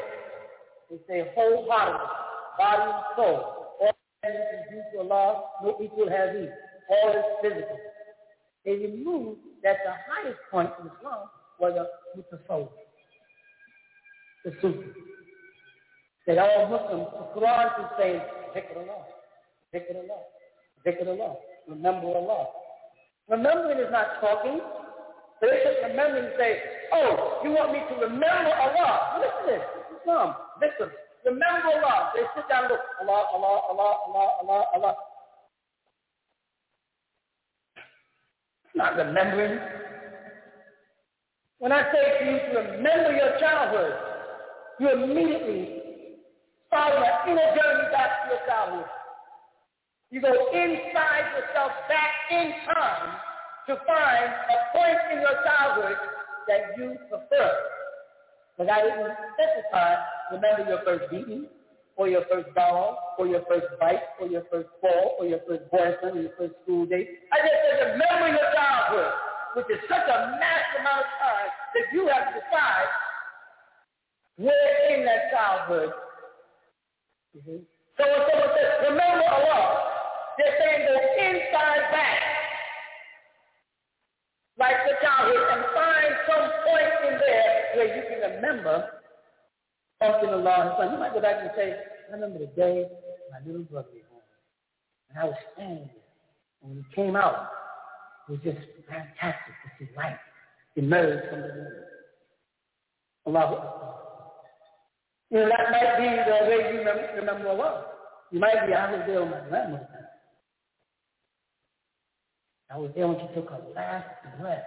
They say wholeheartedly, body and soul. All that due to Allah, no equal has he. All is physical. They removed that the highest point in Islam was a mutasawwif, the Sufi. That all Muslims, the Quran is saying, Allah, Zikr Allah, remember Allah, Remembering is not talking. But they just remember and say, oh, you want me to remember Allah. Listen to this. Islam. Listen. Remember Allah. They sit down and look, Allah, Allah, Allah, Allah, Allah, Allah. Not remembering. When I say to you to remember your childhood, you immediately start an inner journey back to your childhood. You go inside yourself back in time to find a point in your childhood that you prefer. But I didn't specify, remember your first beating, or your first doll, or your first bite, or your first fall, or your first boyfriend, or your first school date. I just said remember your childhood, which is such a massive amount of time that you have to decide where in that childhood. Mm-hmm. So when someone says, remember Allah, they're saying go inside back, like the childhood, and find some point in there where you can remember something Allah has done. You might go back and say, I remember the day my little brother was born. And I was standing there. And when he came out, it was just fantastic to see light emerge from the womb. Allah. You know, that might be the way you remember Allah. You might be, I was there on my grandmother's time. I was there when she took her last breath.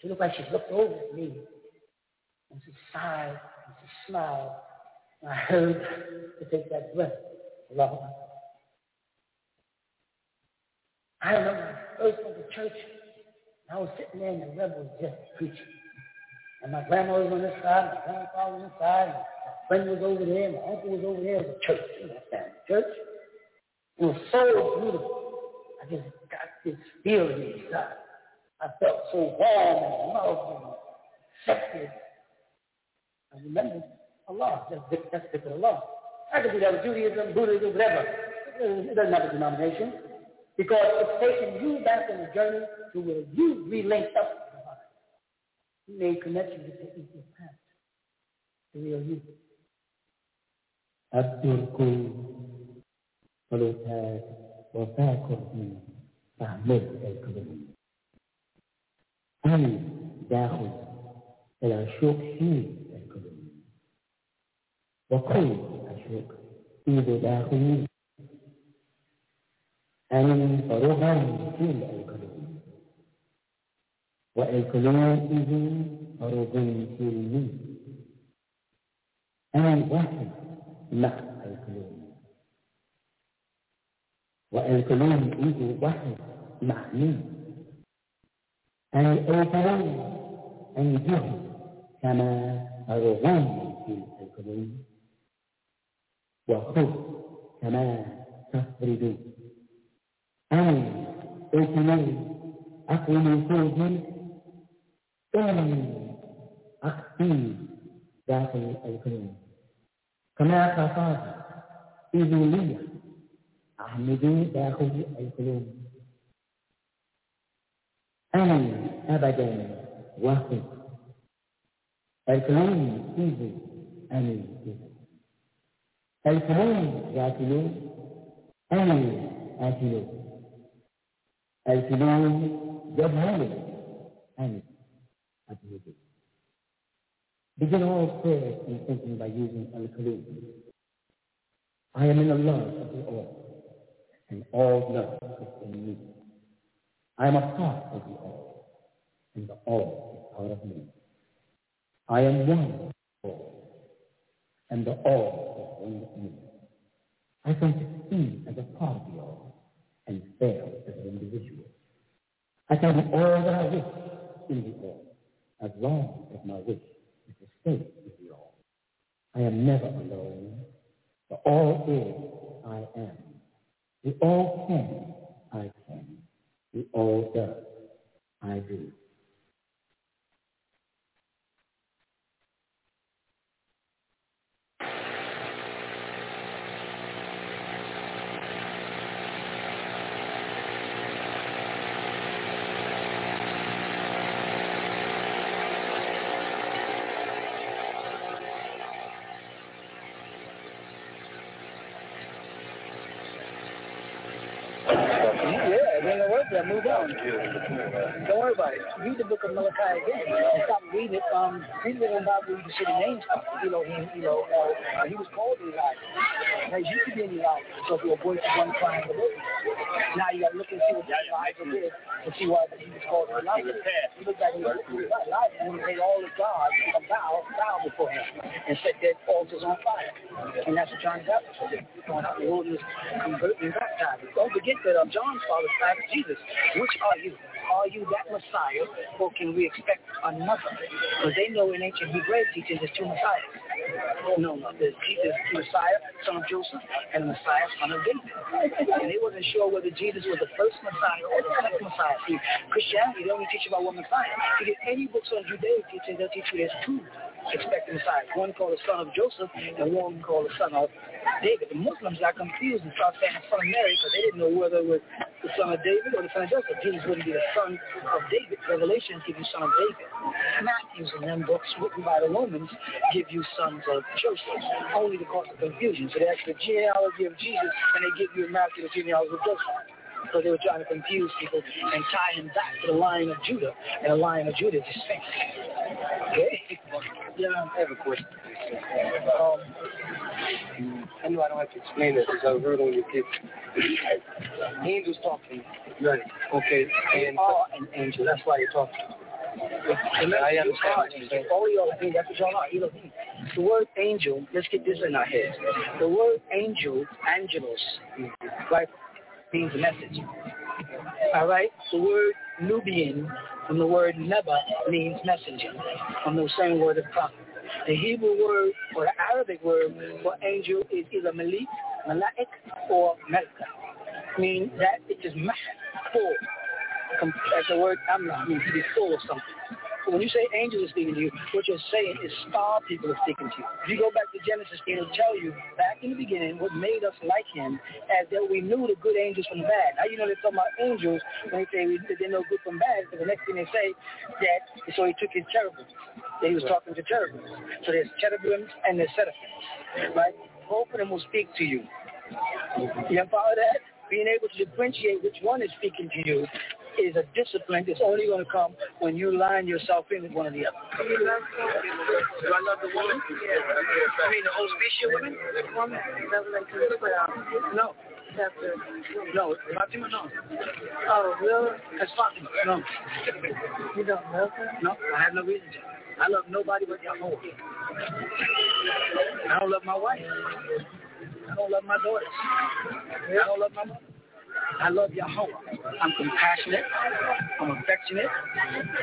She looked like she looked over at me. And she sighed and she smiled. I heard to take that breath. Allah. I remember I first went to church. I was sitting there and the rebel was just preaching. And my grandma was on this side, my grandfather on this side, and my friend was over there, and my uncle was over there. It was a church, you know, family church. It was so beautiful. I just got this feeling inside. I felt so warm and loved and accepted. I remember Allah, that's, that's different Allah. I could do that with Judaism, Buddhism, whatever. It doesn't have a denomination. Because it's taking you back on the journey to where you relinked up with God. You made connections with the equal past. The real you. أذكركم ولوتات وفاكم فاعمل الكلام أنا داخل إلى شوق في الكلام وكل أشياء في بداخل أن طرقا في الألكلون والكلون إذن كل سلمي أنا واحد مع الكلون والكلون إذ واحد مع مين الأوفران الجهل كما أرغم في الكلون وخذ كما تفردون أي أكمل أقوى من فوجل أعلم أخفي داخل الأوثان. كما خطاب إذولية أحمد داخل القلوب ألم أبدا وخذ الكون إذ أمين إذ الكلام يأكلون أنا آكل الكلام يبهل أنا أبهل Begin all prayer and thinking by using al-Kalim. I am in the love of the all, and all love is in me. I am a part of the all, and the all is part of me. I am one with the all, and the all with me. I can succeed as a part of the all, and fail as an individual. I can do all that I wish in the all, as long as my wish is to stay with the all. I am never alone. The all is I am. The all can, I can. The all does, I do. Yeah. Yeah, move on. Don't worry about it. Read the book of Malachi again. And stop reading it. Um, read it in the Bible. See the names. You know, he, you know, uh, he was called Elijah. Now, you could be Elijah. So if you're a voice of one crying the wilderness. Now you got to look and see what Elijah did to see why he was called Elijah. He looked like he was Elijah and made all the gods bow, bow before him and set their altars on fire. And that's what John Baptist did. Going out in the wilderness, converting and baptizing. Don't forget that um, John's father, Jesus, Which are you? Are you that Messiah, or can we expect another? Because they know in ancient Hebrew teachings there's two Messiahs. No, there's Jesus, Messiah, son of Joseph, and Messiah, son of David. And they wasn't sure whether Jesus was the first Messiah or the second Messiah. See, Christianity, they only teach about one Messiah. You get any books on Judaic teaching, they'll teach you there's two expected Messiahs. One called the son of Joseph, and one called the son of David. The Muslims got confused and started saying the son of Mary because they didn't know whether it was the son of David or the son of Joseph. Jesus wouldn't be the son of David. Revelation give you son of David. Matthew's and them books written by the Romans give you sons of Joseph, only to cause confusion. So they ask the genealogy of Jesus, and they give you Matthew the genealogy of Joseph. So they were trying to confuse people and tie him back to the Lion of Judah, and the Lion of Judah is his. Okay? Yeah, I have a question. Um, I know I don't have to explain this because I heard on your kids. angels talking. Right. Okay. And are an angel. That's why you're talking. I understand. All y'all think that's what y'all are. Elohim. The word angel, let's get this in our heads. The word angel, angelos, right, means message. All right? The word Nubian from the word Neba means messenger, from the same word of prophet. The Hebrew word or the Arabic word for angel is either malik, malaik, or melka. Meaning that it is mah, full. As the word amla means to be full of something. So when you say angels are speaking to you, what you're saying is star people are speaking to you. If you go back to Genesis, it'll tell you back in the beginning what made us like him as that we knew the good angels from the bad. Now you know they're talking about angels when they say we, they know good from bad, because the next thing they say that so he took his cherubim. That he was talking to cherubim. So there's cherubims and there's seraphims. Right? Both of them will speak to you. You follow that? Being able to differentiate which one is speaking to you is a discipline that's only going to come when you line yourself in with one or the other. Do I love the woman? I mean the whole species of women? Woman, Revelation 12. No. Chapter. No. Fatima, no. Oh, really? That's Fatima. No. You don't love her? No, I have no reason to. I love nobody but Yahweh. I don't love my wife. I don't love my daughters. I don't love my mother. I love Yahweh. I'm compassionate. I'm affectionate.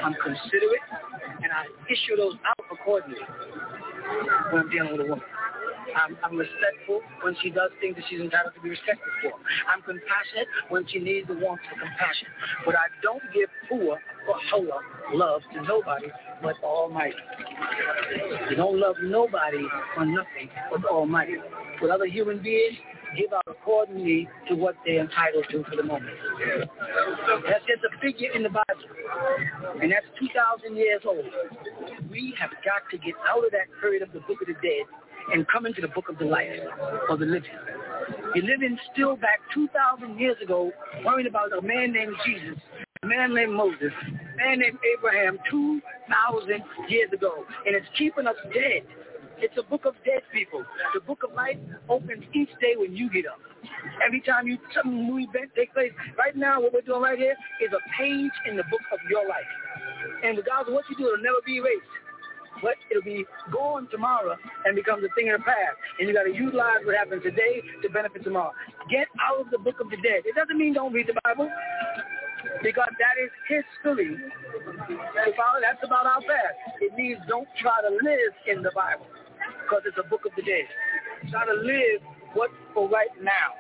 I'm considerate. And I issue those out accordingly when I'm dealing with a woman. I'm, I'm respectful when she does things that she's entitled to be respected for. I'm compassionate when she needs the warmth of compassion. But I don't give poor or holla love to nobody but Almighty. You don't love nobody for nothing but Almighty. With other human beings, give out accordingly to what they're entitled to for the moment. That's just a figure in the Bible. And that's 2,000 years old. We have got to get out of that period of the book of the dead and come into the book of the life or the living. You're living still back 2,000 years ago worrying about a man named Jesus, a man named Moses, a man named Abraham 2,000 years ago. And it's keeping us dead. It's a book of dead people. The book of life opens each day when you get up. Every time you some new event takes place. Right now, what we're doing right here is a page in the book of your life. And regardless of what you do, it'll never be erased. But it'll be gone tomorrow and becomes a thing of the past. And you got to utilize what happened today to benefit tomorrow. Get out of the book of the dead. It doesn't mean don't read the Bible. Because that is history. Father, that's about our past. It means don't try to live in the Bible because it's a book of the dead. Try to live what for right now.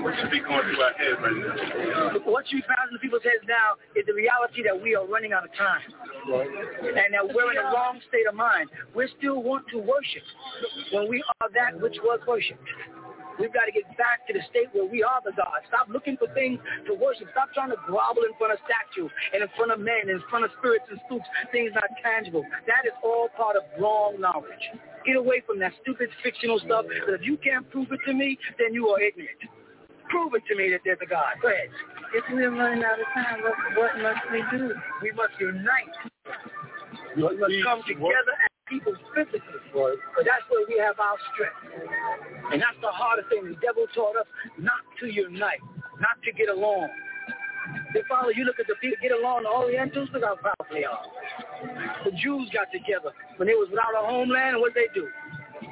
What should be going through our head right now? What you found in the people's heads now is the reality that we are running out of time. And that we're in the wrong state of mind. We still want to worship when we are that which was worshipped. We've got to get back to the state where we are the God. Stop looking for things to worship. Stop trying to grovel in front of statues and in front of men, and in front of spirits and spooks, things not tangible. That is all part of wrong knowledge. Get away from that stupid fictional stuff. Because if you can't prove it to me, then you are ignorant. Prove it to me that there's a God. Go ahead. If we're running out of time, what, what must we do? We must unite. We must come together as people physically. But that's where we have our strength. And that's the hardest thing. The devil taught us not to unite, not to get along. They follow you look at the people get along, the Orientals, look how powerful they are. The Jews got together when they was without a homeland, and what they do?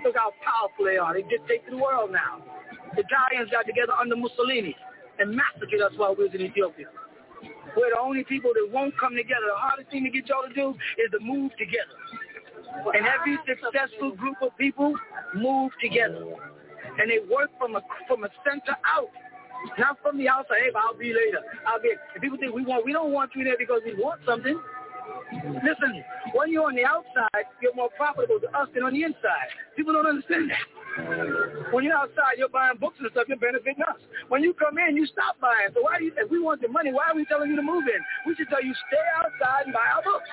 Look how powerful they are. They dictate the world now. The Italians got together under Mussolini. and massacred us while we was in Ethiopia. We're the only people that won't come together. The hardest thing to get y'all to do is to move together. And every successful group of people move together. And they work from a from a center out. Not from the outside, hey, but I'll be later. I'll be people think we want we don't want you there because we want something. Listen, when you're on the outside, you're more profitable to us than on the inside. People don't understand that. When you're outside, you're buying books and stuff, you're benefiting us. When you come in, you stop buying. So why do you, if we want the money, why are we telling you to move in? We should tell you stay outside and buy our books.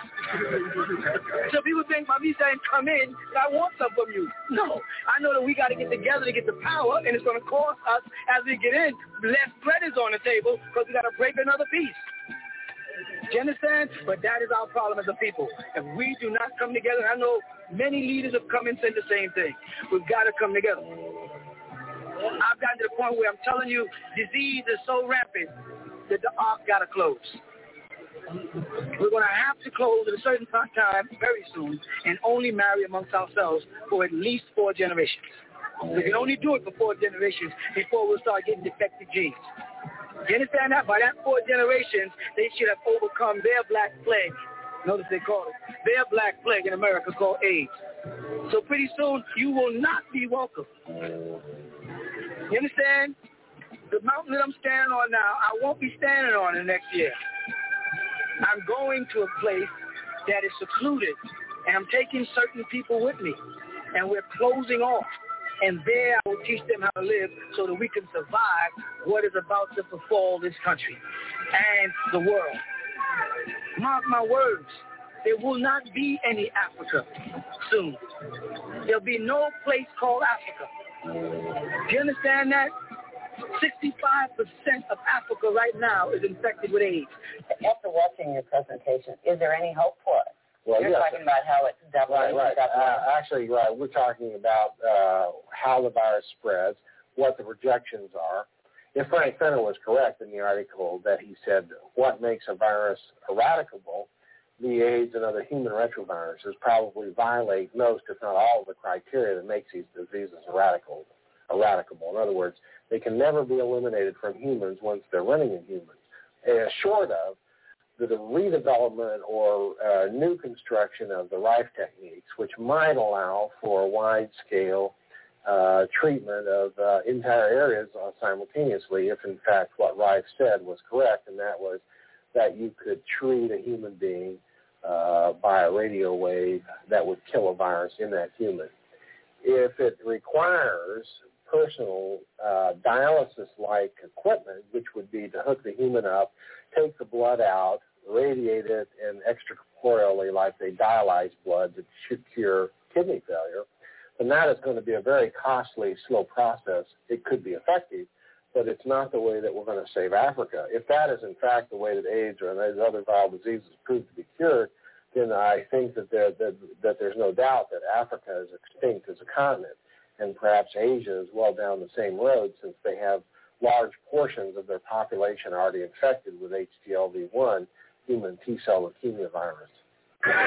so people think by me saying come in, I want some from you. No, I know that we got to get together to get the power, and it's going to cost us as we get in. Less bread is on the table because we got to break another piece. Do you understand? But that is our problem as a people. If we do not come together, I know many leaders have come and said the same thing. We've got to come together. I've gotten to the point where I'm telling you, disease is so rampant that the ark got to close. We're going to have to close at a certain time very soon and only marry amongst ourselves for at least four generations. We can only do it for four generations before we'll start getting defective genes. You understand that? By that four generations, they should have overcome their black plague. Notice they call it their black plague in America called AIDS. So pretty soon, you will not be welcome. You understand? The mountain that I'm standing on now, I won't be standing on the next year. I'm going to a place that is secluded, and I'm taking certain people with me, and we're closing off. And there I will teach them how to live so that we can survive what is about to befall this country and the world. Mark my words, there will not be any Africa soon. There'll be no place called Africa. Do you understand that? 65% of Africa right now is infected with AIDS. After watching your presentation, is there any hope for us? Well, You're yes. talking about how it's doubling. Right, right. doubling. Uh, actually, right. We're talking about uh, how the virus spreads, what the projections are. If Frank Fenner was correct in the article that he said what makes a virus eradicable, the AIDS and other human retroviruses probably violate most, if not all, of the criteria that makes these diseases eradicable. eradicable. In other words, they can never be eliminated from humans once they're running in humans, short of the redevelopment or uh, new construction of the Rife techniques, which might allow for wide-scale uh, treatment of uh, entire areas uh, simultaneously, if in fact what Rife said was correct, and that was that you could treat a human being uh, by a radio wave that would kill a virus in that human. If it requires personal uh, dialysis-like equipment, which would be to hook the human up, take the blood out, radiate it, and extracorporeally, like they dialyze blood that should cure kidney failure, then that is going to be a very costly, slow process. It could be effective, but it's not the way that we're going to save Africa. If that is in fact the way that AIDS or those other viral diseases prove to be cured, then I think that, there, that, that there's no doubt that Africa is extinct as a continent, and perhaps Asia is well down the same road since they have large portions of their population already infected with HTLV1, human T-cell leukemia virus.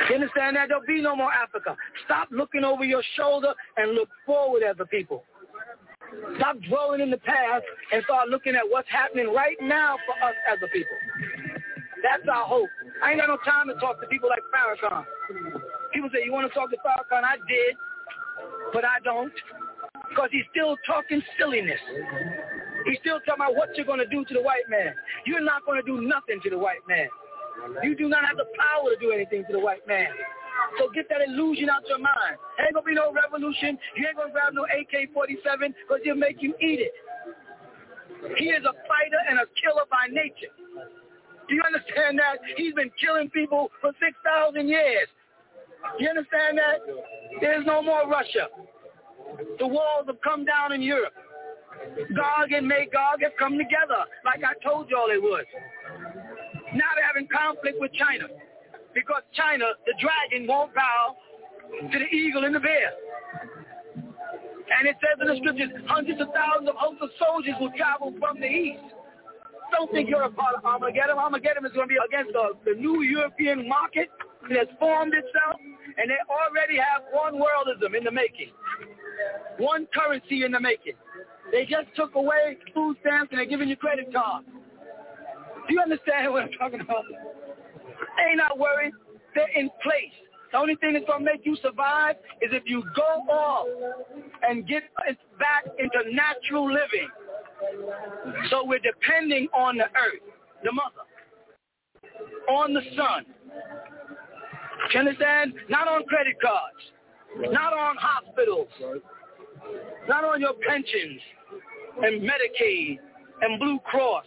You understand that? There'll be no more Africa. Stop looking over your shoulder and look forward as a people. Stop dwelling in the past and start looking at what's happening right now for us as a people. That's our hope. I ain't got no time to talk to people like Farrakhan. People say, you want to talk to Farrakhan? I did, but I don't. Because he's still talking silliness. He's still talking about what you're going to do to the white man. You're not going to do nothing to the white man. You do not have the power to do anything to the white man. So get that illusion out your mind. Ain't gonna be no revolution. You ain't gonna grab no AK-47 because he'll make you eat it. He is a fighter and a killer by nature. Do you understand that? He's been killing people for 6,000 years. You understand that? There's no more Russia. The walls have come down in Europe. Gog and Magog have come together like I told y'all they would. Now they're having conflict with China because China, the dragon, won't bow to the eagle and the bear. And it says in the scriptures, hundreds of thousands of hosts of soldiers will travel from the east. Don't think you're a part of Armageddon. Armageddon is going to be against the, the new European market has formed itself, and they already have one worldism in the making, one currency in the making. They just took away food stamps and they're giving you credit cards. Do you understand what I'm talking about? They ain't not worried. They're in place. The only thing that's going to make you survive is if you go off and get back into natural living. So we're depending on the earth, the mother, on the sun. You understand? Not on credit cards, not on hospitals, not on your pensions and Medicaid and Blue Cross.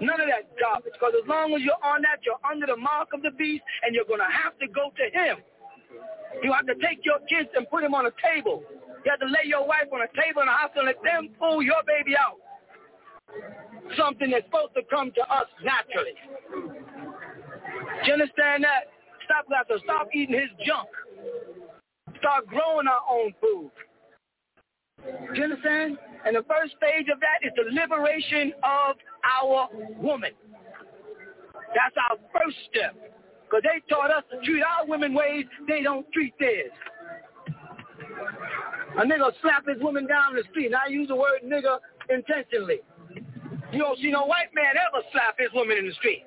None of that garbage. Because as long as you're on that, you're under the mark of the beast, and you're going to have to go to him. You have to take your kids and put them on a table. You have to lay your wife on a table in a hospital and let them pull your baby out. Something that's supposed to come to us naturally. Do you understand that? Stop that. So stop eating his junk. Start growing our own food. Do you understand? And the first stage of that is the liberation of our woman. That's our first step. Because they taught us to treat our women ways they don't treat theirs. A nigga slap his woman down in the street, and I use the word nigga intentionally. You don't see no white man ever slap his woman in the street.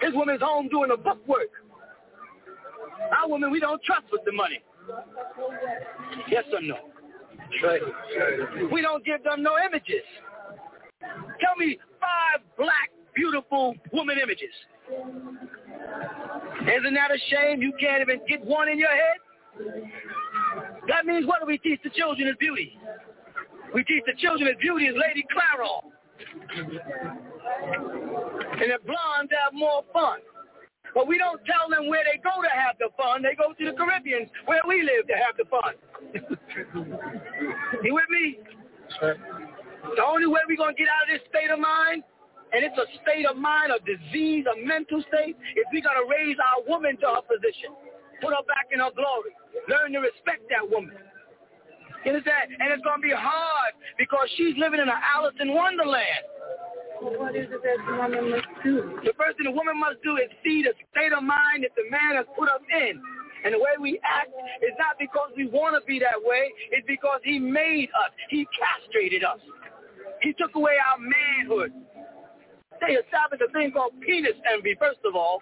His woman's home doing the book work. Our women, we don't trust with the money. Yes or no? Right. We don't give them no images. Tell me five black, beautiful woman images. Isn't that a shame you can't even get one in your head? That means what do we teach the children is beauty? We teach the children that beauty is Lady Clairol. And the blondes have more fun. But we don't tell them where they go to have the fun. They go to the Caribbean where we live to have the fun. you with me? The only way we're going to get out of this state of mind, and it's a state of mind, a disease, a mental state, is we got to raise our woman to her position. Put her back in her glory. Learn to respect that woman. You understand? And it's going to be hard because she's living in an Alice in Wonderland. What is it that the woman must do? The first thing the woman must do is see the state of mind that the man has put us in. And the way we act is not because we want to be that way. It's because he made us. He castrated us. He took away our manhood. They established a thing called penis envy, first of all.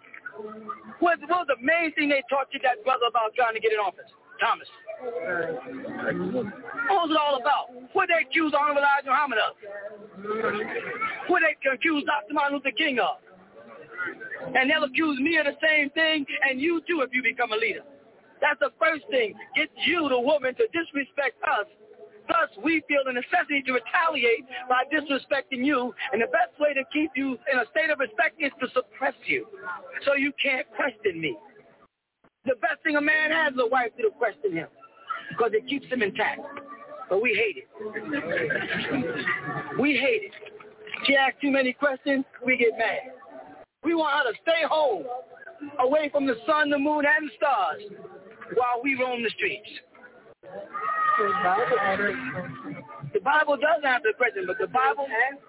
What, what was the main thing they taught you that brother about trying to get in office? Thomas. What was it all about? What they accused Honorable Elijah Muhammad of? What they accused Dr. Martin Luther King of? And they'll accuse me of the same thing, and you too if you become a leader. That's the first thing. Get you, the woman, to disrespect us. Thus, we feel the necessity to retaliate by disrespecting you. And the best way to keep you in a state of respect is to suppress you. So you can't question me. The best thing a man has is a wife to question him because it keeps them intact. But we hate it. we hate it. She asks too many questions, we get mad. We want her to stay home, away from the sun, the moon, and the stars, while we roam the streets. The Bible does answer the question, but the Bible asks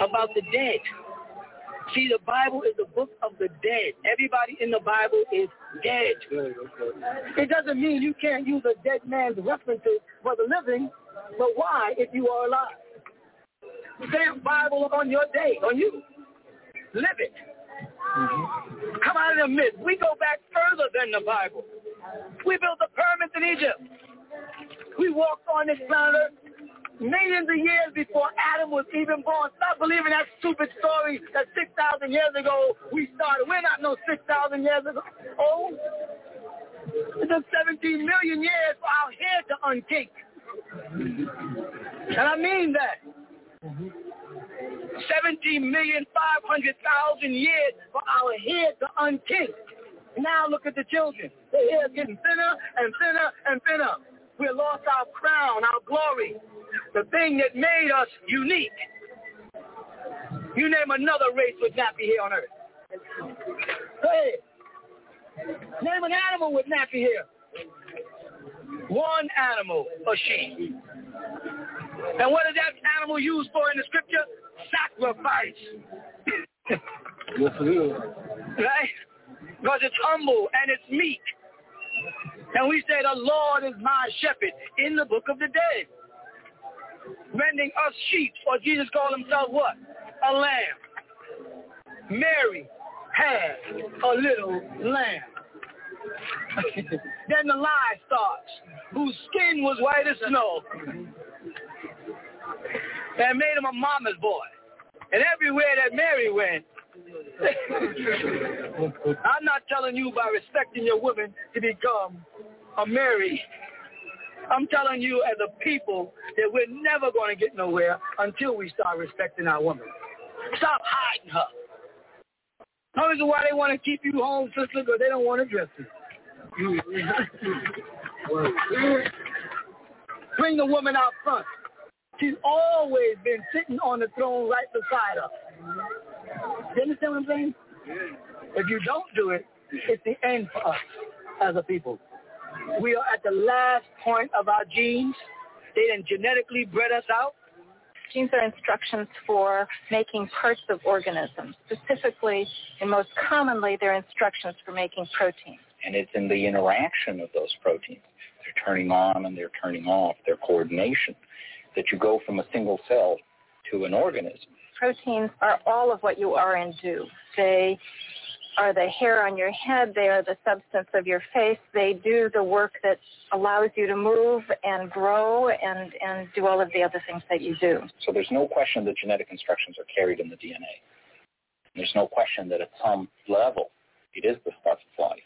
about the dead. See, the Bible is the book of the dead. Everybody in the Bible is dead. It doesn't mean you can't use a dead man's references for the living, but why if you are alive? Stamp Bible on your day, on you. Live it. Mm-hmm. Come out of the myth. We go back further than the Bible. We built the pyramids in Egypt. We walked on this planet millions of years before Adam was even born. Stop believing that stupid story that 6,000 years ago we started. We're not no 6,000 years ago. Oh, it took 17 million years for our hair to uncake. And I mean that. 17 million 500,000 years for our hair to unkink. Now look at the children. Their hair is getting thinner and thinner and thinner. We lost our crown, our glory, the thing that made us unique. You name another race with nappy hair on earth. Ahead. Name an animal with nappy hair. One animal, a sheep. And what is that animal used for in the scripture? Sacrifice. yes, it is. Right? Because it's humble and it's meek. And we say the Lord is my shepherd in the book of the dead. rending us sheep, or Jesus called himself what? A lamb. Mary had a little lamb. then the lie starts, whose skin was white as snow. And made him a mama's boy. And everywhere that Mary went, I'm not telling you by respecting your women to become a Mary. I'm telling you as a people that we're never going to get nowhere until we start respecting our woman. Stop hiding her. The reason why they want to keep you home, sister, because they don't want to dress you. Bring the woman out front. She's always been sitting on the throne right beside us. You understand what I'm saying? If you don't do it, it's the end for us as a people. We are at the last point of our genes. They didn't genetically bred us out. Genes are instructions for making parts of organisms. Specifically, and most commonly, they're instructions for making proteins. And it's in the interaction of those proteins. They're turning on and they're turning off, their coordination, that you go from a single cell to an organism. Proteins are all of what you are and do. They are the hair on your head. They are the substance of your face. They do the work that allows you to move and grow and, and do all of the other things that you do. So there's no question that genetic instructions are carried in the DNA. There's no question that at some level it is the stuff of life.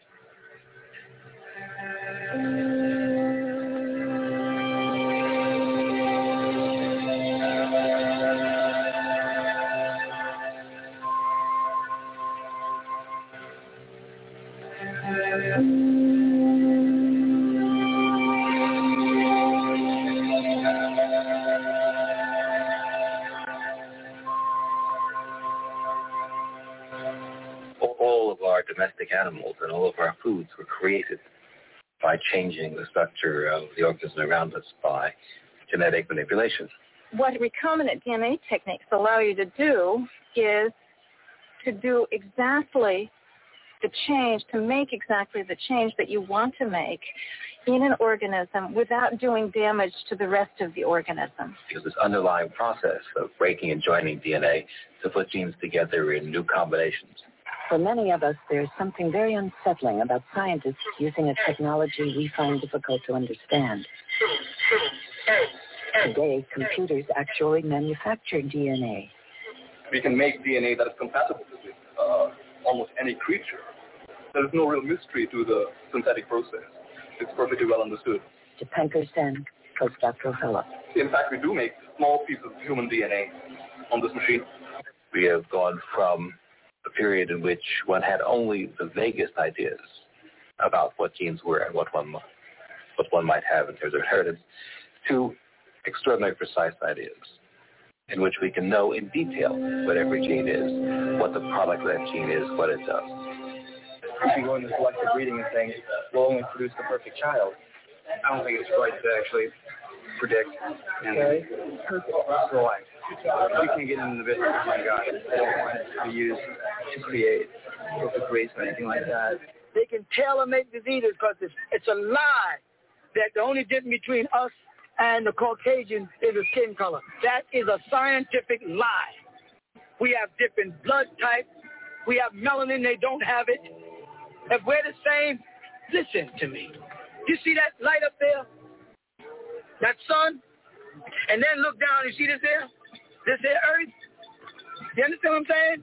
Were created by changing the structure of the organism around us by genetic manipulation. What recombinant DNA techniques allow you to do is to do exactly the change, to make exactly the change that you want to make in an organism without doing damage to the rest of the organism. Because this underlying process of breaking and joining DNA to put genes together in new combinations for many of us, there's something very unsettling about scientists using a technology we find difficult to understand. Today, computers actually manufacture DNA. We can make DNA that is compatible with uh, almost any creature. There is no real mystery to the synthetic process. It's perfectly well understood. Dipankar Sen, postdoctoral fellow. In fact, we do make small pieces of human DNA on this machine. We have gone from a period in which one had only the vaguest ideas about what genes were and what one what one might have in terms of inheritance, to extraordinarily precise ideas in which we can know in detail what every gene is, what the product of that gene is, what it does. If you go into selective breeding and saying we'll only produce the perfect child, I don't think it's right to actually predict and Okay. select. We can get into the business of my God. I don't want to be used to create perfect race or anything like that. They can tailor make diseases because it's, it's a lie that the only difference between us and the Caucasian is the skin color. That is a scientific lie. We have different blood types. We have melanin. They don't have it. If we're the same, listen to me. You see that light up there? That sun? And then look down and see this here? This here earth? You understand what I'm saying?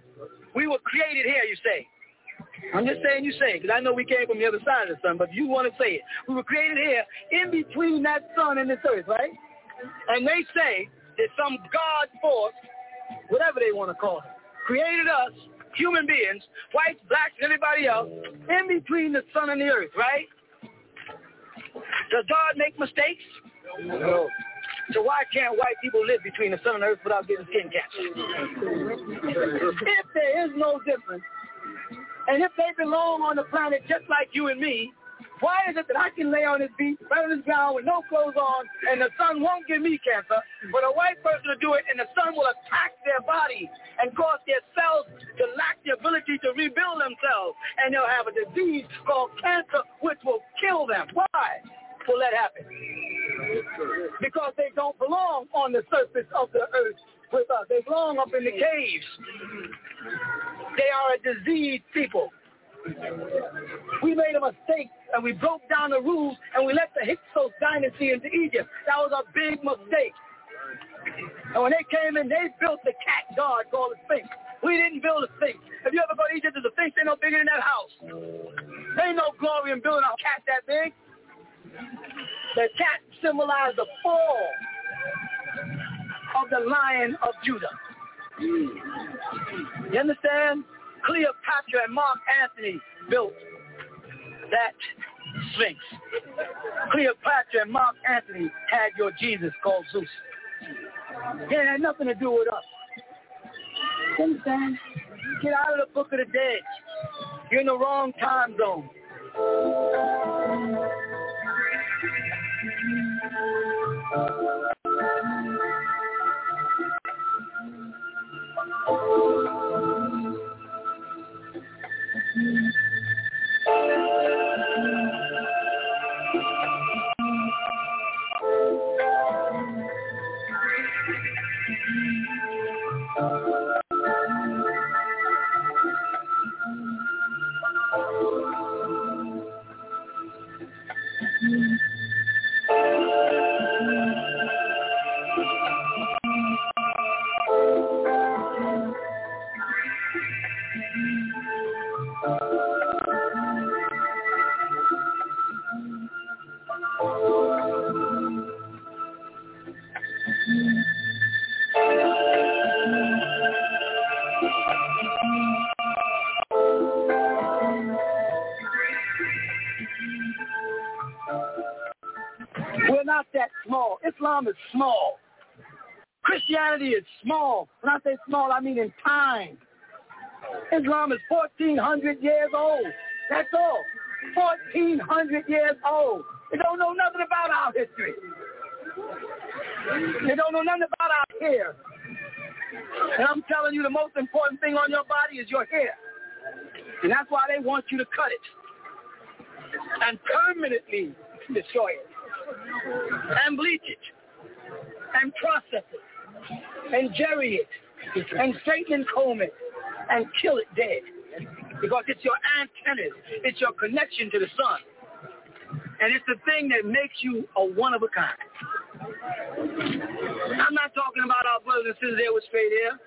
We were created here, you say. I'm just saying you say, because I know we came from the other side of the sun, but you want to say it. We were created here in between that sun and this earth, right? And they say that some God force, whatever they want to call it, created us, human beings, whites, blacks, and everybody else, in between the sun and the earth, right? Does God make mistakes? No. So why can't white people live between the sun and earth without getting skin cancer? if there is no difference, and if they belong on the planet just like you and me, why is it that I can lay on this beach, right on this ground with no clothes on, and the sun won't give me cancer, but a white person will do it, and the sun will attack their body and cause their cells to lack the ability to rebuild themselves, and they'll have a disease called cancer, which will kill them. Why will that happen? Because they don't belong on the surface of the earth with us. They belong up in the caves. They are a diseased people. We made a mistake and we broke down the rules and we let the Hyksos dynasty into Egypt. That was a big mistake. And when they came in, they built the cat god called the Sphinx. We didn't build a Sphinx. If you ever go to Egypt, the Sphinx ain't no bigger than that house. There ain't no glory in building a cat that big. The cat symbolized the fall of the lion of Judah. You understand? Cleopatra and Mark Antony built that Sphinx. Cleopatra and Mark Antony had your Jesus called Zeus. It had nothing to do with us. You understand? Get out of the book of the dead. You're in the wrong time zone. We're Islam is small. Christianity is small. When I say small, I mean in time. Islam is 1,400 years old. That's all. 1,400 years old. They don't know nothing about our history. They don't know nothing about our hair. And I'm telling you, the most important thing on your body is your hair. And that's why they want you to cut it and permanently destroy it and bleach it and process it and jerry it and straighten and comb it and kill it dead because it's your antennas. It's your connection to the sun. And it's the thing that makes you a one of a kind. I'm not talking about our brothers and sisters there with straight hair.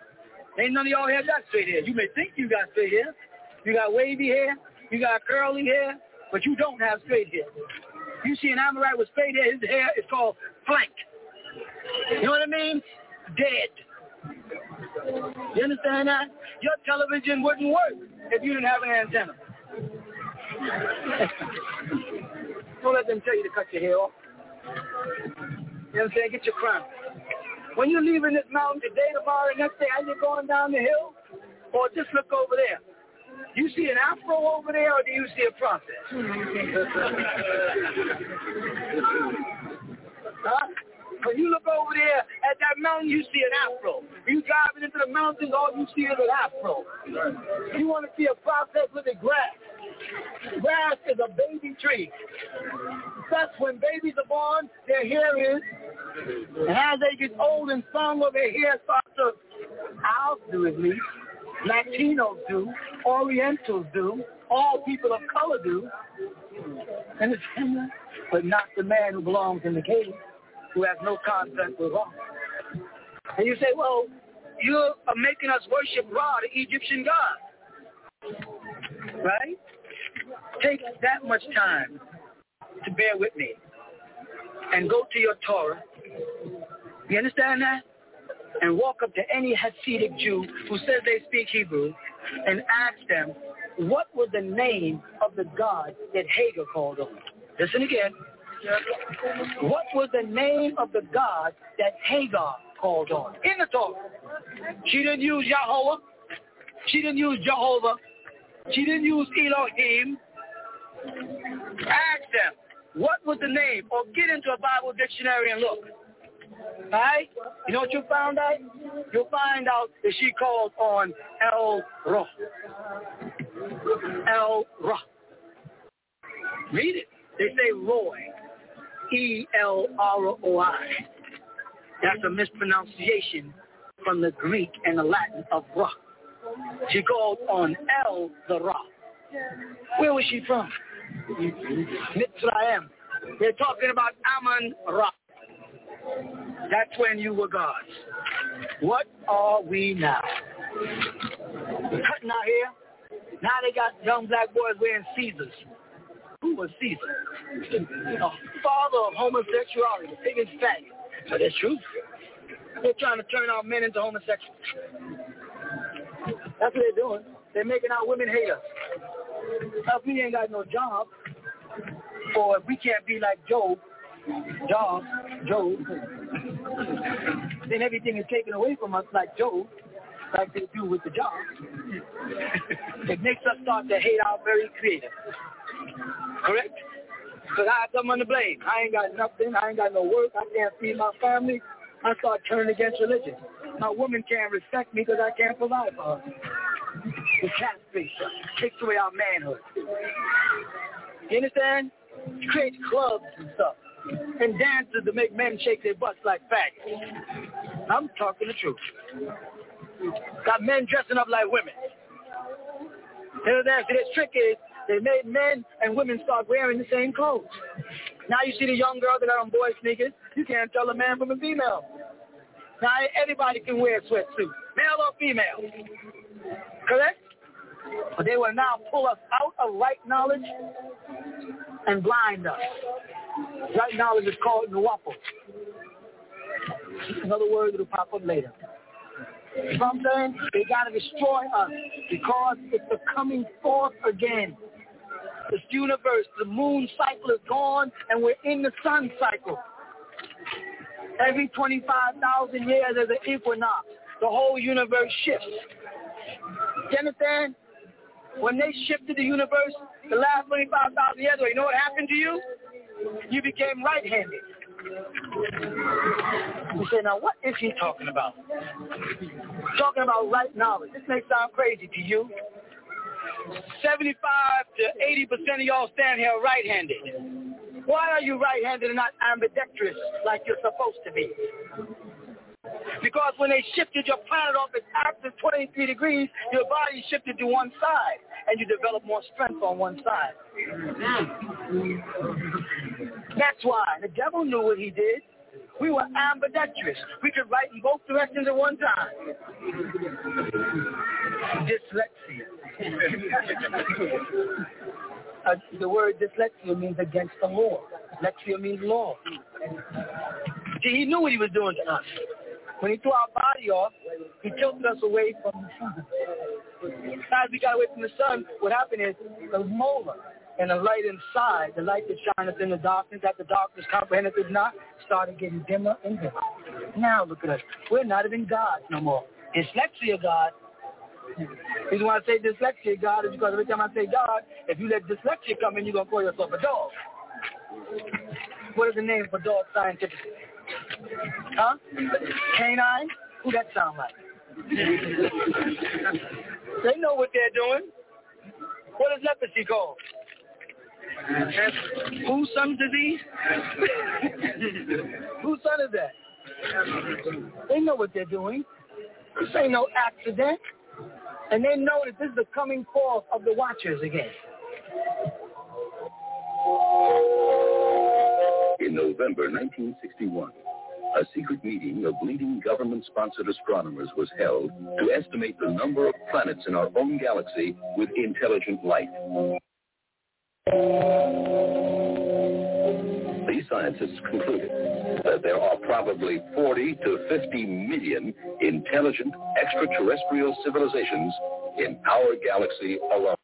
Ain't none of y'all have got straight hair. You may think you got straight hair. You got wavy hair. You got curly hair. But you don't have straight hair. You see an Amorite with straight hair, his hair is called flanked. You know what I mean? Dead. You understand that? Your television wouldn't work if you didn't have an antenna. Don't let them tell you to cut your hair off. You know what I'm saying? Get your crown. When you're leaving this mountain today, tomorrow, the next day, as you're going down the hill, or just look over there. You see an afro over there, or do you see a process? huh? When you look over there at that mountain, you see an afro. You driving into the mountains, all you see is an afro. You want to see a process with the grass. Grass is a baby tree. That's when babies are born, their hair is. And as they get old and stronger, their hair starts to, I'll do least. Latinos do, Orientals do, all people of color do, and it's but not the man who belongs in the cave, who has no contact with Ra. And you say, well, you're making us worship Ra, the Egyptian god, right? Take that much time to bear with me and go to your Torah. You understand that? And walk up to any Hasidic Jew who says they speak Hebrew and ask them, what was the name of the God that Hagar called on? Listen again. What was the name of the God that Hagar called on? In the Torah. She didn't use Yahweh. She didn't use Jehovah. She didn't use Elohim. Ask them, what was the name? Or get into a Bible dictionary and look. Right? You know what you found out? You'll find out that she called on El Roh. El Roh. Read it. They say Roy. E-L-R-O-I. That's a mispronunciation from the Greek and the Latin of Ra. She called on El the Ra. Where was she from? Mitzrayim. They're talking about Ammon Ra. That's when you were gods. What are we now? Cutting our hair. Now they got young black boys wearing Caesars. Who was Caesar? A father of homosexuality, the biggest faggot. But that's true. They're trying to turn our men into homosexuals. That's what they're doing. They're making our women hate us. If we ain't got no job, or if we can't be like Job, Job, Job, then everything is taken away from us like Job, like they do with the job. it makes us start to hate our very creator. Correct? Because I have someone to blame. I ain't got nothing. I ain't got no work. I can't feed my family. I start turning against religion. My woman can't respect me because I can't provide for her. The castrates us. Takes away our manhood. You understand? Create clubs and stuff. And dances to make men shake their butts like faggots. I'm talking the truth. Got men dressing up like women. You understand? See, the trick is they made men and women start wearing the same clothes. Now you see the young girls that are on boy sneakers, you can't tell a man from a female. Now anybody can wear a sweatsuit, male or female. Correct? But they will now pull us out of right knowledge and blind us. Right knowledge is called Nuwaupu. Another word that'll pop up later. You I'm saying? They got to destroy us because it's the coming forth again. This universe, the moon cycle is gone and we're in the sun cycle. Every 25,000 years there's an equinox. The whole universe shifts. You understand? When they shifted the universe, the last 25,000 years you know what happened to you? You became right-handed. You say, now what is he talking about? Talking about right knowledge. This may sound crazy to you. 75 to 80% of y'all stand here right-handed. Why are you right-handed and not ambidextrous like you're supposed to be? Because when they shifted your planet off its axis 23 degrees, your body shifted to one side, and you develop more strength on one side. That's why. The devil knew what he did. We were ambidextrous. We could write in both directions at one time. Dyslexia. uh, the word dyslexia means against the law. Dyslexia means law. See, he knew what he was doing to us. When he threw our body off, he tilted us away from the sun. As we got away from the sun, what happened is the molar and the light inside, the light that shineth in the darkness, that the darkness comprehendeth it not, started getting dimmer and dimmer. Now look at us. We're not even gods no more. Dyslexia God. Reason why I say dyslexia God is because every time I say God, if you let dyslexia come in, you're going to call yourself a dog. What is the name for dog scientifically? Huh? Canine? Who that sound like? they know what they're doing. What is leprosy called? Whose son's disease? Whose son is that? They know what they're doing. This ain't no accident. And they know that this is the coming forth of the watchers again. In November 1961, a secret meeting of leading government-sponsored astronomers was held to estimate the number of planets in our own galaxy with intelligent life. These scientists concluded that there are probably 40 to 50 million intelligent extraterrestrial civilizations in our galaxy alone.